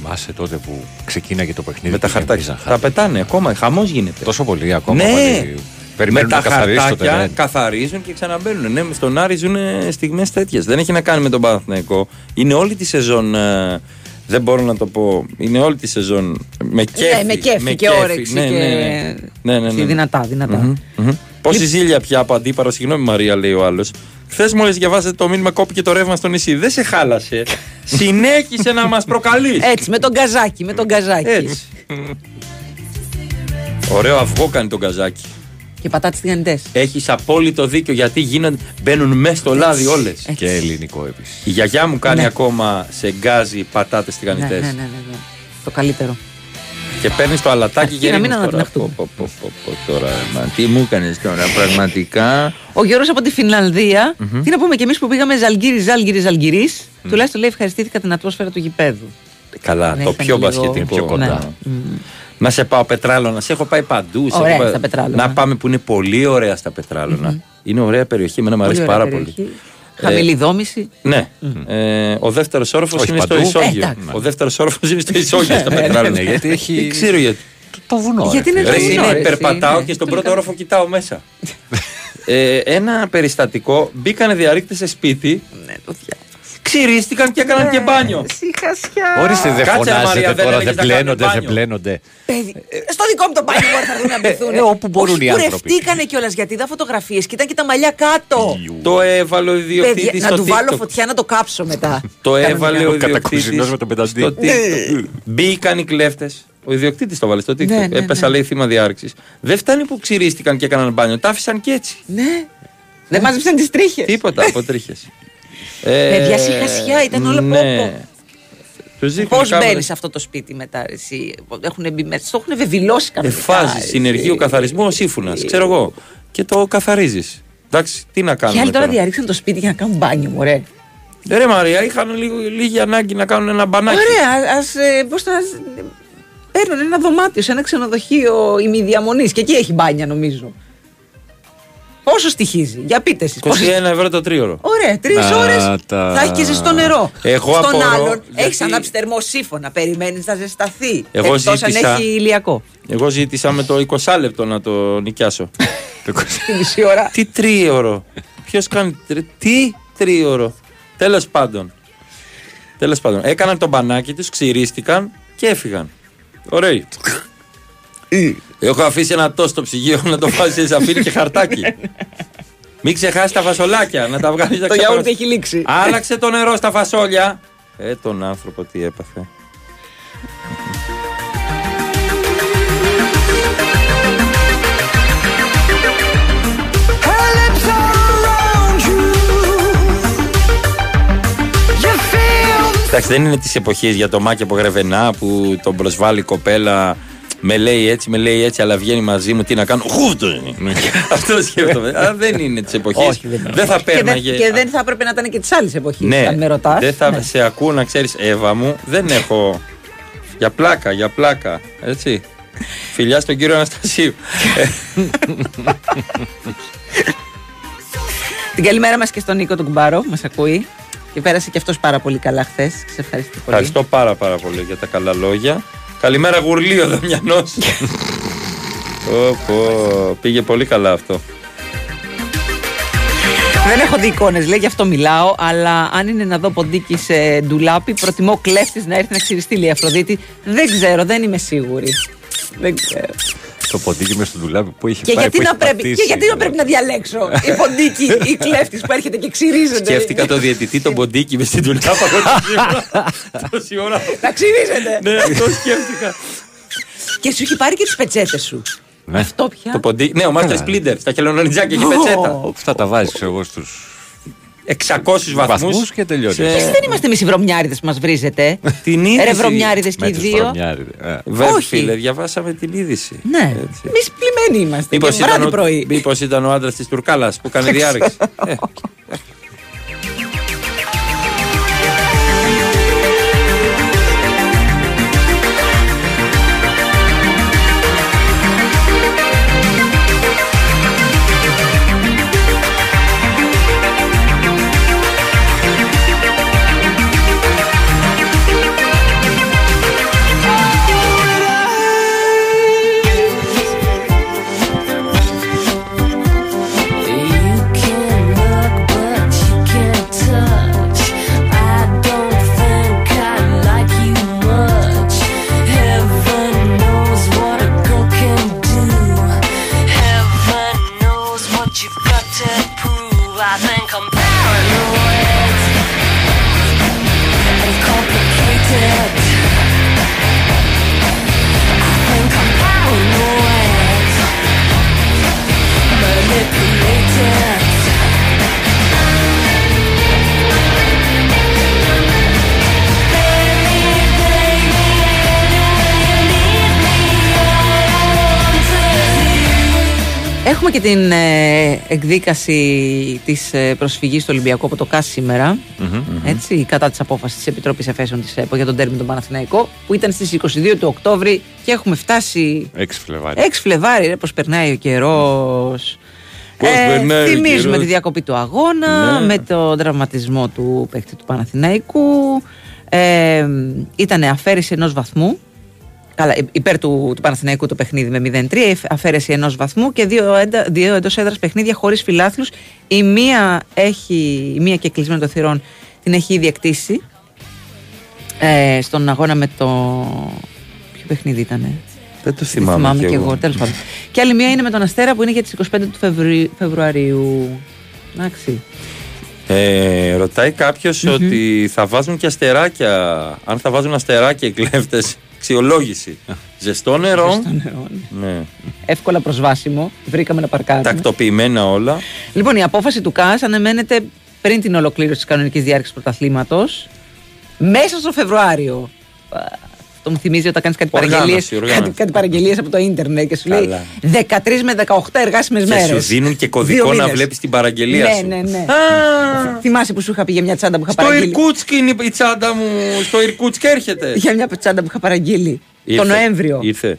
Θυμάσαι τότε που ξεκίναγε το παιχνίδι. Με τα και χαρτάκια. γέμιζαν Τα πετάνε ακόμα, χαμός γίνεται. Τόσο πολύ ακόμα. Ναι. πάλι Περιμένουν με να τα καθαρίσει το χαρτάκια τερέν. καθαρίζουν και ξαναμπαίνουν. Ναι, στον Άρη ζουν στιγμές τέτοιες. Δεν έχει να κάνει με τον Παναθηναϊκό. Είναι όλη τη σεζόν. ε, δεν μπορώ να το πω. Είναι όλη τη σεζόν με κέφι. Ναι, με κέφι και όρεξη Ναι, και- ναι, ναι. ναι, ναι, ναι, και ναι. δυνατά, δυνατά. Μμμ, μμμ. Πόση ζήλια πια από αντίπαρο, συγγνώμη Μαρία, λέει ο άλλος. Χθες μόλις διαβάσατε το μήνυμα, κόπηκε το ρεύμα στο νησί. Δεν σε χάλασε. [LAUGHS] Συνέχισε να μας προκαλείς. Έτσι, με τον καζάκι, με τον καζάκι. Έτσι. Ωραίο αυγό κάνει τον καζάκι. Και πατάτες τηγανιτές. Έχεις απόλυτο δίκιο γιατί γίνονται, μπαίνουν μέσα στο λάδι όλες. Και ελληνικό επίσης. Η γιαγιά μου κάνει Ναι. ακόμα σε γκάζι πατάτες Ναι, τηγανιτέ. ναι, ναι, ναι, ναι. Το καλύτερο. Και παίρνεις το αλατάκι Αρκεί και να μην ρίχνεις τώρα. ανατιναχτούμε. Πω, πω, πω, πω, τώρα, μα, τι μου έκανες τώρα, πραγματικά. Ο Γιώργος από τη φινλανδια Μμμ. τι να πούμε κι εμείς που πήγαμε Ζαλγκύρι, Ζάλγκυρη, Ζαλγκυρί, τουλάχιστον λέει ευχαριστήθηκα την ατμόσφαιρα του γηπέδου. Καλά, Ναι, το ήταν πιο λίγο- μπασχετικό. πιο κοντά. Ναι. Να σε πάω πετράλωνα. Σε έχω πάει παντού. σε Ωραία έχω πάει- στα πετράλωνα. Να πάμε που είναι πολύ ωραία στα πετραλωνα Είναι ωραία περιοχή, εμένα μου αρέσει Πολύ ωραία πάρα περιοχή. πολύ. Χαμηλή Ε, δόμηση. Ναι. Ε, ο δεύτερος όροφος Όχι είναι στο παντού. Ισόγειο. Ε, εντάξει. ο δεύτερος όροφος είναι στο Ισόγειο στα Ναι, πετράλωνα. ναι, γιατί έχει- Δεν ξέρω γιατί. Το βουνό. Γιατί ρε είναι φίλε. το Ρε, βουνό, είναι, ρε, περπατάω εσύ, και στον ναι. πρώτο όροφο κοιτάω μέσα. ε, ένα περιστατικό, μπήκανε διαρρήκτες σε σπίτι, Ναι, το διάβασα. Ξυρίστηκαν και έκαναν και μπάνιο. Συχασιά. Ορίστε, δεν Κάτσε, ρε, Μαρία, φωνάζετε δεν τώρα, έλεγες δεν να κάνουμε πλένονται, δεν μπάνιο. πλένονται. Παιδί, στο δικό μου το μπάνιο μπορεί να έρθουν να μπηθούν. Ε, όπου μπορούν Όχι, οι άνθρωποι. Κουρευτήκανε κιόλας γιατί είδα φωτογραφίες και ήταν και τα μαλλιά κάτω. Το έβαλε ο ιδιοκτήτης Παιδιά, να στο του βάλω TikTok. φωτιά να το κάψω μετά. Το έβαλε ο Ο ιδιοκτήτης. κατακουζινός με τον πενταντή. Μπήκαν οι κλέφτες. Ο ιδιοκτήτης το βάλε στο TikTok. Ναι, ναι, Έπεσα, ναι. λέει, θύμα διάρρηξη. Δεν φτάνει που ξυρίστηκαν και έκαναν μπάνιο. Τα άφησαν και έτσι. Ναι. Δεν μάζεψαν τις τρίχες. Τίποτα από τρίχες. Παιδιά, συχασιά, ήταν όλο πόπο. Πώς μπαίνεις σε αυτό το σπίτι μετά, ρε, εσύ; Έχουν μπει μέσα, το έχουν βεβηλώσει κανονικά. Εφάζει, εσύ. συνεργείο καθαρισμού ο σύμφωνα. Ξέρω εγώ. Και το καθαρίζεις. Εντάξει, τι να Και κάνουμε. άλλοι τώρα τώρα; διαρρήξαν το σπίτι για να κάνουν μπάνιο, μωρέ. Ε, Ρε Μαρία, είχαν λίγο, λίγη ανάγκη να κάνουν ένα μπανάκι. Ωραία, ας. Πώς θα. Παίρνουν ένα δωμάτιο σε ένα ξενοδοχείο ημιδιαμονής και εκεί έχει μπάνια, νομίζω. Πόσο στοιχίζει, για πείτε εσείς. 21 ευρώ το τρίωρο. Ωραία, τρεις Να ώρες τα- θα έχεις και ζεστό νερό. Εγώ Στον απορώ, άλλον γιατί- έχεις ανάψει θερμοσύφωνα, περιμένεις να ζεσταθεί. Εγώ Εκτός αν ζήτησα- έχει ηλιακό. Εγώ ζήτησα με το 20 λεπτό να το νοικιάσω. [LAUGHS] Τη μισή ώρα. Τι τρίωρο; Ποιος κάνει. τρι- Τι τρίωρο; Τέλος πάντων. Τέλος πάντων. Έκαναν το μπανάκι τους, ξυρίστηκαν και έφυγαν. Ωραίοι. Έχω αφήσει ένα τόστο στο ψυγείο να το βάζει σε ζαφύρι και χαρτάκι. [LAUGHS] Μην ξεχάσεις τα φασολάκια να τα βγάλεις να Το γιαούρτι έχει λήξει. Άλλαξε το νερό στα φασόλια. Ε, τον άνθρωπο τι έπαθε. Εντάξει, δεν είναι τη εποχή για το Μάκη από Γρεβενά που τον προσβάλλει η κοπέλα. Με λέει έτσι, με λέει έτσι, αλλά βγαίνει μαζί μου. Τι να κάνω. Χούφτο είναι. Αυτό σκέφτομαι. Αλλά δεν είναι της εποχής. Όχι, δεν είναι. Δεν θα Και δεν, πέρναγε. και δεν θα έπρεπε να ήταν και της άλλης εποχής. Ναι, αν με ρωτάς. δεν θα σε ακούω να ξέρεις, Εύα μου, δεν έχω. Για πλάκα, για πλάκα. Έτσι. Φιλιά στον κύριο Αναστασίου. Ε, Την καλημέρα μας και στον Νίκο τον Κουμπάρο που μας ακούει. Και πέρασε και αυτός πάρα πολύ καλά χθες. Σε ευχαριστώ πολύ. Ευχαριστώ πάρα πάρα πολύ για τα καλά λόγια. Καλημέρα γουρλίο Δαμιανός. Πω, πω, Πήγε πολύ καλά αυτό. Δεν έχω δει εικόνες, λέει, γι' αυτό μιλάω. Αλλά αν είναι να δω ποντίκι σε ντουλάπι, προτιμώ κλέφτης να έρθει να ξυριστεί, λέει η Αφροδίτη. Δεν ξέρω, δεν είμαι σίγουρη. Δεν ξέρω. Το ποντίκι με στο ντουλάπι που έχει Και πάει, γιατί, που να έχει πρέπει, πατήσει. και γιατί να πρέπει να διαλέξω η ποντίκι ή κλέφτης που έρχεται και ξυρίζεται; Σκέφτηκα το διαιτητή τον ποντίκι με στην τουλάπα. [LAUGHS] Τόση ώρα. Να ξυρίζεται; Ναι, αυτό σκέφτηκα. Και σου έχει πάρει και τις πετσέτες σου. Ναι. Αυτό πια. Το ποντίκι. Ναι, ο Μάστερ Καλά. Σπλίντερ στα χελονονιτζάκια έχει πετσέτα. Αυτά τα βάζεις εγώ στου 600 βαθμούς. βαθμούς και τελειώνει. Εσείς δεν είμαστε εμείς οι βρωμιάριδες που μας βρίζετε. Την είδηση. Ρε βρωμιάριδες και Με οι τους δύο. βρωμιάριδες. Ε. Βέβαια, Όχι. φίλε, διαβάσαμε την είδηση. Ναι, εμείς πλημμένοι είμαστε. Μήπως και ήταν, βράδυ ο, πρωί. μήπως ήταν ο άντρας της Τουρκάλας που κάνει διάρρηξη. [LAUGHS] και την ε, εκδίκαση της ε, προσφυγής του Ολυμπιακού από το ΚΑΣ σήμερα. Έτσι, κατά της απόφασης της Επιτροπής Εφέσεων της ΕΠΟ για τον τέρμι τον Παναθηναϊκό, που ήταν στις 22 του Οκτώβρη και έχουμε φτάσει 6 Φλεβάρι. 6 Φλεβάρι, ρε, πώς περνάει ο καιρός. Πώς περνάει ο θυμίζουμε καιρός. τη διακοπή του αγώνα Ναι. με τον τραυματισμό του παίκτη του Παναθηναϊκού. Ε, ήταν αφαίρεση ενός βαθμού. Καλά, υ- υπέρ του, του Παναθηναϊκού το παιχνίδι με 0-3, εφ- αφαίρεση ενός βαθμού και δύο, έντα, δύο εντός έδρας παιχνίδια χωρίς φιλάθλους. Η μία, έχει, η μία και κλεισμένο των θυρών την έχει ήδη εκτίσει ε, στον αγώνα με το... Ποιο παιχνίδι ήτανε; Δεν το Δεν θυμάμαι, θυμάμαι κι και εγώ, τέλος πάντων. Και άλλη μία είναι με τον Αστέρα που είναι για τις 25 του Φεβρου- Φεβρουαρίου. Εντάξει. Ε, ρωτάει κάποιος ότι θα βάζουν και αστεράκια. Αν θα βάζουν αστεράκια οι κλέφτες. Αξιολόγηση. Ζεστό νερό. Ζεστό νερό, Ναι. Εύκολα προσβάσιμο. Βρήκαμε να παρκάρουμε. Τακτοποιημένα όλα. Λοιπόν, η απόφαση του ΚΑΣ ανεμένεται πριν την ολοκλήρωση της κανονικής διάρκειας πρωταθλήματος. Μέσα στο Φεβρουάριο. Α, Αυτό μου θυμίζει όταν κάνεις κάτι Οργάνωση, παραγγελίες, οργάνωση. κάτι, κάτι παραγγελίες από το ίντερνετ και σου λέει Καλά. 13 με 18 εργάσιμες Και μέρες. σου δίνουν και κωδικό να βλέπεις την παραγγελία ναι, σου. Ναι, ναι, Θυμάσαι που σου είχα πει για μια τσάντα που είχα Στο παραγγείλει; Ιρκούτσκ είναι η τσάντα μου. Στο Ιρκούτσκ έρχεται. Για μια τσάντα που είχα παραγγείλει Ήρθε. το Νοέμβριο. Ήρθε.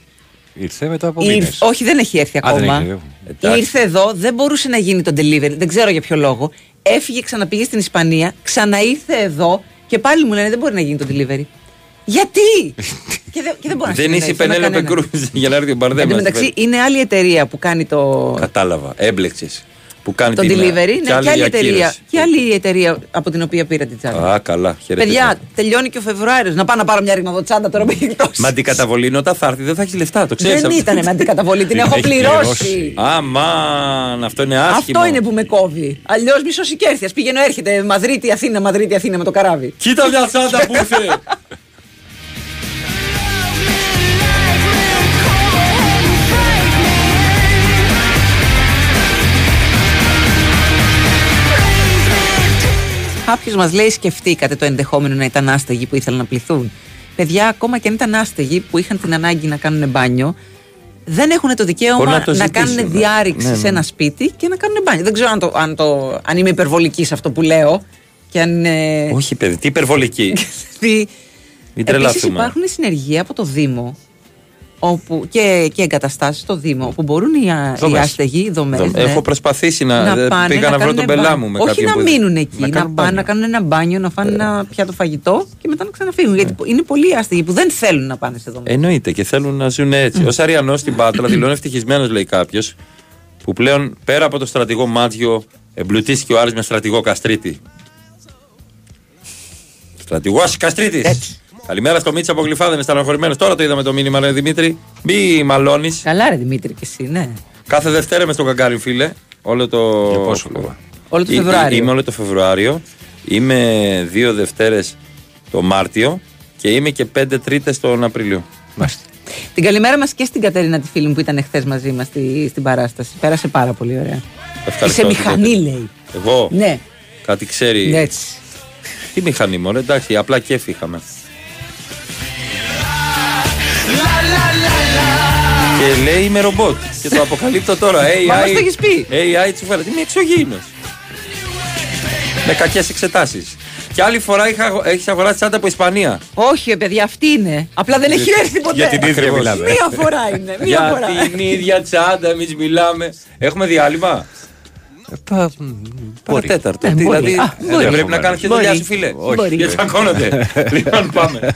Ήρθε μετά από Ήρθε- μήνες. όχι, δεν έχει έρθει Α, δεν ακόμα. έχει, ε. Ήρθε εδώ, δεν μπορούσε να γίνει το delivery. Δεν ξέρω για ποιο λόγο. Έφυγε, ξαναπήγε στην Ισπανία, ξαναήρθε εδώ και πάλι μου λένε δεν μπορεί να γίνει το delivery. Γιατί! και, δεν, και δεν μπορεί να Δεν είσαι η συνεννοηθεί με Πενέλοπε κανέναν. Κρούζ για να έρθει ο Εν Μπαρδέμα. τω μεταξύ, είναι άλλη εταιρεία που κάνει το, Κατάλαβα. Έμπλεξες. Που κάνει το την delivery. Ναι, και και άλλη άλλη, εταιρεία, διακύρωση. και άλλη εταιρεία από την οποία πήρα την τσάντα. Α, καλά. Χαιρετίσματα. Παιδιά, τελειώνει και ο Φεβρουάριος. Να πάω να πάρω μια ρημαδοτσάντα τώρα που έχει εκτός. Με αντικαταβολή είναι όταν θα έρθει δεν θα έχεις λεφτά. Το ξέρεις. Δεν ήταν με αντικαταβολή, την [LAUGHS] έχω πληρώσει. Αμάν, αυτό είναι άσχημο. Αυτό είναι που με κόβει. Αλλιώς μισό οικέρθεια. Πηγαίνω, έρχεται Μαδρίτη, Αθήνα, Μαδρίτη, Αθήνα με το καράβι. Κοίτα μια τσάντα που ήρθε. Κάποιος μας λέει: Σκεφτήκατε το ενδεχόμενο να ήταν άστεγοι που ήθελαν να πληθούν. Παιδιά, ακόμα και αν ήταν άστεγοι που είχαν την ανάγκη να κάνουν μπάνιο, δεν έχουν το δικαίωμα Μπορεί να, να το ζητήσουν, κάνουν ναι. διάρρηξη Ναι, σε ναι. ένα σπίτι και να κάνουν μπάνιο. Δεν ξέρω αν, το, αν, το, αν είμαι υπερβολική σε αυτό που λέω. Και αν είναι. Όχι, παιδί, τι υπερβολική. Τι- [LAUGHS] Μην Επίσης τρελαθούμε. υπάρχουν συνεργεία από το Δήμο όπου, και, και εγκαταστάσεις στο Δήμο όπου μπορούν οι, α- οι Δομές. άστεγοι, οι δομές, Δο- ναι, Έχω προσπαθήσει να. να πάνε πήγα να, βρω κάνουν τον μπάνιο. πελά μου με Όχι κάποιον να που- μείνουν εκεί, να, κάνουν πάνε μπάνιο. να κάνουν ένα μπάνιο, να φάνε ένα πιάτο φαγητό και μετά να ξαναφύγουν. Γιατί είναι πολλοί άστεγοι που δεν θέλουν να πάνε σε δομή. Εννοείται και θέλουν να ζουν έτσι. Ω Αριανός στην Πάτρα [COUGHS] δηλώνει ευτυχισμένος, λέει κάποιος, που πλέον πέρα από το στρατηγό Μάτζιο εμπλουτίστηκε ο Άρης με στρατηγό Καστρίτη. Στρατηγός Καστρίτης. Καλημέρα στο Μίτσα από Γλυφάδα, είναι στεναχωρημένο. Τώρα το είδαμε το μήνυμα, ρε Δημήτρη. Μη μαλώνεις. Καλά, ρε Δημήτρη, και εσύ, ναι. Κάθε Δευτέρα είμαι στο καγκάρι, φίλε. Όλο το. Για πόσο καιρό; Όλο το Εί- Φεβρουάριο. Είμαι όλο το Φεβρουάριο. Είμαι δύο Δευτέρες το Μάρτιο και είμαι και πέντε Τρίτες τον Απριλίο. Την καλημέρα μας και στην Κατερίνα, τη φίλη μου που ήταν εχθές μαζί μας στη, στην παράσταση. Πέρασε πάρα πολύ ωραία. Ευχαριστώ, Είσαι μηχανή, Δημήτρη. λέει. Εγώ; Ναι, Κάτι ξέρει. έτσι. Τι μηχανή μου, εντάξει, απλά κέφι είχαμε. Και λέει είμαι ρομπότ. Και το αποκαλύπτω τώρα. AI, Μας μας το έχεις πει. AI τσουφέρα. Είμαι εξωγήινος. Με κακές εξετάσεις. Και άλλη φορά είχα, έχεις αγοράσει τσάντα από Ισπανία. Όχι, ε, παιδιά, αυτή είναι. Απλά δεν έχει Για- έρθει ποτέ. για την ίδια Ακριβώς. μιλάμε. Μία φορά είναι. Μία Για φορά. την ίδια τσάντα εμείς μιλάμε. Έχουμε διάλειμμα; Παρατέταρτο. Ε, Τι, μπορεί. δηλαδή, Α, δεν μπορεί. πρέπει να κάνεις και Μπορεί. δουλειά σου, φίλε. Μπορεί. Και τσακώνονται. Λοιπόν, πάμε.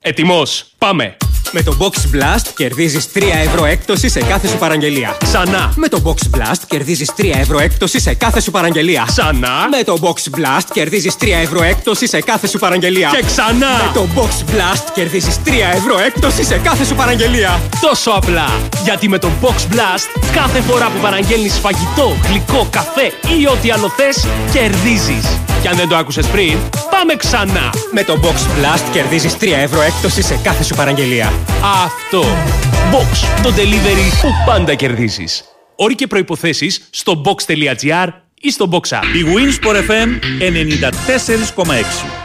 Ετοιμός, πάμε! Με το Box Blast κερδίζεις 3 ευρώ έκπτωση σε κάθε σου παραγγελία. Ξανά! Με το Box Blast κερδίζεις 3 ευρώ έκπτωση σε κάθε σου παραγγελία. Ξανά! Με το Box Blast κερδίζεις 3 ευρώ έκπτωση σε κάθε σου παραγγελία. Και ξανά! Με το Box Blast κερδίζεις 3 ευρώ έκπτωση σε κάθε σου παραγγελία. Τόσο απλά! Γιατί με το Box Blast κάθε φορά που παραγγέλνεις φαγητό, γλυκό, καφέ ή ό,τι άλλο θες, κερδίζεις! Και αν δεν το άκουσες πριν, Πάμε ξανά! Με το Box Blast κερδίζεις 3 ευρώ έκπτωση σε κάθε σου παραγγελία. Αυτό. Box. Το delivery που πάντα κερδίζεις. Όροι και προϋποθέσεις στο box.gr ή στο Box App. Η Winsport FM 94,6.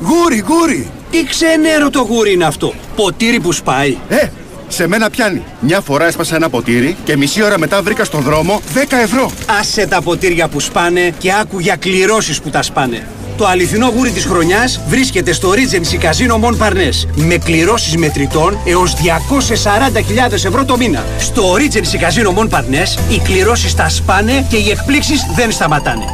Γούρι, γούρι! Τι ξενέρο το γούρι είναι αυτό. Ποτήρι που σπάει. Ε, σε μένα πιάνει. Μια φορά έσπασα ένα ποτήρι και μισή ώρα μετά βρήκα στον δρόμο 10 ευρώ. Άσε τα ποτήρια που σπάνε και άκου για κληρώσεις που τα σπάνε. Το αληθινό γούρι της χρονιάς βρίσκεται στο Regency Casino Mon Parnes με κληρώσεις μετρητών έως 240.000 ευρώ το μήνα. Στο Regency Casino Mon Parnes οι κληρώσεις τα σπάνε και οι εκπλήξεις δεν σταματάνε.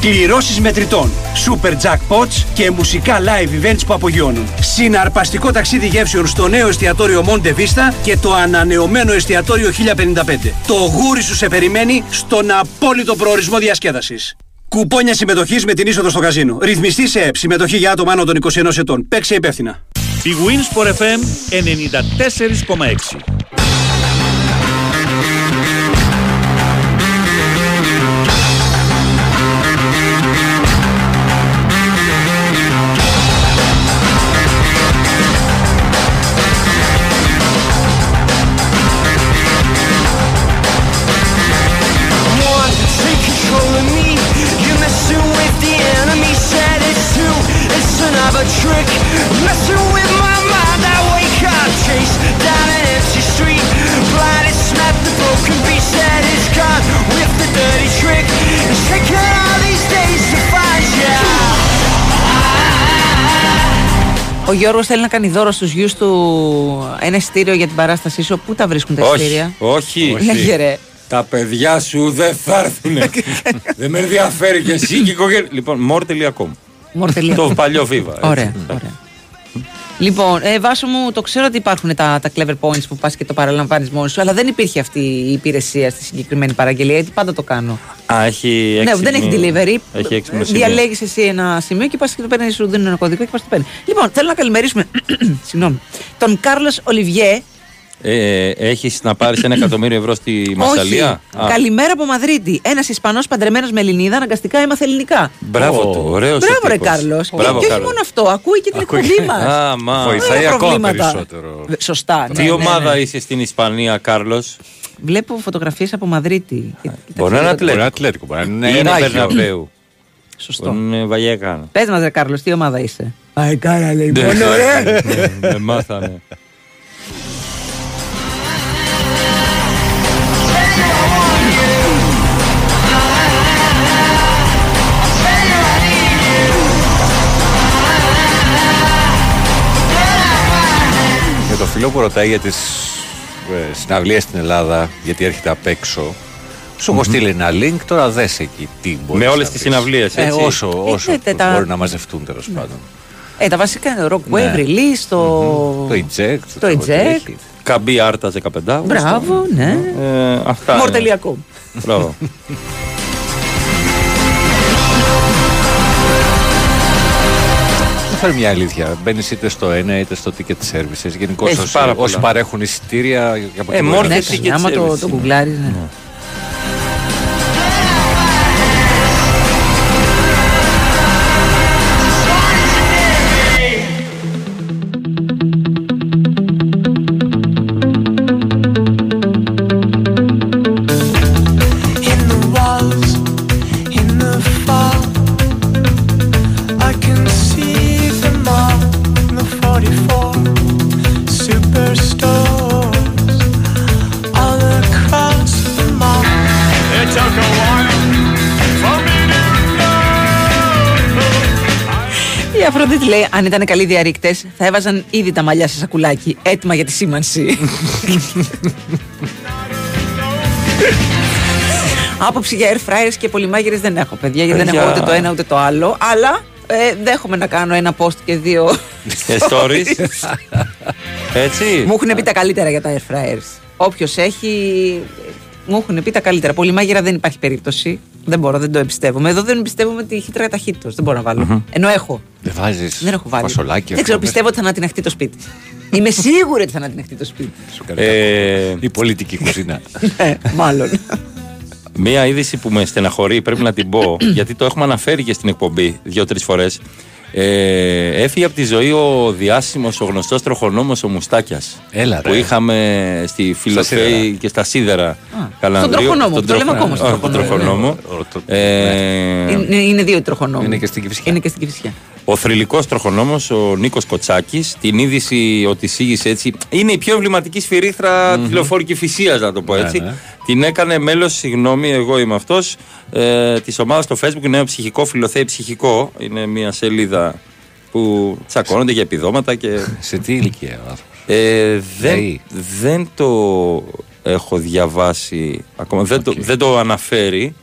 Κληρώσεις μετρητών, super jackpots και μουσικά live events που απογειώνουν. Συναρπαστικό ταξίδι γεύσεων στο νέο εστιατόριο Monte Vista και το ανανεωμένο εστιατόριο 1055. Το γούρι σου σε περιμένει στον απόλυτο προορισμό διασκέδασης. Κουπόνια συμμετοχής με την είσοδο στο καζίνο. Ρυθμιστή σε ΕΠ. Συμμετοχή για άτομα άνω των 21 ετών. Παίξε υπεύθυνα. Η Winsport FM 94,6. Ο Γιώργος θέλει να κάνει δώρο στους γιους του ένα ειστήριο για την παράστασή σου. Πού τα βρίσκουν τα Όχι, ειστήρια. όχι. Λέγε ρε. Τα παιδιά σου δεν θα έρθουν. δεν με ενδιαφέρει και εσύ και η οικογένεια. Λοιπόν, more.com. More.com. Το παλιό Viva. έτσι. Ωραία, ωραία. Λοιπόν, ε, Βάσο μου, το ξέρω ότι υπάρχουν τα, τα clever points που πας και το παραλαμβάνεις μόνος σου, αλλά δεν υπήρχε αυτή η υπηρεσία στη συγκεκριμένη παραγγελία, γιατί πάντα το κάνω. Α, έχει Ναι, έξι δεν έχει μήνες. delivery. Έχει έξι σημεία. Διαλέγεις εσύ ένα σημείο και πας και το παίρνεις, σου δίνουν ένα κωδικό και πας το παίρνεις. Λοιπόν, θέλω να καλημερίσουμε [CLEARS THROAT] συγγνώμη, τον Κάρλος Ολιβιέ. Ε, Έχεις να πάρεις ένα εκατομμύριο ευρώ στη Μασαλία; Όχι. Καλημέρα από Μαδρίτη. Ένας Ισπανός παντρεμένος με Ελληνίδα αναγκαστικά έμαθε ελληνικά. Μπράβο του, ωραίος. Μπράβο, ρε Κάρλος. Και, Μπράβο, και όχι Κάρλος. μόνο αυτό, ακούει και την εκπομπή μας. [LAUGHS] Α, μα. Βοηθάει ακόμα προβλήματα. περισσότερο. Σωστά. Τι ναι, ναι, ομάδα ναι. είσαι στην Ισπανία, Κάρλος; Βλέπω φωτογραφίες από Μαδρίτη. Μπορεί να είναι Μπορεί να είναι Ατλέτικο. Ατλέτικο, μπορεί να Είναι είναι Ράγιο. Μπερναμπέου. Σωστό. Είναι Βαγέκαν. Πες μας, ρε Κάρλος, τι ομάδα είσαι. Αεκάρα λέει. Μόνο ρε. Με το φίλο που ρωτάει για τις ε, συναυλίες στην Ελλάδα, γιατί έρχεται απ' έξω, σου έχω στείλει ένα link, τώρα δες εκεί τι μπορείς Με όλες τις συναυλίες, Ε, έτσι. όσο όσο Ε, τε- τα- μπορεί να μαζευτούν τέλος πάντων. Ε, τα βασικά είναι Rock Ναι. Wave, Release, το. Το eject. Το eject. Καμπή Άρτα 15 Μπράβο, ναι. Ε, αυτά. είναι. Μορτελιακό. Μπράβο. [LAUGHS] φέρει μια αλήθεια. Μπαίνεις είτε στο ένα είτε στο ticket services. Γενικώς Έχεις όσοι, πάρα πολλά. όσοι παρέχουν εισιτήρια για από Ε, εκεί μόνο μπορεί να- Ναι, ticket καλά, άμα το, service το είναι. γκουγκλάρεις, ναι. Αν ήταν καλοί διαρρήκτες, θα έβαζαν ήδη τα μαλλιά σε σακουλάκι, έτοιμα για τη σήμανση. [LAUGHS] Άποψη για air fryers και πολυμάγειρες δεν έχω, παιδιά, γιατί δεν Παιδιά. έχω ούτε το ένα ούτε το άλλο. Αλλά ε, δέχομαι να κάνω ένα post και δύο. Και stories. [LAUGHS] Έτσι. Μου έχουν πει τα καλύτερα για τα air fryers. Όποιος έχει. Μου έχουν πει τα καλύτερα. Πολυμάγειρα δεν υπάρχει περίπτωση. Δεν μπορώ, δεν το εμπιστεύομαι. Εδώ δεν εμπιστεύομαι τη χύτρα ταχύτητο. Δεν μπορώ να βαλω Ενώ έχω. Δεν βάζεις Δεν έχω βάλει. φασολάκι. δεν ξέρω, αυτό πιστεύω ότι θα ανατιναχτεί το σπίτι. Είμαι σίγουρη ότι θα ανατιναχτεί το σπίτι. μέσα. Ε, Η πολιτική κουζίνα. [LAUGHS] Ναι, μάλλον. Μία είδηση που με στεναχωρεί, πρέπει να την πω, [CLEARS THROAT] γιατί το έχουμε αναφέρει και στην εκπομπή δύο-τρεις φορές. Ε, έφυγε από τη ζωή ο διάσημος, ο γνωστός τροχονόμος ο Μουστάκιας. Έλα, Που ρε. είχαμε στη Φιλοφέη σίδερα. και στα Σίδερα. Στον Καλανδρίου. τροχονόμο, Τον το λέμε τροχο- ακόμα στον όχι, τον τροχονόμο. τροχονόμο. Ε, Είναι, είναι δύο οι τροχονόμοι. Είναι και στην Κυφσιά. Είναι και στην Κυφσιά. ο θρηλυκός τροχονόμος, ο Νίκος Κοτσάκης, την είδηση ότι σήγησε έτσι. Είναι η πιο εμβληματική σφυρίχτρα της λεωφόρικης φυσίας, να το πω έτσι. Ναι, ναι. Την έκανε μέλος, συγγνώμη, εγώ είμαι αυτός, ε, της ομάδας στο Facebook Νέο Ψυχικό Φιλοθέη Ψυχικό. Είναι μια σελίδα που τσακώνονται για επιδόματα και. [LAUGHS] Σε τι ηλικία ο άνθρωπος; Ε, δεν, Λέει. δεν το έχω διαβάσει ακόμα. Δεν, το, δεν το αναφέρει.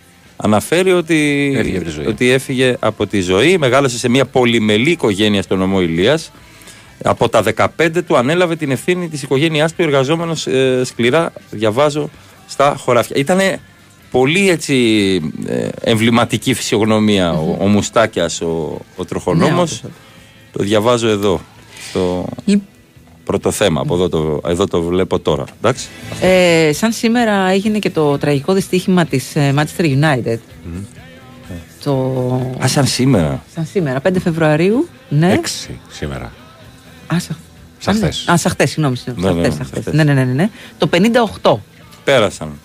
Αναφέρει ότι Έφυγε από τη ζωή. ότι έφυγε από τη ζωή. Μεγάλωσε σε μια πολυμελή οικογένεια στον νομό Ηλίας. Από τα 15 του ανέλαβε την ευθύνη της οικογένειάς του εργαζόμενος ε, σκληρά, διαβάζω, στα χωράφια. Ήτανε πολύ έτσι ε, εμβληματική φυσιογνωμία ο, ο Μουστάκιας, ο, ο τροχονόμος. όντως. το διαβάζω εδώ, στο Λυ- πρώτο θέμα. Από εδώ το, εδώ το βλέπω τώρα. Εντάξει. Ε, σαν σήμερα έγινε και το τραγικό δυστύχημα της ε, Manchester United. Το... Α, σαν σήμερα. Σαν σήμερα, 5 Φεβρουαρίου. Ναι. Έξι σήμερα. Α, σα... Σαν Α, ναι. χθες. Α, σαν χθες, συγγνώμη. συγγνώμη, Ναι, σαν ναι, χθες, ναι, σαν χθες. χθες. Ναι, ναι, ναι, ναι, ναι. Το 58. Πέρασαν.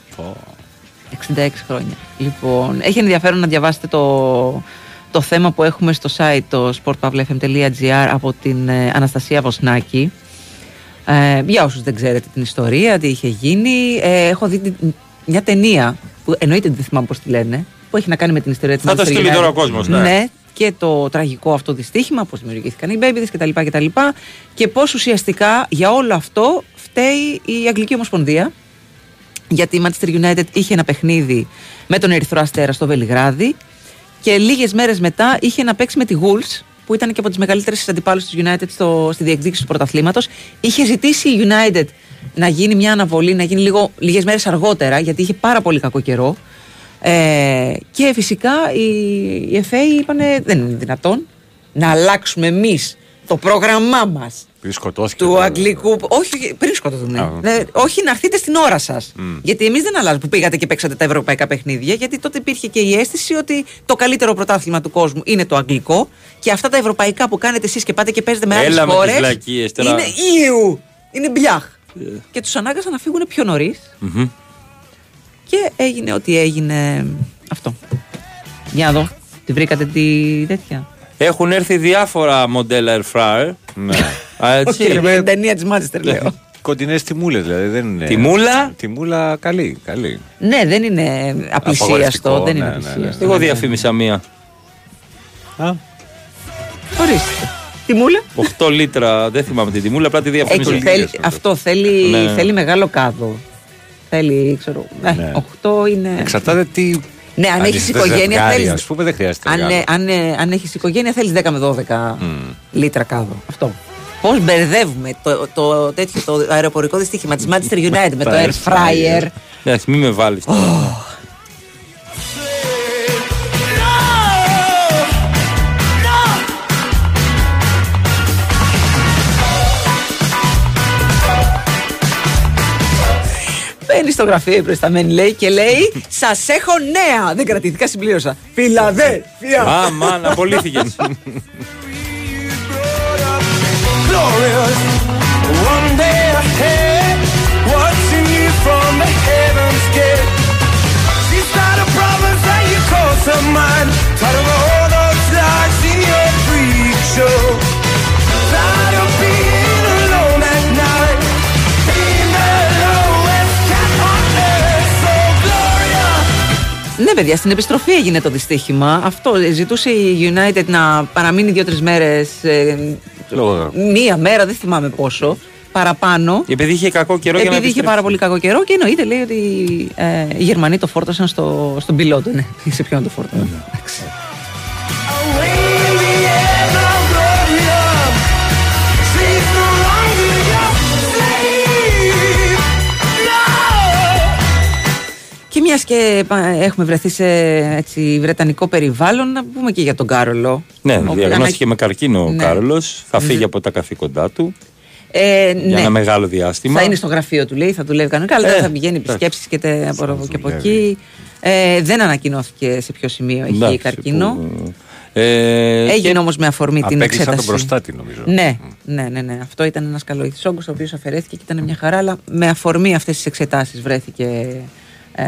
66 χρόνια. Λοιπόν, έχει ενδιαφέρον να διαβάσετε το, το θέμα που έχουμε στο site το sportpavlefm.gr από την ε, Αναστασία Βοσνάκη. Ε, για όσους δεν ξέρετε την ιστορία, τι είχε γίνει. Ε, έχω δει την- μια ταινία που εννοείται ότι δεν θυμάμαι πώς τη λένε, που έχει να κάνει με την ιστορία της Θα το Manchester στείλει United. τώρα ο κόσμος, ναι. και το τραγικό αυτό δυστύχημα, πώς δημιουργήθηκαν οι babies κτλ. Και, τα λοιπά, και πώς ουσιαστικά για όλο αυτό φταίει η Αγγλική Ομοσπονδία γιατί η Manchester United είχε ένα παιχνίδι με τον Ερυθρό Αστέρα στο Βελιγράδι και λίγες μέρες μετά είχε να παίξει με τη Wolves που ήταν και από τις μεγαλύτερες αντιπάλους της United στο, στη διεκδίκηση του πρωταθλήματος. Είχε ζητήσει η United να γίνει μια αναβολή, να γίνει λίγο, λίγες μέρες αργότερα γιατί είχε πάρα πολύ κακό καιρό. Ε, και φυσικά οι, οι FA είπανε δεν είναι δυνατόν να αλλάξουμε εμείς το πρόγραμμά μας Επειδή σκοτώθηκε. του το- Αγγλικού. Όχι, πριν σκοτωθούν. Α, Ναι, όχι, να έρθετε στην ώρα σας. Μμ. Γιατί εμείς δεν αλλάζουμε που πήγατε και παίξατε τα ευρωπαϊκά παιχνίδια. Γιατί τότε υπήρχε και η αίσθηση ότι το καλύτερο πρωτάθλημα του κόσμου είναι το αγγλικό. Και αυτά τα ευρωπαϊκά που κάνετε εσείς και πάτε και παίζετε με άλλες Έλα με τις χώρες. βλακίες τώρα. Είναι ήου. Είναι μπιάχ. Και τους ανάγκασαν να φύγουν πιο νωρίς. Μμμ. Και έγινε ό,τι έγινε αυτό. Για να δω. Τη βρήκατε τη τέτοια. Έχουν έρθει διάφορα μοντέλα air fryer. Ναι. Α, έτσι. Όχι, την ταινία της Μάντσεστερ λέω. Κοντινές τιμούλες δηλαδή. Δεν είναι... Τιμούλα; Τιμούλα καλή. καλή. Ναι, δεν είναι απλησίαστο. Απαγορευτικό, Δεν είναι ναι, ναι, ναι. απλησίαστο. Εγώ διαφήμισα μία. Α, Ορίστε. Τιμούλα. 8 λίτρα, δεν θυμάμαι την τιμούλα, απλά τη διαφήμισα. Έχει, θέλει, αυτό θέλει, Ναι, ναι. θέλει μεγάλο κάδο. Θέλει, ξέρω. Ναι, Ναι. 8 είναι. Εξαρτάται τι. Ναι, αν έχεις είστε οικογένεια ζευγάρι, θέλει. ας πούμε, δεν χρειάζεται Αν, μεγάλο. ε, αν, ε, αν έχεις οικογένεια θέλεις 10 με 12 λίτρα κάδο. Αυτό. Πώς μπερδεύουμε το, το, τέτοιο, το αεροπορικό δυστύχημα της Manchester United με το Τα air fryer. Εντάξει, μην με βάλεις. Στο γραφείο η προϊσταμένη λέει και λέει Σας έχω νέα. Δεν κρατήθηκα, συμπλήρωσα. Φιλαδέλφια. Α, μάνα, απολύθηκε. glorious. One day ahead, watching you from the heavens Ναι, παιδιά, στην επιστροφή έγινε το δυστύχημα. Αυτό ε, ζητούσε η United να παραμείνει δύο-τρεις μέρες. Λόγω- μία μέρα, δεν θυμάμαι πόσο. Παραπάνω. Επειδή είχε κακό καιρό για να Επειδή είχε επιστρέψει. πάρα πολύ κακό καιρό και εννοείται λέει ότι ε, οι Γερμανοί το φόρτωσαν στο, στον πιλότο. Ναι, [LAUGHS] σε ποιον το φόρτωσαν. Μιας και πα- έχουμε βρεθεί σε έτσι, βρετανικό περιβάλλον, να πούμε και για τον Κάρολο. Ναι, Όπου διαγνώστηκε με καρκίνο ο Ναι. Κάρολος. Θα φύγει από τα καθήκοντά του Ε, για ναι. ένα μεγάλο διάστημα. Θα είναι στο γραφείο του, λέει, θα δουλεύει κανονικά, αλλά Ε, δεν θα πηγαίνει εντάξει. επισκέψεις και τε- από εδώ και από εκεί. Ε, δεν ανακοινώθηκε σε ποιο σημείο έχει Εντάξει, καρκίνο. που- Ε, Έγινε και- όμως με αφορμή την Απέκλεισαν εξέταση. τον προστάτη, νομίζω. Ναι, ναι, ναι, ναι. Αυτό ήταν ένας καλοήθη όγκο, ο οποίος αφαιρέθηκε και ήταν μια χαρά, αλλά με αφορμή αυτές τις εξετάσεις βρέθηκε ε,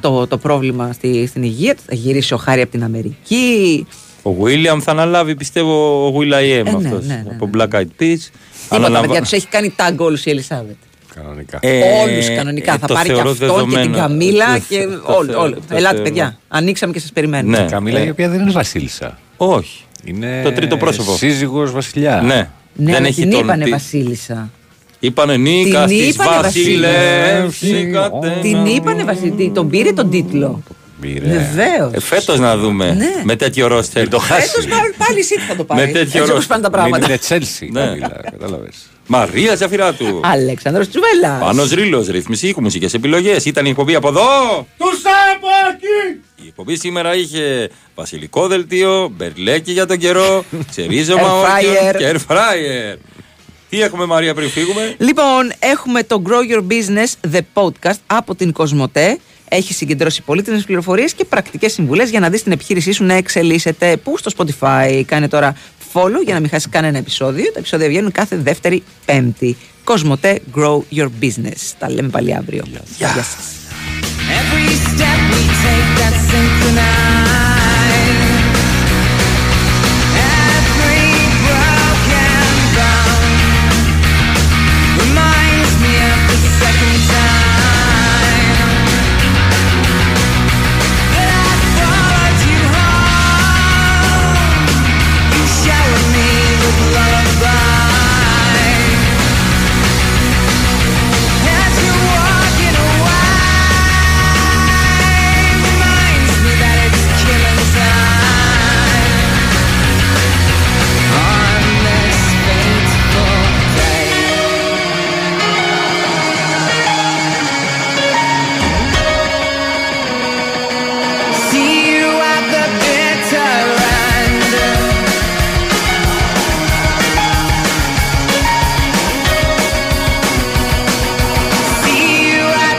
το, το πρόβλημα στη, στην υγεία. Θα γυρίσει ο Χάρη από την Αμερική. Ο Βίλιαμ θα αναλάβει, πιστεύω, ο Will I Am Ε, ναι, αυτός, ναι, ναι, από Black Eyed Peas. Τίποτα, Αναλαμβα- παιδιά, τους έχει κάνει τάγκ όλους η Ελισάβετ. Κανονικά. Ε, Όλους κανονικά. ε, θα το πάρει και θεωρώ αυτόν και την δεδομένο. Καμίλα Το και θε- το όλοι. θεωρώ- όλοι. το Ελάτε, θεωρώ. παιδιά. Ανοίξαμε και σας περιμένουμε. Ναι. Η Καμίλα Ε. η οποία δεν είναι βασίλισσα. Όχι. Είναι Το τρίτο πρόσωπο. Σύζυγος βασιλιά. Ναι. Ναι, δεν αλλά έχει την τον. είπανε τι- Βασίλισσα. Είπανε Νίκας Την της είπανε Βασιλεύση. κατένα. Την είπανε Βασίλισσα. Τον πήρε τον τίτλο. Βεβαίως. Ε, Φέτος να δούμε. Ναι. Με τέτοιο ρόστερ. Το Φέτος πάλι εσύ θα το πάρεις. Με τέτοιο Έτσι όπως ρόστερ. πάνε τα πράγματα. Είναι Τσέλσι. Ναι. Καμίλα, κατάλαβες. Μαρία Ζαφυράτου. Αλέξανδρος Τσουβέλλας. Πάνος Ρήλος, ρύθμιση ήχου, μουσικές επιλογές. Ήταν η εκπομπή από εδώ. Τους από εκεί! Η εκπομπή σήμερα είχε βασιλικό δελτίο, μπερλέκι για τον καιρό, [LAUGHS] ξερίζωμα Air όρκιο fryer. και air fryer. Τι έχουμε Μαρία πριν φύγουμε; Λοιπόν, έχουμε το Grow Your Business, the podcast από την Κοσμοτέ. Έχει συγκεντρώσει πολύτιμες πληροφορίες και πρακτικές συμβουλές για να δεις την επιχείρησή σου να εξελίσσεται. Πού στο Spotify κάνε τώρα follow για να μην χάσει κανένα επεισόδιο. Τα επεισόδια βγαίνουν κάθε δεύτερη Πέμπτη. Κοσμοτέ Grow Your Business. Τα λέμε πάλι αύριο. Γεια σας. Every step